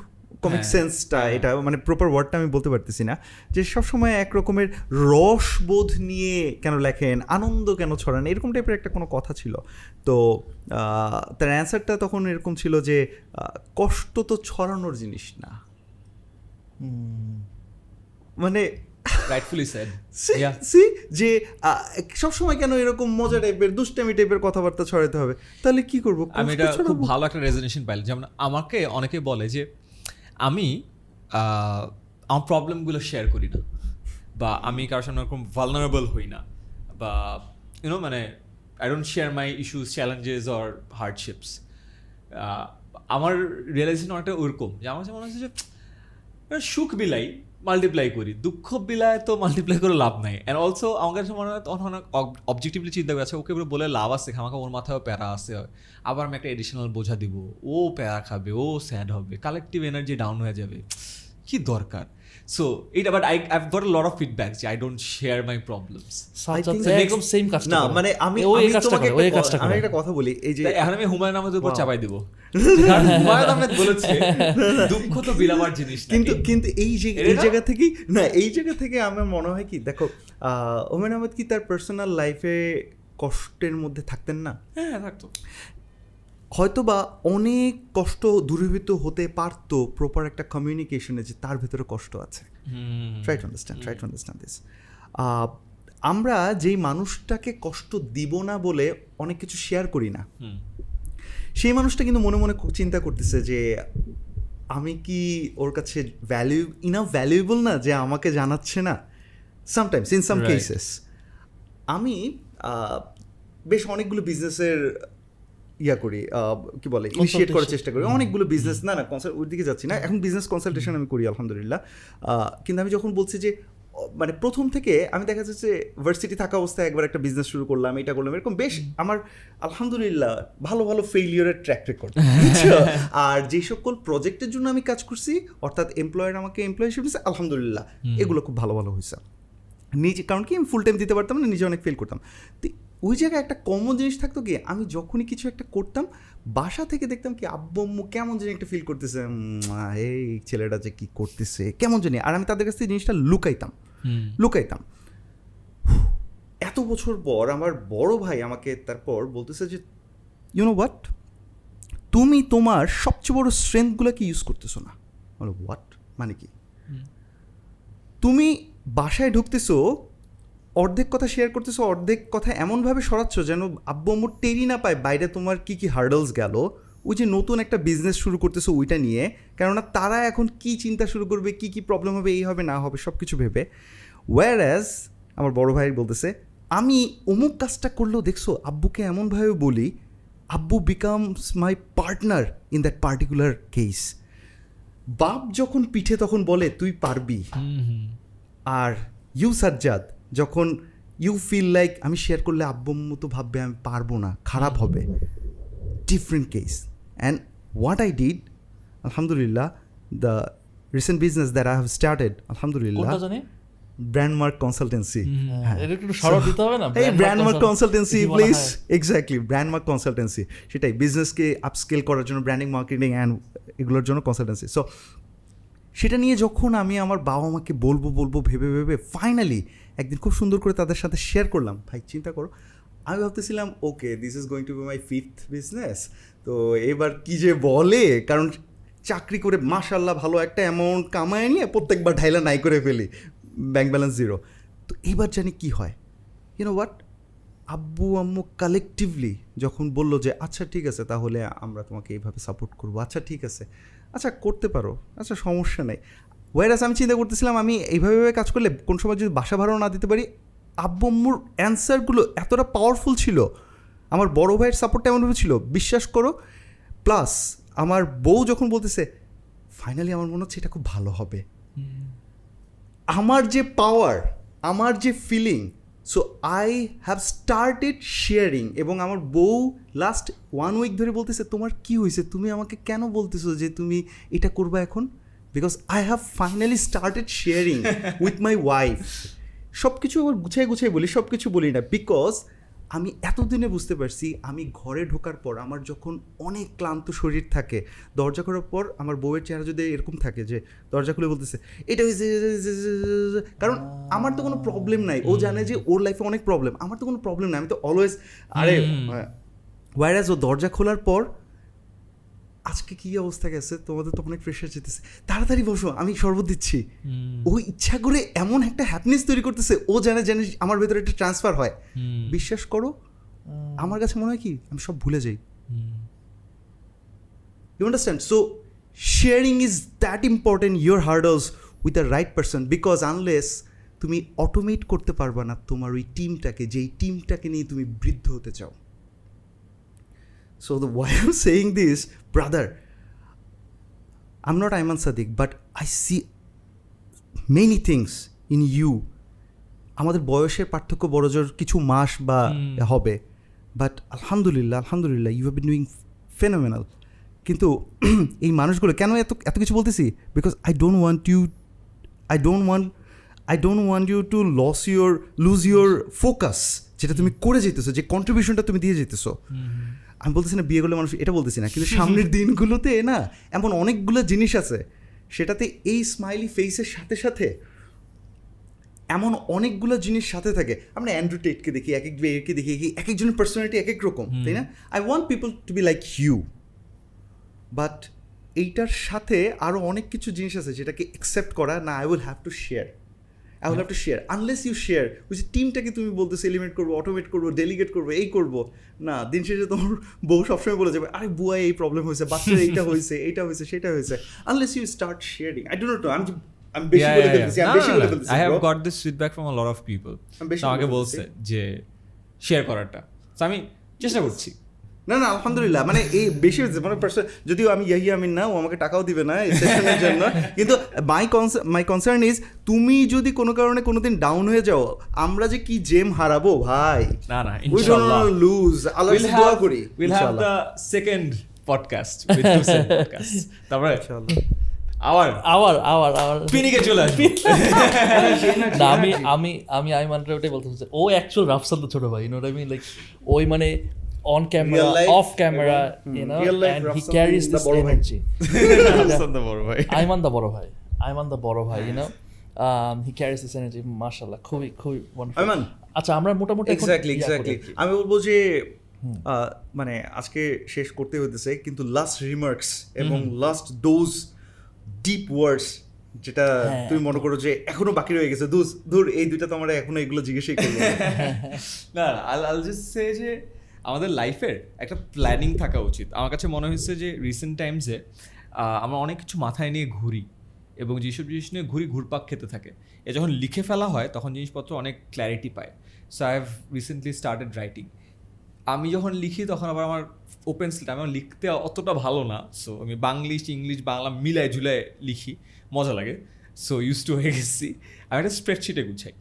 কমিক হ্যাঁ, সেন্সটা হ্যাঁ। এটা মানে প্রপার ওয়ার্ডটা আমি বলতে পারতেছি না। যে সবসময় এক রকমের রসবোধ নিয়ে কেন লেখেন আনন্দ কেন ছড়ান এরকম টাইপের একটা কোনো কথা ছিল। তো তার অ্যান্সারটা তখন এরকম ছিল যে কষ্ট তো ছড়ানোর জিনিস না। মানে রাইটফুলি সেড সি যে সবসময় কেন এরকম মজা টাইপের দুষ্টামি টাইপের কথাবার্তা ছড়াতে হবে? তাহলে কি করব? আমি এটা খুব ভালো একটা রেজনেশন পাইলাম। যেমন আমাকে অনেকে বলে যে আমি আমার প্রবলেমগুলো শেয়ার করি না। বা আমি কারোর সামনে ওরকম ভালনারেবল হই না। বা ইউনো মানে I don't share my issues challenges or hardships আমার রিয়েলাইজেশন অনেকটা ওরকম। যে আমার মনে হচ্ছে যে, সুখ বিলাই মাল্টিপ্লাই করি। দুঃখ বিলায় তো মাল্টিপ্লাই করে লাভ নাই। অ্যান্ড অলসো আমার কাছে মনে হয় তখন অনেক অবজেক্টিভলি চিন্তা করে আছে ওকে এবার বলে লাভ আছে, আমাকে ওর মাথায় প্যারা আছে, আবার আমি একটা এডিশনাল বোঝা দিব। ও প্যারা খাবে, ও স্যাড হবে কালেকটিভ এনার্জি ডাউন হয়ে যাবে। কি দরকার? সো এটা but I I've got lot of feedback যে I don't share my problems Sajjad think তো next- একদম সেম কাজটা না মানে আমি আমি তোমাকে একটা কাজটা আমি একটা কথা বলি এই যে এখন আমি হুমায়ুন আহমেদের উপর চাপাই দিব। কারণ [LAUGHS] হুমায়ুন আহমেদ বলেছে দুঃখ তো বিলাবার জিনিস কিন্তু কিন্তু এই যে এই জায়গা থেকেই না এই জায়গা থেকে আমার মনে হয় কি দেখো আহমেদ কি তার পার্সোনাল লাইফে কষ্টের মধ্যে থাকতেন না? হ্যাঁ থাকতো। হয়তো বা অনেক কষ্ট দূরীভূত হতে পারতো প্রপার একটা কমিউনিকেশনে যে তার ভেতরে কষ্ট আছে। Try to understand try to understand this আমরা যেই মানুষটাকে কষ্ট দিব না বলে অনেক কিছু শেয়ার করি না। সেই মানুষটা কিন্তু মনে মনে চিন্তা করতেছে যে আমি কি ওর কাছে ভ্যালিউ ইনাফ ভ্যালুয়েবল না যে আমাকে জানাচ্ছে না? সামটাইমস ইন সাম কেসেস আমি বেশ অনেকগুলো বিজনেসের ইয়া করি কি বলে ইনিশিয়েট করার চেষ্টা করি। অনেকগুলো বিজনেস না না কনসাল্ট ওই দিকে যাচ্ছি না। এখন বিজনেস কনসালটেশন আমি করি আলহামদুলিল্লাহ। কিন্তু আমি যখন বলছি যে মানে প্রথম থেকে আমি দেখা যাচ্ছে ভার্সিটি থাকা অবস্থায় একবার একটা বিজনেস শুরু করলাম এটা করলাম এরকম বেশ আমার আলহামদুলিল্লাহ ভালো ভালো ফেইলিয়রের ট্র্যাক রেকর্ড আর যে সকল প্রজেক্টের জন্য আমি কাজ করছি অর্থাৎ এমপ্লয়ার আমাকে এমপ্লয় হিসেবে আলহামদুলিল্লাহ। এগুলো খুব ভালো ভালো হয়েছে। নিজে কারণ কি আমি ফুল টাইম দিতে পারতাম না নিজে অনেক ফিল করতাম। তো ওই জায়গায় একটা কমন জিনিস থাকতো কি আমি যখনই কিছু একটা করতাম বাসা থেকে দেখতাম কি আব্বু আম্মু কেমন জানি একটা ফিল করতেছে। এই ছেলেটা যে কি করতেছে কেমন জানি। আর আমি তাদের কাছ থেকে জিনিসটা লুকাইতাম লুকাইতাম। এত বছর পর আমার বড় ভাই আমাকে তারপর বলতেছে যে ইউনো হোয়াট তুমি তোমার সবচেয়ে বড় স্ট্রেংথগুলোকে ইউজ করতেছো না। বলো হোয়াট মানে কি? তুমি বাসায় ঢুকতেছো অর্ধেক কথা শেয়ার করতেছো অর্ধেক কথা এমনভাবে সরাচ্ছ যেন আব্বু আম্মুর টেরি না পায় বাইরে তোমার কি কি হার্ডলস গেল। ওই যে নতুন একটা বিজনেস শুরু করতেছো ওইটা নিয়ে কেননা তারা এখন কি চিন্তা শুরু করবে কি কি প্রবলেম হবে এই হবে না হবে সব কিছু ভেবে। ওয়ার অ্যাজ আমার বড় ভাই বলতেছে আমি অমুক কাজটা করলেও দেখছ আব্বুকে এমনভাবে বলি আব্বু becomes my partner in that particular case বাপ যখন পিঠে তখন বলে তুই পারবি। আর ইউ সাজ্জাদ যখন ইউ ফিল লাইক আমি শেয়ার করলে আব্বম্মু তো ভাববে আমি পারব না খারাপ হবে। Different case and what I did আলহামদুলিল্লাহ the recent business that I have started আলহামদুলিল্লাহ ব্র্যান্ডমার্ক কনসালটেন্সি [LAUGHS] এই Brandmark consultancy please. Exactly Brandmark consultancy সেটাই বিজনেসকে আপস্কেল করার জন্য ব্র্যান্ডিং মার্কেটিং অ্যান্ড এগুলোর জন্য কনসালটেন্সি সো সেটা নিয়ে যখন আমি আমার বাবা মাকে বলব বলব ভেবে ভেবে ফাইনালি একদিন খুব সুন্দর করে তাদের সাথে শেয়ার করলাম। ভাই, চিন্তা করো। আমি ভাবতেছিলাম okay this is going to be my fifth business তো এবার কি যে বলে? কারণ চাকরি করে মাশাল্লাহ ভালো একটা অ্যামাউন্ট কামায় নিয়ে প্রত্যেকবার ঢাইলা নাই করে ফেলি। ব্যাংক ব্যালেন্স জিরো তো এবার জানি কি হয়। ইউনো হোয়াট আব্বু, আম্মু কালেকটিভলি যখন বলল যে আচ্ছা ঠিক আছে, তাহলে আমরা তোমাকে এইভাবে সাপোর্ট করব। আচ্ছা ঠিক আছে। আচ্ছা করতে পারো। আচ্ছা সমস্যা নেই। ওয়ারাস আমি চিন্তা করতেছিলাম আমি এইভাবে কাজ করলে কোন সময় যদি বাসা ভাড়াও না দিতে পারি আব্বু আম্মুর অ্যান্সারগুলো এতটা পাওয়ারফুল ছিল। আমার বড় ভাইয়ের সাপোর্টটা এমনভাবে ছিল বিশ্বাস করো। প্লাস আমার বউ যখন বলতেছে ফাইনালি আমার মনে হচ্ছে এটা খুব ভালো হবে। আমার যে পাওয়ার আমার যে feeling so I have started sharing এবং আমার বউ লাস্ট ওয়ান উইক ধরে বলতেছে তোমার কি হয়েছে? তুমি আমাকে কেন বলতেছো যে তুমি এটা করবা এখন? Because I have finally started sharing with my wife সব কিছু আবার গুছাই গুছাই বলি সব কিছু বলি না। বিকজ আমি এতদিনে বুঝতে পারছি আমি ঘরে ঢোকার পর আমার যখন অনেক ক্লান্ত শরীর থাকে দরজা করার পর আমার বউয়ের চেহারা যদি এরকম থাকে যে দরজা খুলে বলতেছে এটা হয়েছে কারণ আমার তো কোনো প্রবলেম নাই। ও জানে যে ওর লাইফে অনেক প্রবলেম আমার তো কোনো প্রবলেম নাই। আমি তো অলওয়েজ আরে ওয়ারাজ ও দরজা খোলার পর আজকে কি অবস্থা গেছে? তোমাদের তো অনেক প্রেশার যেতেছে। তাড়াতাড়ি বসো আমি শরবত দিচ্ছি। ও ইচ্ছা করে এমন একটা হ্যাপিনেস তৈরি করতেছে ও জানে জানে আমার ভেতরে একটা ট্রান্সফার হয়। বিশ্বাস করো আমার কাছে মনে হয় কি আমি সব ভুলে যাই। You understand so sharing is that important your hurdles with the right person because unless তুমি অটোমেট করতে পারবা না তোমার ওই টিমটাকে যেই টিমটাকে নিয়ে তুমি বৃদ্ধ হতে চাও। So the why am saying this brother am not Ayman Sadiq but I see many things in you আমাদের বয়সের পার্থক্য বড়জোর কিছু মাস বা হবে। বাট আলহামদুলিল্লাহ আলহামদুলিল্লাহ you have been doing phenomenal কিন্তু [CLEARS THROAT] এই মানুষগুলো কেন এত এত কিছু বলতেছি? Because I don't want you I don't want I don't want you to loss your lose your focus যেটা তুমি করে যেতেছো যে কন্ট্রিবিউশনটা তুমি দিয়ে যেতেছো। আমি বলতেছি না বিয়ে করলে মানুষ এটা বলতেছি না কিন্তু সামনের দিনগুলোতে না এমন অনেকগুলো জিনিস আছে সেটাতে এই স্মাইলি ফেসের সাথে সাথে এমন অনেকগুলো জিনিস সাথে থাকে। আমরা অ্যান্ড্রু টেটকে দেখি এক এক একে দেখি এক একজনের পার্সোনালিটি এক এক রকম তাই না? I want people to be like you but এইটার সাথে আরও অনেক কিছু জিনিস আছে যেটাকে অ্যাকসেপ্ট করা না I will have to share I will have to share unless you share ওই যে টিমটাকে তুমি বলতেছো এলিমেন্ট করব অটোমেট করব ডেলিগেট করব এই করব। না দিন শেষে তোমার বউ সবসময় বলে যাবে আরে বুয়া এই প্রবলেম হয়েছে বাচ্চার [LAUGHS] এইটা হয়েছে এইটা হয়েছে সেটা হয়েছে। Unless you start sharing I don't know আমি বেশি বলে ফেলতেছি বেশি বলে ফেলতেছি আমাকে বলছে যে শেয়ার করাটা। আমি চেষ্টা করছি। না না আলহামদুলিল্লাহ। মানে এই বেশি হয়েছে মানে person- যদিও আমি ইয়াহি আমিন না ও আমাকে টাকাও দিবে না এই সেশনের জন্য। কিন্তু মাই মাই কনসার্ন ইজ তুমি যদি কোনো কারণে কোনোদিন ডাউন হয়ে যাও আমরা যে কি জেম হারাবো ভাই? না না উই ইনশাআল্লাহ লুজ আল্লাহ we'll দোয়া করি ইনশাআল্লাহ। the second podcast with two second podcast তারপরে ইনশাআল্লাহ। আবার আবার আবার আবার পিনিকে চলে আসবে। [LAUGHS] আমি আমি আমি আইমানটা ওটাই বলতে ও অ্যাকচুয়াল রাফসাল তো ছোট ভাই আই মিন লাইক ওই মানে on camera life off camera এবং- you hmm, no real life and he Rafsal carries the this বড় ভাই। ভাই আইমান দা বড় ভাই আইমান দা বড় ভাই you know he carries this energy মাশাআল্লাহ খুবই খুবই wonderful। আইমান আচ্ছা আমরা মোটামুটি এক্স্যাক্টলি এক্স্যাক্টলি। আমি বলব যে আহ, মানে আজকে শেষ করতে হইতেছে কিন্তু লাস্ট রিমার্কস এবং লাস্ট ডোজ ডিপ ওয়ার্ডস যেটা হ্যাঁ, তুমি মনে করো যে এখনও বাকি রয়ে গেছে। দুস দূর এই দুইটা তো আমরা এখনও এগুলো জিজ্ঞেসই করব না। [LAUGHS] না আল আল জাস্ট সে যে আমাদের লাইফের একটা প্ল্যানিং থাকা উচিত। আমার কাছে মনে হয়েছে যে রিসেন্ট টাইমসে আমরা অনেক কিছু মাথায় নিয়ে ঘুরি এবং যেসব জিনিস নিয়ে ঘুরি, ঘুরপাক খেতে থাকে। এ যখন লিখে ফেলা হয়, তখন জিনিসপত্র অনেক ক্ল্যারিটি পায়। So I have recently started writing আমি যখন লিখি, তখন আবার আমার ওপেন স্লিট আমি আমার লিখতে অতটা ভালো না। সো আমি বাংলিশ ইংলিশ, বাংলা মিলায় ঝুলায় লিখি, মজা লাগে। সো ইউজ টু হয়ে গেছি। আমি একটা স্প্রেডশিটে গুছাই।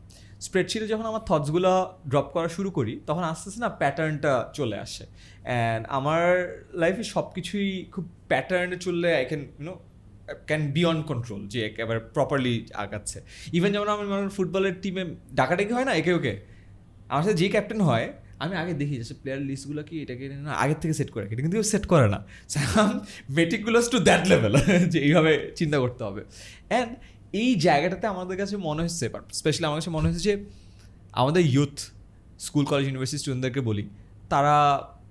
স্প্রেডশিটে যখন আমার থটসগুলো ড্রপ করা শুরু করি, তখন আস্তে আস্তে না প্যাটার্নটা চলে আসে। অ্যান্ড আমার লাইফে সব কিছুই খুব প্যাটার্নে চললে I can you know can be on control যে একেবারে প্রপারলি আগাচ্ছে। ইভেন যেমন আমার মনে ফুটবলের টিমে ডাকাডাকি হয় না, একে ওকে, আমার সাথে যে ক্যাপ্টেন হয়, আমি আগে দেখি যে প্লেয়ার লিস্টগুলো কি এটাকে না আগের থেকে সেট করে রাখি, কিন্তু সেট করে না। মেটিকুলাস টু দ্যাট লেভেল যে এইভাবে চিন্তা করতে হবে। অ্যান্ড এই জায়গাটাতে আমাদের কাছে মনে হচ্ছে বাট স্পেশালি আমার কাছে মনে হচ্ছে যে আমাদের ইউথ স্কুল কলেজ ইউনিভার্সিটি স্টুডেন্টদেরকে বলি, তারা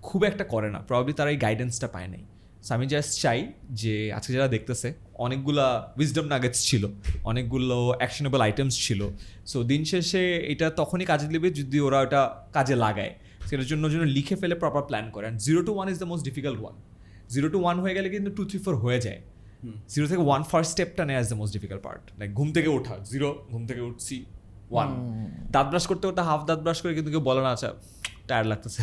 খুব একটা করে না। প্রবাবলি তারা এই গাইডেন্সটা পায় নাই। সো আমি জাস্ট চাই যে আজকে যারা দেখতেছে, অনেকগুলা উইজডম নাগেটস ছিল, অনেকগুলো অ্যাকশনেবল আইটেমস ছিল। সো দিন শেষে এটা তখনই কাজে দেবে যদি ওরা ওটা কাজে লাগায়। সেটার জন্য জন্য লিখে ফেলে প্রপার প্ল্যান করে। And zero two one is the most difficult one zero two one হয়ে গেলে কিন্তু টু থ্রি ফোর হয়ে যায়। জিরো থেকে ওয়ান ফার্স্ট স্টেপটা নেয় the most difficult part like ঘুম থেকে ওঠা জিরো ঘুম থেকে উঠছি ওয়ান দাঁত ব্রাশ করতে করতে হাফ দাঁত ব্রাশ করে কিন্তু কেউ বলে না আচ্ছা টায়ার লাগতেছে।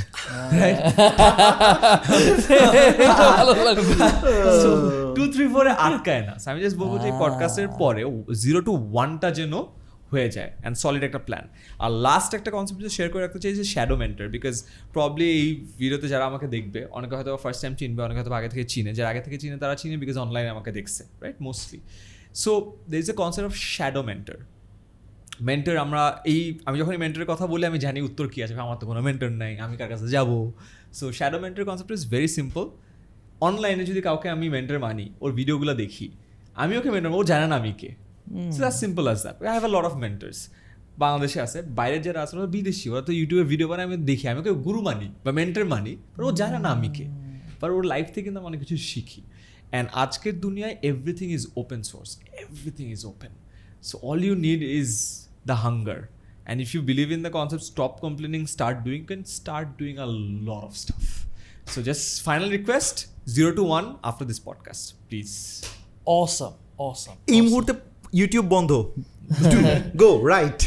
টু থ্রি ফোরে আটকায় না। আমি জাস্ট বলব যে পডকাস্টের পরে জিরো টু ওয়ানটা যেন হয়ে যায় অ্যান্ড সলিড একটা প্ল্যান আর লাস্ট একটা কনসেপ্ট শেয়ার করে রাখতে চাই যে শ্যাডো মেন্টার বিকজ প্রবলি এই ভিডিওতে যারা আমাকে দেখবে, অনেকে হয়তো ফার্স্ট টাইম চিনবে, অনেকে হয়তো আগে থেকে চিনে। যারা আগে থেকে চিনে, তারা চিনে বিকজ অনলাইনে আমাকে দেখছে right mostly so there is a concept of shadow mentor mentor আমরা এই, আমি যখন মেন্টরের কথা বলি, আমি জানি উত্তর কী আছে আমার তো কোনো মেন্টর নাই, আমি কার কাছে যাব? So shadow mentor concept is very simple অনলাইনে যদি কাউকে আমি মেন্টর মানি, ওর ভিডিওগুলো দেখি, আমি ওকে মেন্টর ও জানে না আমি কে। So that simple as that I have a lot of mentors বাংলাদেশে আছে বাইরের যারা আছে ওরা বিদেশি ওরা তো ইউটিউবে ভিডিও বানায় আমি দেখি আমি ওকে গুরু মানি বা মেন্টর মানি বাট ও জানে না আমি কে। বাট ওর লাইফ থেকে কিন্তু আমি অনেক কিছু শিখি। অ্যান্ড আজকের দুনিয়ায় everything is open source everything is open so all you need is the hunger And if you believe in the concept, stop complaining, start doing, can start doing a lot of stuff. So just final request, zero to one after this podcast, please. অসম অসম এই মুহূর্তে YouTube বন্ধ। গো right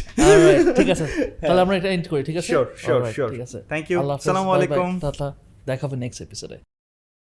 ঠিক আছে। [LAUGHS] তাহলে আমরা এটা and করি ঠিক আছে? Sure sure sure sure. ঠিক আছে। থ্যাংক ইউ আসসালামু. টাটা। দেখা হবে নেক্সট এপিসোডে